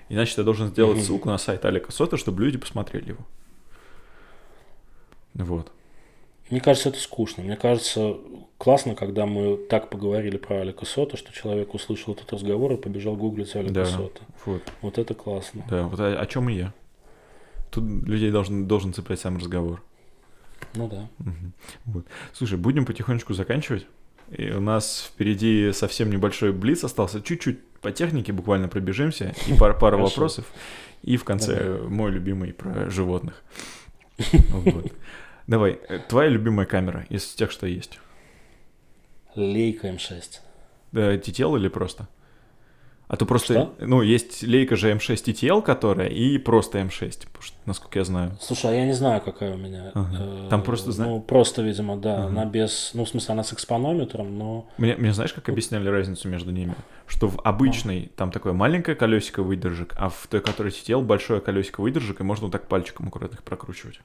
и значит я должен сделать ссылку на сайт Алика Сота, чтобы люди посмотрели его. Вот. Мне кажется, это скучно. Мне кажется, классно, когда мы так поговорили про Алика Сота, что человек услышал этот разговор и побежал гуглить Алика да, Сота. Вот. вот это классно. Да, вот о, о чем и я. Тут людей должен, должен цеплять сам разговор. Ну да. Угу. Вот. Слушай, будем потихонечку заканчивать. И у нас впереди совсем небольшой блиц остался. Чуть-чуть по технике буквально пробежимся. И пара, пара вопросов. И в конце мой любимый про животных. Вот. Давай, э, твоя любимая камера из тех, что есть? Лейка М6. Да, TTL или просто? А то просто, что? ну, есть лейка же М6 TTL, которая, и просто М6, что, насколько я знаю. Слушай, а я не знаю, какая у меня. Ага. Там просто, знаешь... Ну, просто, видимо, да, ага. она без, ну, в смысле, она с экспонометром, но... Мне, мне знаешь, как объясняли разницу между ними? Что в обычной там такое маленькое колесико выдержек, а в той, которой TTL, большое колесико выдержек, и можно вот так пальчиком аккуратно их прокручивать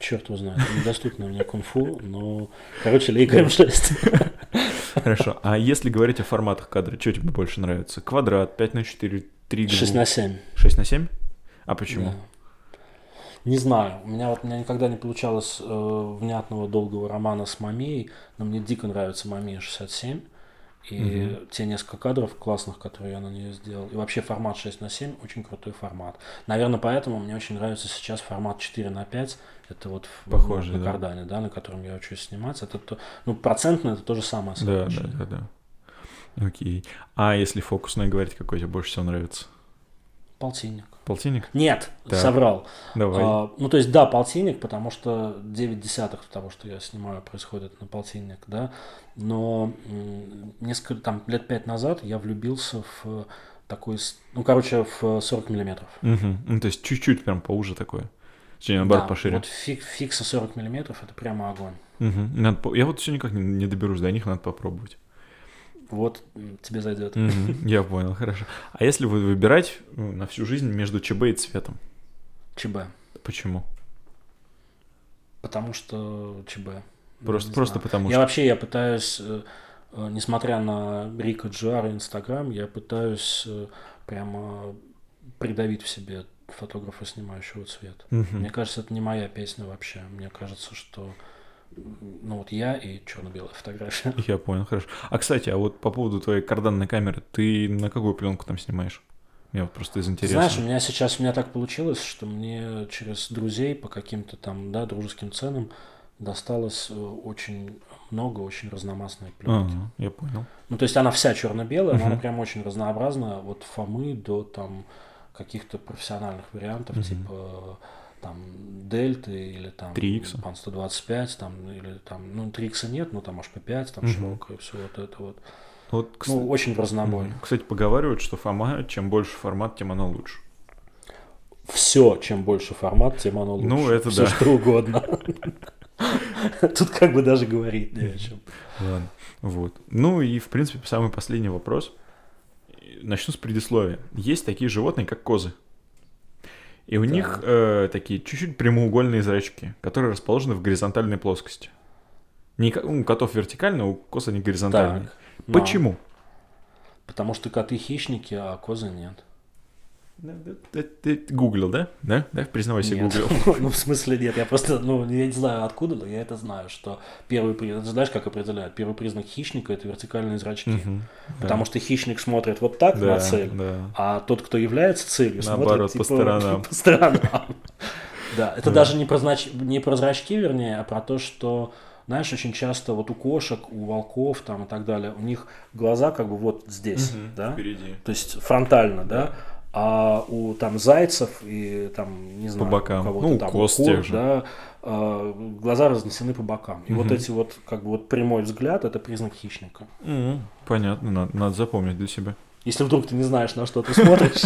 черт его знает, недоступно мне кунг-фу, но, короче, Лейка М6. Хорошо, а если говорить о форматах кадра, что тебе больше нравится? Квадрат, 5 на 4, 3 6 на 7. 6 на 7? А почему? Да. Не знаю, у меня вот у меня никогда не получалось э, внятного долгого романа с Мамией, но мне дико нравится Мамия 67. И угу. те несколько кадров классных, которые я на нее сделал. И вообще формат 6 на 7 очень крутой формат. Наверное, поэтому мне очень нравится сейчас формат 4 на 5. Это вот Похоже, на, на Кардане, да. на котором я учусь сниматься. Это то, ну, процентно это то же самое. Да, да, да, да. Окей. А если фокусное говорить, какой тебе больше всего нравится? Полтинник. Полтинник? Нет, так. соврал. Давай. А, ну, то есть, да, полтинник, потому что 9 десятых того, что я снимаю, происходит на полтинник, да. Но несколько, там, лет пять назад я влюбился в такой, ну, короче, в 40 миллиметров. Угу. Ну, то есть чуть-чуть прям поуже такое. Точнее, наоборот, да, пошире. вот фик, фикса 40 миллиметров, это прямо огонь. Угу. Надо, я вот все никак не, не доберусь до них, надо попробовать. Вот тебе зайдет. Мгм. Я понял, хорошо. А если вы выбирать ну, на всю жизнь между ЧБ и цветом? ЧБ. Почему? Потому что ЧБ. Просто, просто знаю. потому Я что. вообще, я пытаюсь, э, э, несмотря на Рика Джар и Инстаграм, я пытаюсь э, прямо придавить в себе фотографа, снимающего цвет. Мгм. Мне кажется, это не моя песня вообще. Мне кажется, что ну вот я и черно-белая фотография. Я понял, хорошо. А кстати, а вот по поводу твоей карданной камеры, ты на какую пленку там снимаешь? Мне вот просто из интереса. Знаешь, у меня сейчас у меня так получилось, что мне через друзей по каким-то там, да, дружеским ценам досталось э, очень много очень разномастной пленки. Ага, я понял. Ну, то есть она вся черно-белая, но она прям очень разнообразная, от Фомы до там каких-то профессиональных вариантов, Мгм. типа там Дельты или там 3Х. Пан 125, там, или там, ну, 3Х нет, но там HP5, там Мгм. широкая, все вот это вот. Вот, кс- Ну, очень разнобой. Кстати, поговаривают, что Фома, чем больше формат, тем оно лучше. Все, чем больше формат, тем оно лучше. Ну, это Всё, да. что угодно. Тут как бы даже говорить не о чем. Ладно. Вот. Ну и, в принципе, самый последний вопрос. Начну с предисловия. Есть такие животные, как козы. И у Так. них э, такие чуть-чуть прямоугольные зрачки, которые расположены в горизонтальной плоскости. Не как, у котов вертикально, у коз они горизонтальные. Так. но- Почему? Потому что коты хищники, а козы нет. Ты, ты гуглил, да? Да? Да? Признавайся, Нет. гуглил. Ну, в смысле нет. Я просто, ну, я не знаю откуда, но я это знаю, что первый признак, знаешь, как определяют? Первый признак хищника – это вертикальные зрачки. Мгм. Потому что хищник смотрит вот так Да, на цель, да. а тот, кто является целью, Наоборот, смотрит по типа, сторонам. по сторонам. Да, это Да. даже не про, знач- не про зрачки, вернее, а про то, что, знаешь, очень часто вот у кошек, у волков там и так далее, у них глаза как бы вот здесь, Мгм. да? Впереди. То есть фронтально, да? А у там зайцев и там, не знаю, бокам. у кого-то Ну, там, коз кур, же. да, а, глаза разнесены по бокам. И вот Мгм. эти вот, как бы вот прямой взгляд, это признак хищника. Мгм. Понятно, надо, надо запомнить для себя. Если вдруг ты не знаешь, на что ты смотришь,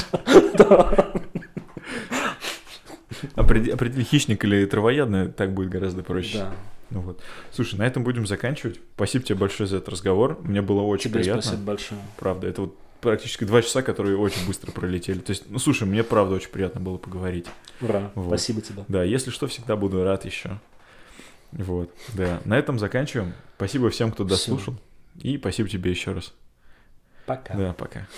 определи, хищник или травоядный, так будет гораздо проще. да. Ну вот. Слушай, на этом будем заканчивать. Спасибо тебе большое за этот разговор. Мне было очень Тебе приятно. спасибо большое. Правда, это вот практически два часа, которые очень быстро пролетели. То есть, ну слушай, мне правда очень приятно было поговорить. Ура. Вот. Спасибо тебе. Да, если что, всегда буду рад еще. Вот, да. На этом заканчиваем. Спасибо всем, кто дослушал. И спасибо тебе еще раз. Пока. Да, пока.